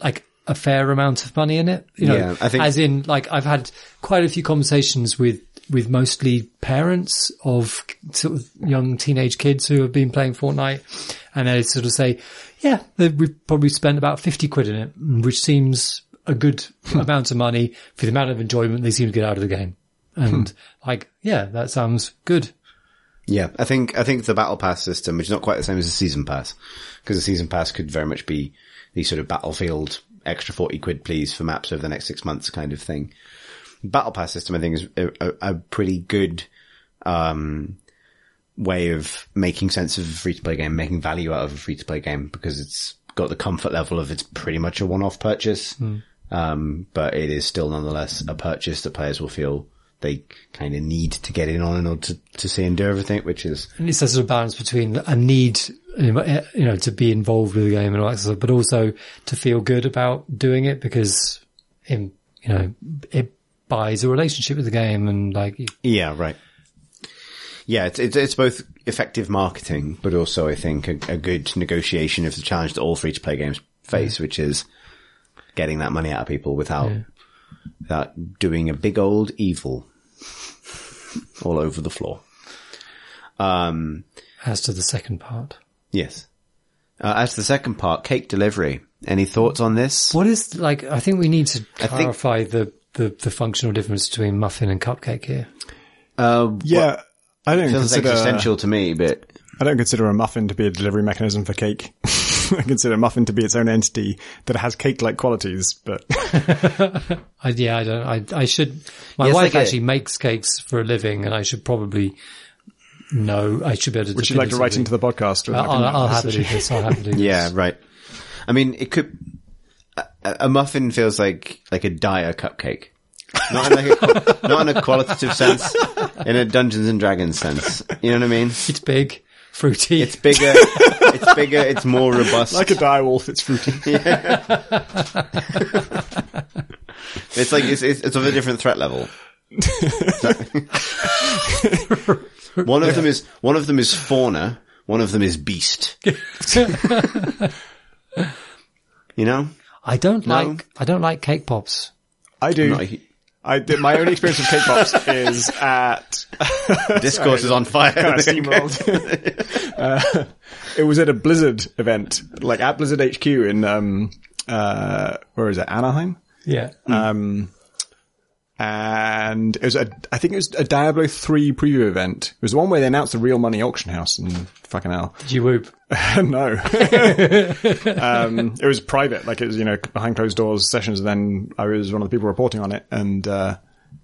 like a fair amount of money in it. You know, Yeah, I think- as in like I've had quite a few conversations with, with mostly parents of sort of young teenage kids who have been playing Fortnite and they sort of say, yeah, we've probably spent about 50 quid in it, which seems a good hmm. amount of money for the amount of enjoyment they seem to get out of the game. And hmm. like, yeah, that sounds good. Yeah, I think I think the battle pass system, which is not quite the same as the season pass, because the season pass could very much be the sort of battlefield extra forty quid, please, for maps over the next six months kind of thing. Battle pass system, I think, is a, a, pretty good um, way of making sense of a free to play game, making value out of a free to play game, because it's got the comfort level of it's pretty much a one off purchase, um, but it is still nonetheless a purchase that players will feel. They kind of need to get in on in order to, to see and do everything, which is And it's a sort of balance between a need, you know, to be involved with the game and all that stuff, but also to feel good about doing it because, in, you know, it buys a relationship with the game and like, Yeah, right. Yeah, it's, it's, it's both effective marketing, but also I think a, a good negotiation of the challenge that all free to play games face, which is getting that money out of people without, without doing a big old evil all over the floor. Um, as to the second part. yes. Uh, as to the second part, cake delivery. Any thoughts on this? What is like? I think we need to think- clarify the, the the functional difference between muffin and cupcake here. Uh, Yeah, I don't feels consider existential to me, but I don't consider a muffin to be a delivery mechanism for cake. I consider a muffin to be its own entity that has cake-like qualities, but I, yeah, I don't. I I should. My Yeah, it's wife actually makes cakes for a living, and I should probably know. I should be able to. would you like to write into the podcast? with I'll, like a I'll, I'll have to do this. I'll have to do this. yeah, right. I mean, it could. A, a muffin feels like like a dire cupcake, not in like a, not in a qualitative sense, in a Dungeons and Dragons sense. You know what I mean? It's big, fruity. It's bigger. it's bigger. It's more robust. Like a direwolf, it's fruity. It's like it's, it's it's of a different threat level. one of them is one of them is fauna. One of them is beast. You know, I don't No. like. I don't like cake pops. I do. Not a- I did, my only experience of cake pops is at discourse is on fire. kind of steamrolled. uh, it was at a Blizzard event, like at Blizzard HQ in um uh where is it Anaheim? Yeah. Um, and it was a, I think it was a Diablo 3 preview event. It was the one where they announced the real money auction house and fucking hell. Did you whoop? no. um, it was private, like it was, you know, behind closed doors sessions. And then I was one of the people reporting on it. And, uh,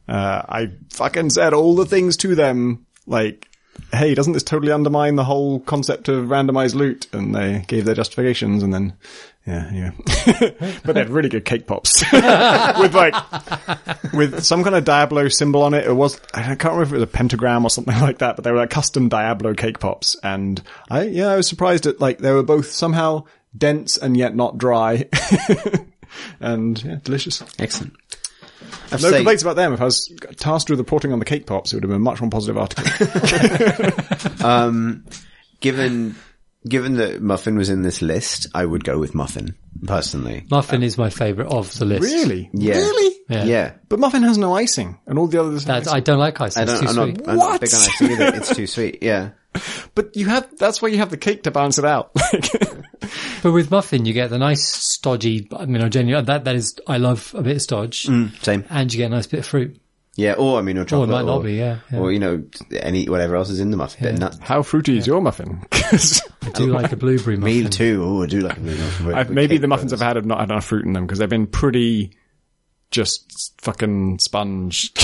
uh, I fucking said all the things to them, like, hey, doesn't this totally undermine the whole concept of randomized loot? And they gave their justifications and then, yeah, yeah. but they had really good cake pops with like, with some kind of Diablo symbol on it. It was, I can't remember if it was a pentagram or something like that, but they were like custom Diablo cake pops. And I, yeah, I was surprised at like, they were both somehow dense and yet not dry. and yeah, delicious. Excellent. I've No say- complaints about them. If I was tasked with reporting on the cake pops, it would have been a much more positive article. Um, given given that muffin was in this list, I would go with muffin personally. Muffin is my favourite of the list. really? Yeah. Really? Yeah. Yeah. But muffin has no icing, and all the others. That's, I don't like ice. I don't. too I'm sweet. not. I'm not big on icing either. It's too sweet. Yeah. But you have, that's why you have the cake to balance it out. But with muffin, you get the nice stodgy. I mean, I genuinely that that is. I love a bit of stodge, mm, Same. and you get a nice bit of fruit. Yeah. Or I mean, or chocolate. Or it chocolate. might not be. Yeah, yeah. Or you know, any whatever else is in the muffin. Bit of. How fruity is your muffin? 'Cause I do like a blueberry muffin. Me too. Oh, I do like a blue muffin. I've- maybe the muffins bones. I've had have not had enough fruit in them because they've been pretty just fucking sponge.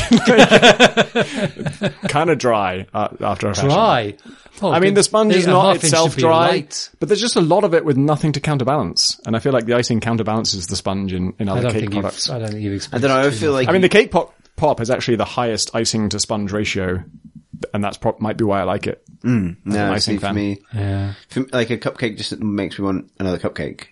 kind of dry uh, after a fashion. Dry. Oh, I mean, the sponge is not itself dry, light. but there's just a lot of it with nothing to counterbalance. And I feel like the icing counterbalances the sponge in, in other cake products. I don't think you've I experienced. don't know. I feel much. like I mean, the cake pop, pop is actually the highest icing to sponge ratio, and that's pro- might be why I like it. Mm, no, icing see, for me, Yeah. for like a cupcake just makes me want another cupcake.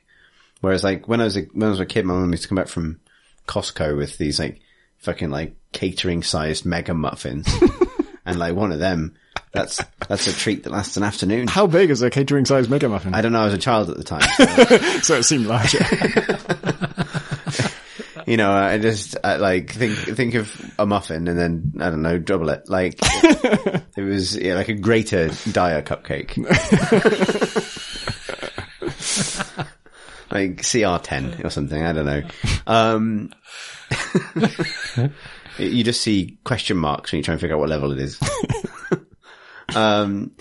Whereas like when I was a, when I was a kid, my mum used to come back from Costco with these like fucking like catering sized mega muffins, and like one of them, that's that's a treat that lasts an afternoon. How big is a catering size mega muffin? I don't know. I was a child at the time. So, so it seemed larger. you know, I just I, like think think of a muffin and then I don't know, double it. Like it, it was yeah, like a greater dire cupcake. like CR10 or something. I don't know. Um, you just see question marks when you try and figure out what level it is. um,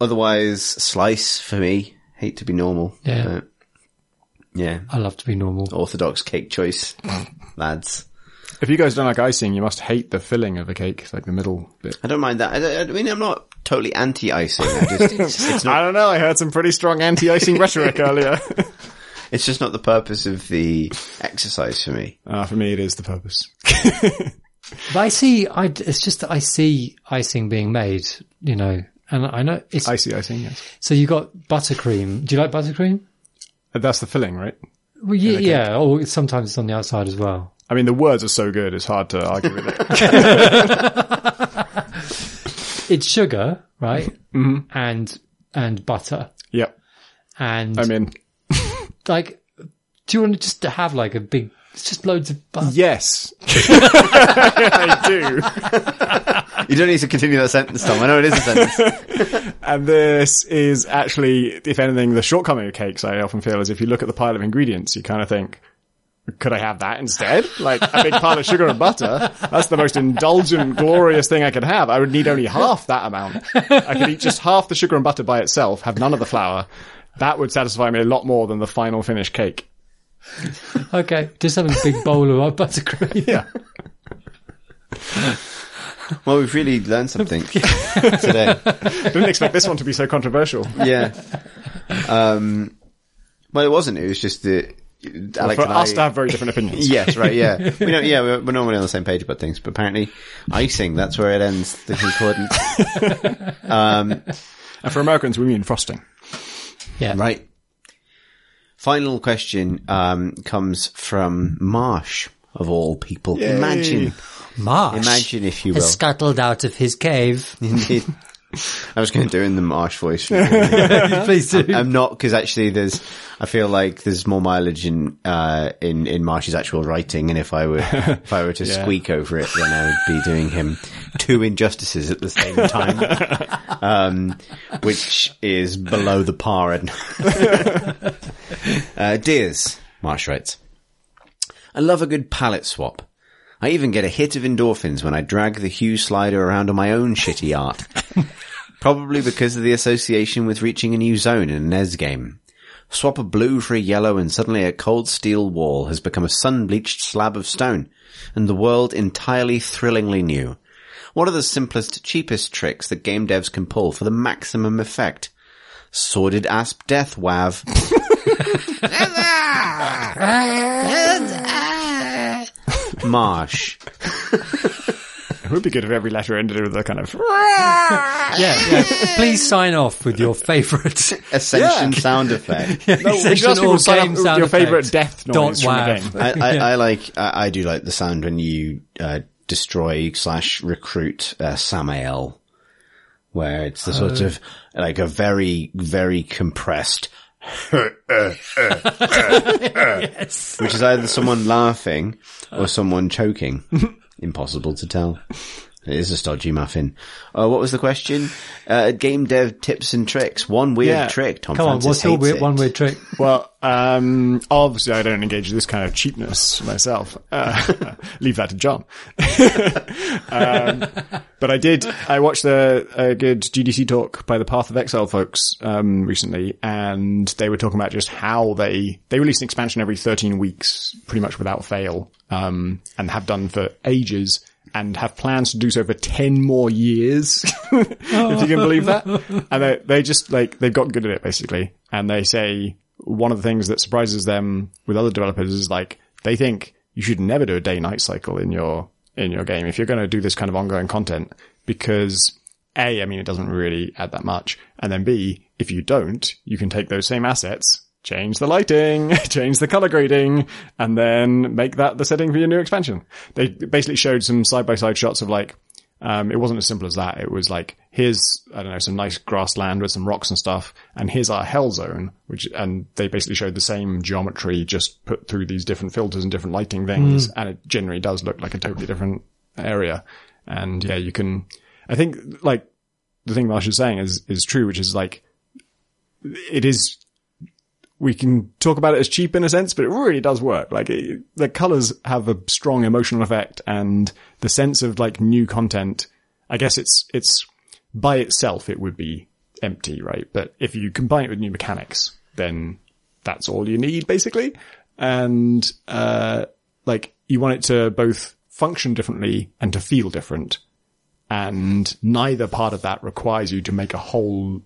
otherwise, slice for me. Hate to be normal. Yeah. but yeah. I love to be normal. Orthodox cake choice, lads. if you guys don't like icing, you must hate the filling of a cake, like the middle bit. I don't mind that. I, I mean, I'm not totally anti-icing. I just, it's, it's I don't know. I heard some pretty strong anti-icing rhetoric earlier. It's just not the purpose of the exercise for me. uh, for me, it is the purpose. But I see. I. It's just that I see icing being made. You know, and I know it's. Icy icing, yes. so you got buttercream. Do you like buttercream? That's the filling, right? Well, yeah, yeah. Or sometimes it's on the outside as well. I mean, the words are so good, it's hard to argue with it. It's sugar, right? Mm-hmm. And and butter, yep. and I mean, like, do you want to just to have like a big? It's just loads of butter. Yes. I do. You don't need to continue that sentence, Tom. I know it is a sentence. And this is actually, if anything, the shortcoming of cakes, I often feel, is if you look at the pile of ingredients, you kind of think, could I have that instead? Like a big pile of sugar and butter. That's the most indulgent, glorious thing I could have. I would need only half that amount. I could eat just half the sugar and butter by itself, have none of the flour. That would satisfy me a lot more than the final finished cake. Okay, just have a big bowl of buttercream. Yeah. Well, we've really learned something today. Didn't expect this one to be so controversial. Yeah. Um, well, it wasn't. It was just that Alex For and us I- to have very different opinions. Yes, right, yeah. We know, yeah, we're, we're normally on the same page about things, but apparently icing, that's where it ends, the concordance. um, And for Americans, we mean frosting. Yeah. right. Final question, um, comes from Marsh, of all people. Imagine, Marsh imagine if you will. has scuttled out of his cave. Indeed. I was going to do it in the Marsh voice. Please do. I'm not because actually there's. I feel like there's more mileage in uh, in in Marsh's actual writing, and if I were if I were to Yeah. squeak over it, then I would be doing him two injustices at the same time, um, which is below the par. Uh, Dears, Marsh writes, I love a good palette swap. I even get a hit of endorphins when I drag the Hue slider around on my own shitty art. Probably because of the association with reaching a new zone in a NES game. Swap a blue for a yellow and suddenly a cold steel wall has become a sun-bleached slab of stone, and the world entirely thrillingly new. What are the simplest, cheapest tricks that game devs can pull for the maximum effect? Sordid asp death wav. Marsh. It would be good if every letter ended with a kind of. yeah, yeah. Please sign off with your favourite. Ascension sound effect. No, we should Section ask people or to sign up with sound your favourite effect. death Dot noise from the game. I, I, I like, I, I do like the sound when you, uh, destroy slash recruit, uh, Samael, where it's the sort of, like a very, very compressed, which is either someone laughing or uh. someone choking. Impossible to tell. It is a stodgy muffin. Uh, what was the question? Uh, game dev tips and tricks. One weird Yeah. trick. Tom Come on, what's your weird, it. one weird trick? Well, um, obviously I don't engage in this kind of cheapness myself. Uh, leave that to John. um, but I did, I watched a, a good GDC talk by the Path of Exile folks, um, recently, and they were talking about just how they, they release an expansion every 13 weeks, pretty much without fail, um, and have done for ages. And have plans to do so for 10 more years. if you can believe that. And they, they just like, they've got good at it basically. And they say one of the things that surprises them with other developers is like, they think you should never do a day night cycle in your, in your game if you're going to do this kind of ongoing content because A, I mean, it doesn't really add that much. And then B, if you don't, you can take those same assets, change the lighting, change the color grading, and then make that the setting for your new expansion. They basically showed some side by side shots of like, um, it wasn't as simple as that. It was like, here's, I don't know, some nice grassland with some rocks and stuff, and here's our hell zone, which, and they basically showed the same geometry just put through these different filters and different lighting things, and it generally does look like a totally different area. And yeah, you can, I think, like, the thing Marsh is saying is, is true, which is like, it is, we can talk about it as cheap in a sense, but it really does work. Like it, the colors have a strong emotional effect and the sense of like new content. I guess it's, it's by itself, it would be empty, right? But if you combine it with new mechanics, then that's all you need basically. And, uh, like you want it to both function differently and to feel different. And neither part of that requires you to make a whole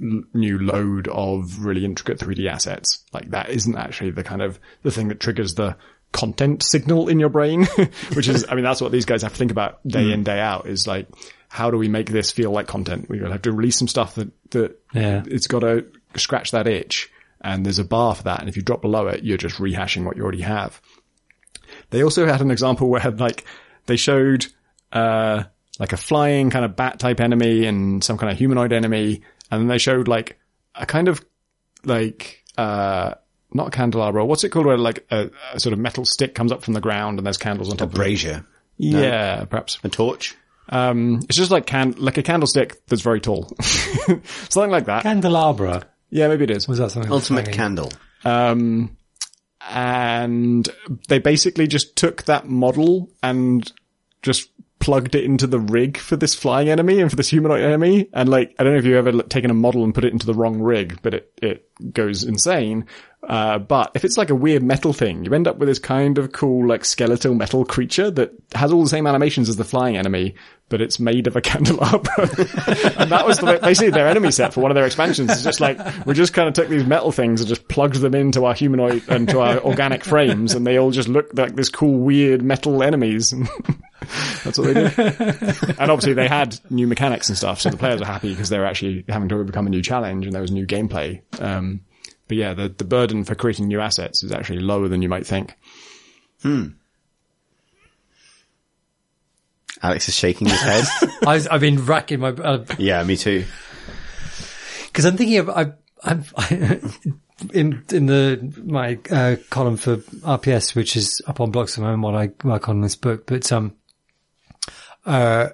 new load of really intricate 3D assets. Like that isn't actually the kind of the thing that triggers the content signal in your brain, which is, I mean, that's what these guys have to think about day in, day out is like, how do we make this feel like content? We're going to have to release some stuff that, that Yeah. it's got to scratch that itch. And there's a bar for that. And if you drop below it, you're just rehashing what you already have. They also had an example where like they showed uh like a flying kind of bat type enemy and some kind of humanoid enemy, and then they showed like a kind of like uh not a candelabra, what's it called where like a, a sort of metal stick comes up from the ground and there's candles on top of it. Brazier. Yeah, perhaps. A torch. Um, it's just like can like a candlestick that's very tall, something like that. Candelabra. Yeah, maybe it is. Was that something? Ultimate hanging? candle. Um, and they basically just took that model and just plugged it into the rig for this flying enemy and for this humanoid enemy. And like, I don't know if you've ever like, taken a model and put it into the wrong rig, but it, it goes insane. Uh, but if it's like a weird metal thing, you end up with this kind of cool, like skeletal metal creature that has all the same animations as the flying enemy, but it's made of a candelabra. and that was the, basically their enemy set for one of their expansions. It's just like, we just kind of took these metal things and just plugged them into our humanoid and to our organic frames, and they all just look like this cool, weird metal enemies. That's what they did. and obviously they had new mechanics and stuff, so the players are happy because they're actually having to overcome a new challenge and there was new gameplay. Um, but yeah, the, the burden for creating new assets is actually lower than you might think. Hmm. Alex is shaking his head. I, I've been racking my, uh, yeah, me too. Because I'm thinking of I, I'm I, in in the my uh, column for RPS, which is up on Blocks at the moment, what I work on in this book. But um, uh,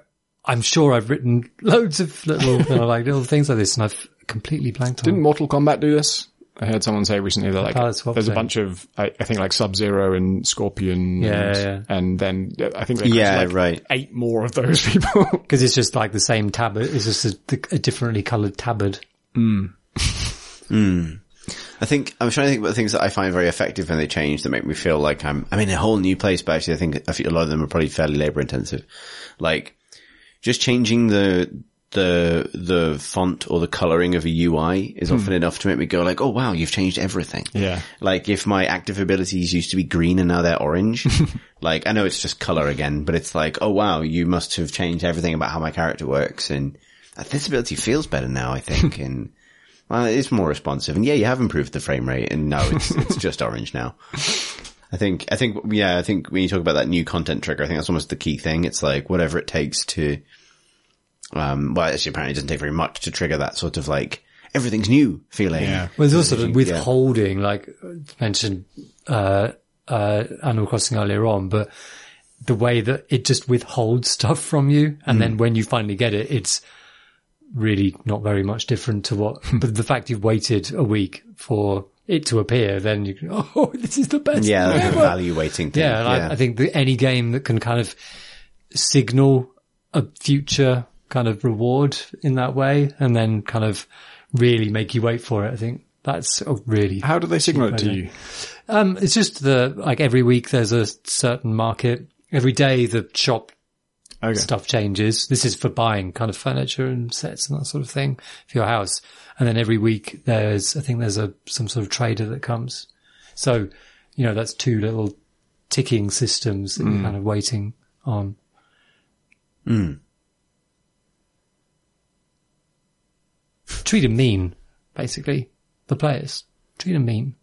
I'm sure I've written loads of little you know, like little things like this, and I've completely blanked on. Didn't Mortal Kombat do this? I heard someone say recently that like palette swap there's a bunch of I, I think like Sub Zero and Scorpion, Yeah, and, yeah. and then I think they Yeah, like right. eight more of those people. because it's just like the same tabard. It's just a, a differently coloured tabard. I think I'm trying to think about the things that I find very effective when they change that make me feel like I'm I'm in a whole new place. But actually, I think a, lot of them are probably fairly labor intensive. Like just changing the the the font or the coloring of a UI is often hmm. enough to make me go like, oh wow, you've changed everything. Yeah. Like if my active abilities used to be green and now they're orange, like I know it's just color again, but it's like, oh wow, you must have changed everything about how my character works and this ability feels better now, I think, and well, it's more responsive. And yeah, you have improved the frame rate and no, it's, it's just orange now. I think, I think, yeah, I think when you talk about that new content trigger, I think that's almost the key thing. It's like whatever it takes to, um, well, actually apparently it doesn't take very much to trigger that sort of like, everything's new feeling. Yeah. Well, there's also the Yeah. withholding, like uh, mentioned, uh, uh, Animal Crossing earlier on, but the way that it just withholds stuff from you. And then when you finally get it, it's really not very much different to what, but the fact you've waited a week for it to appear, then you can, oh, this is the best. Yeah, like ever. evaluating thing. Yeah, and I, I think that any game that can kind of signal a future kind of reward in that way, and then kind of really make you wait for it, I think that's a really. How do they signal it to you? Um, it's just the like every week there's a certain market. Every day the shop Okay. stuff changes. This is for buying kind of furniture and sets and that sort of thing for your house. And then every week there's, I think there's a, some sort of trader that comes. So, you know, that's two little ticking systems that you're mm. kind of waiting on. Mm. Treat them mean, basically. The players. Treat them mean.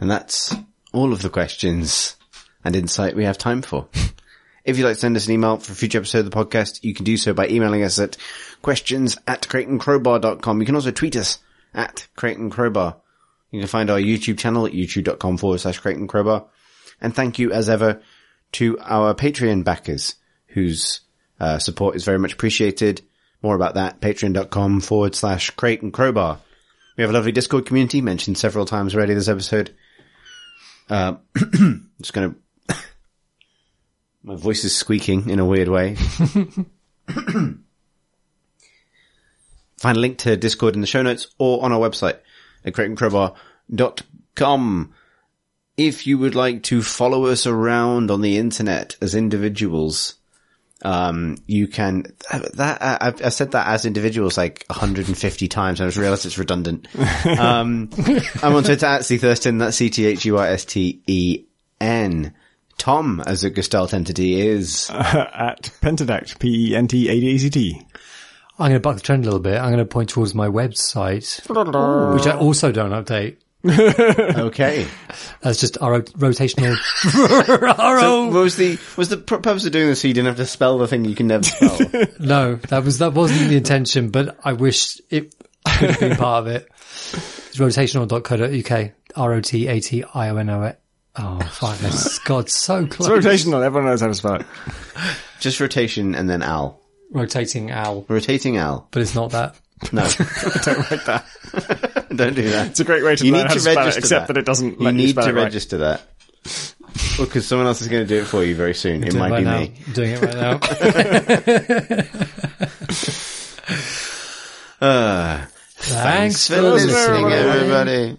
And that's all of the questions and insight we have time for. If you'd like to send us an email for a future episode of the podcast, you can do so by emailing us at questions at crateandcrowbar.com. You can also tweet us at Crate and Crowbar. You can find our YouTube channel at youtube.com forward slash Crate and Crowbar. And thank you as ever to our Patreon backers whose uh, support is very much appreciated. More about that, patreon.com forward slash Crate and Crowbar. We have a lovely Discord community mentioned several times already this episode. Uh, just gonna, my voice is squeaking in a weird way. Find a link to Discord in the show notes or on our website at crateandcrowbar.com. If you would like to follow us around on the internet as individuals, um, you can, that, I- I've, I've said that as individuals like 150 times. I just realized it's redundant. Um, I'm on Twitter at C Thursten. That's C-T-H-U-R-S-T-E-N. Tom, as a Gestalt entity, is At Pentadact, P E N T A D A C T. I'm going to buck the trend a little bit. I'm going to point towards my website, which I also don't update. okay. That's just our rotational. So what was the was the purpose of doing this so you didn't have to spell the thing you can never spell? no, that was that wasn't the intention, but I wish it could have been part of it. It's rotational.co.uk. R O T A T I O N O Oh, fine. That's, God, so close. It's rotational. Everyone knows how to spell it. Just rotation and then owl. Rotating owl, Rotating owl. but it's not that. No, Don't like that. don't do that. It's a great way to You learn need how to to spell it, except that. that. it doesn't You let you need spell to it right. register that. Because someone else is going to do it for you very soon. It Doing might right be now. me. I'm doing it right now. Uh, Thanks for for listening, listening, everybody.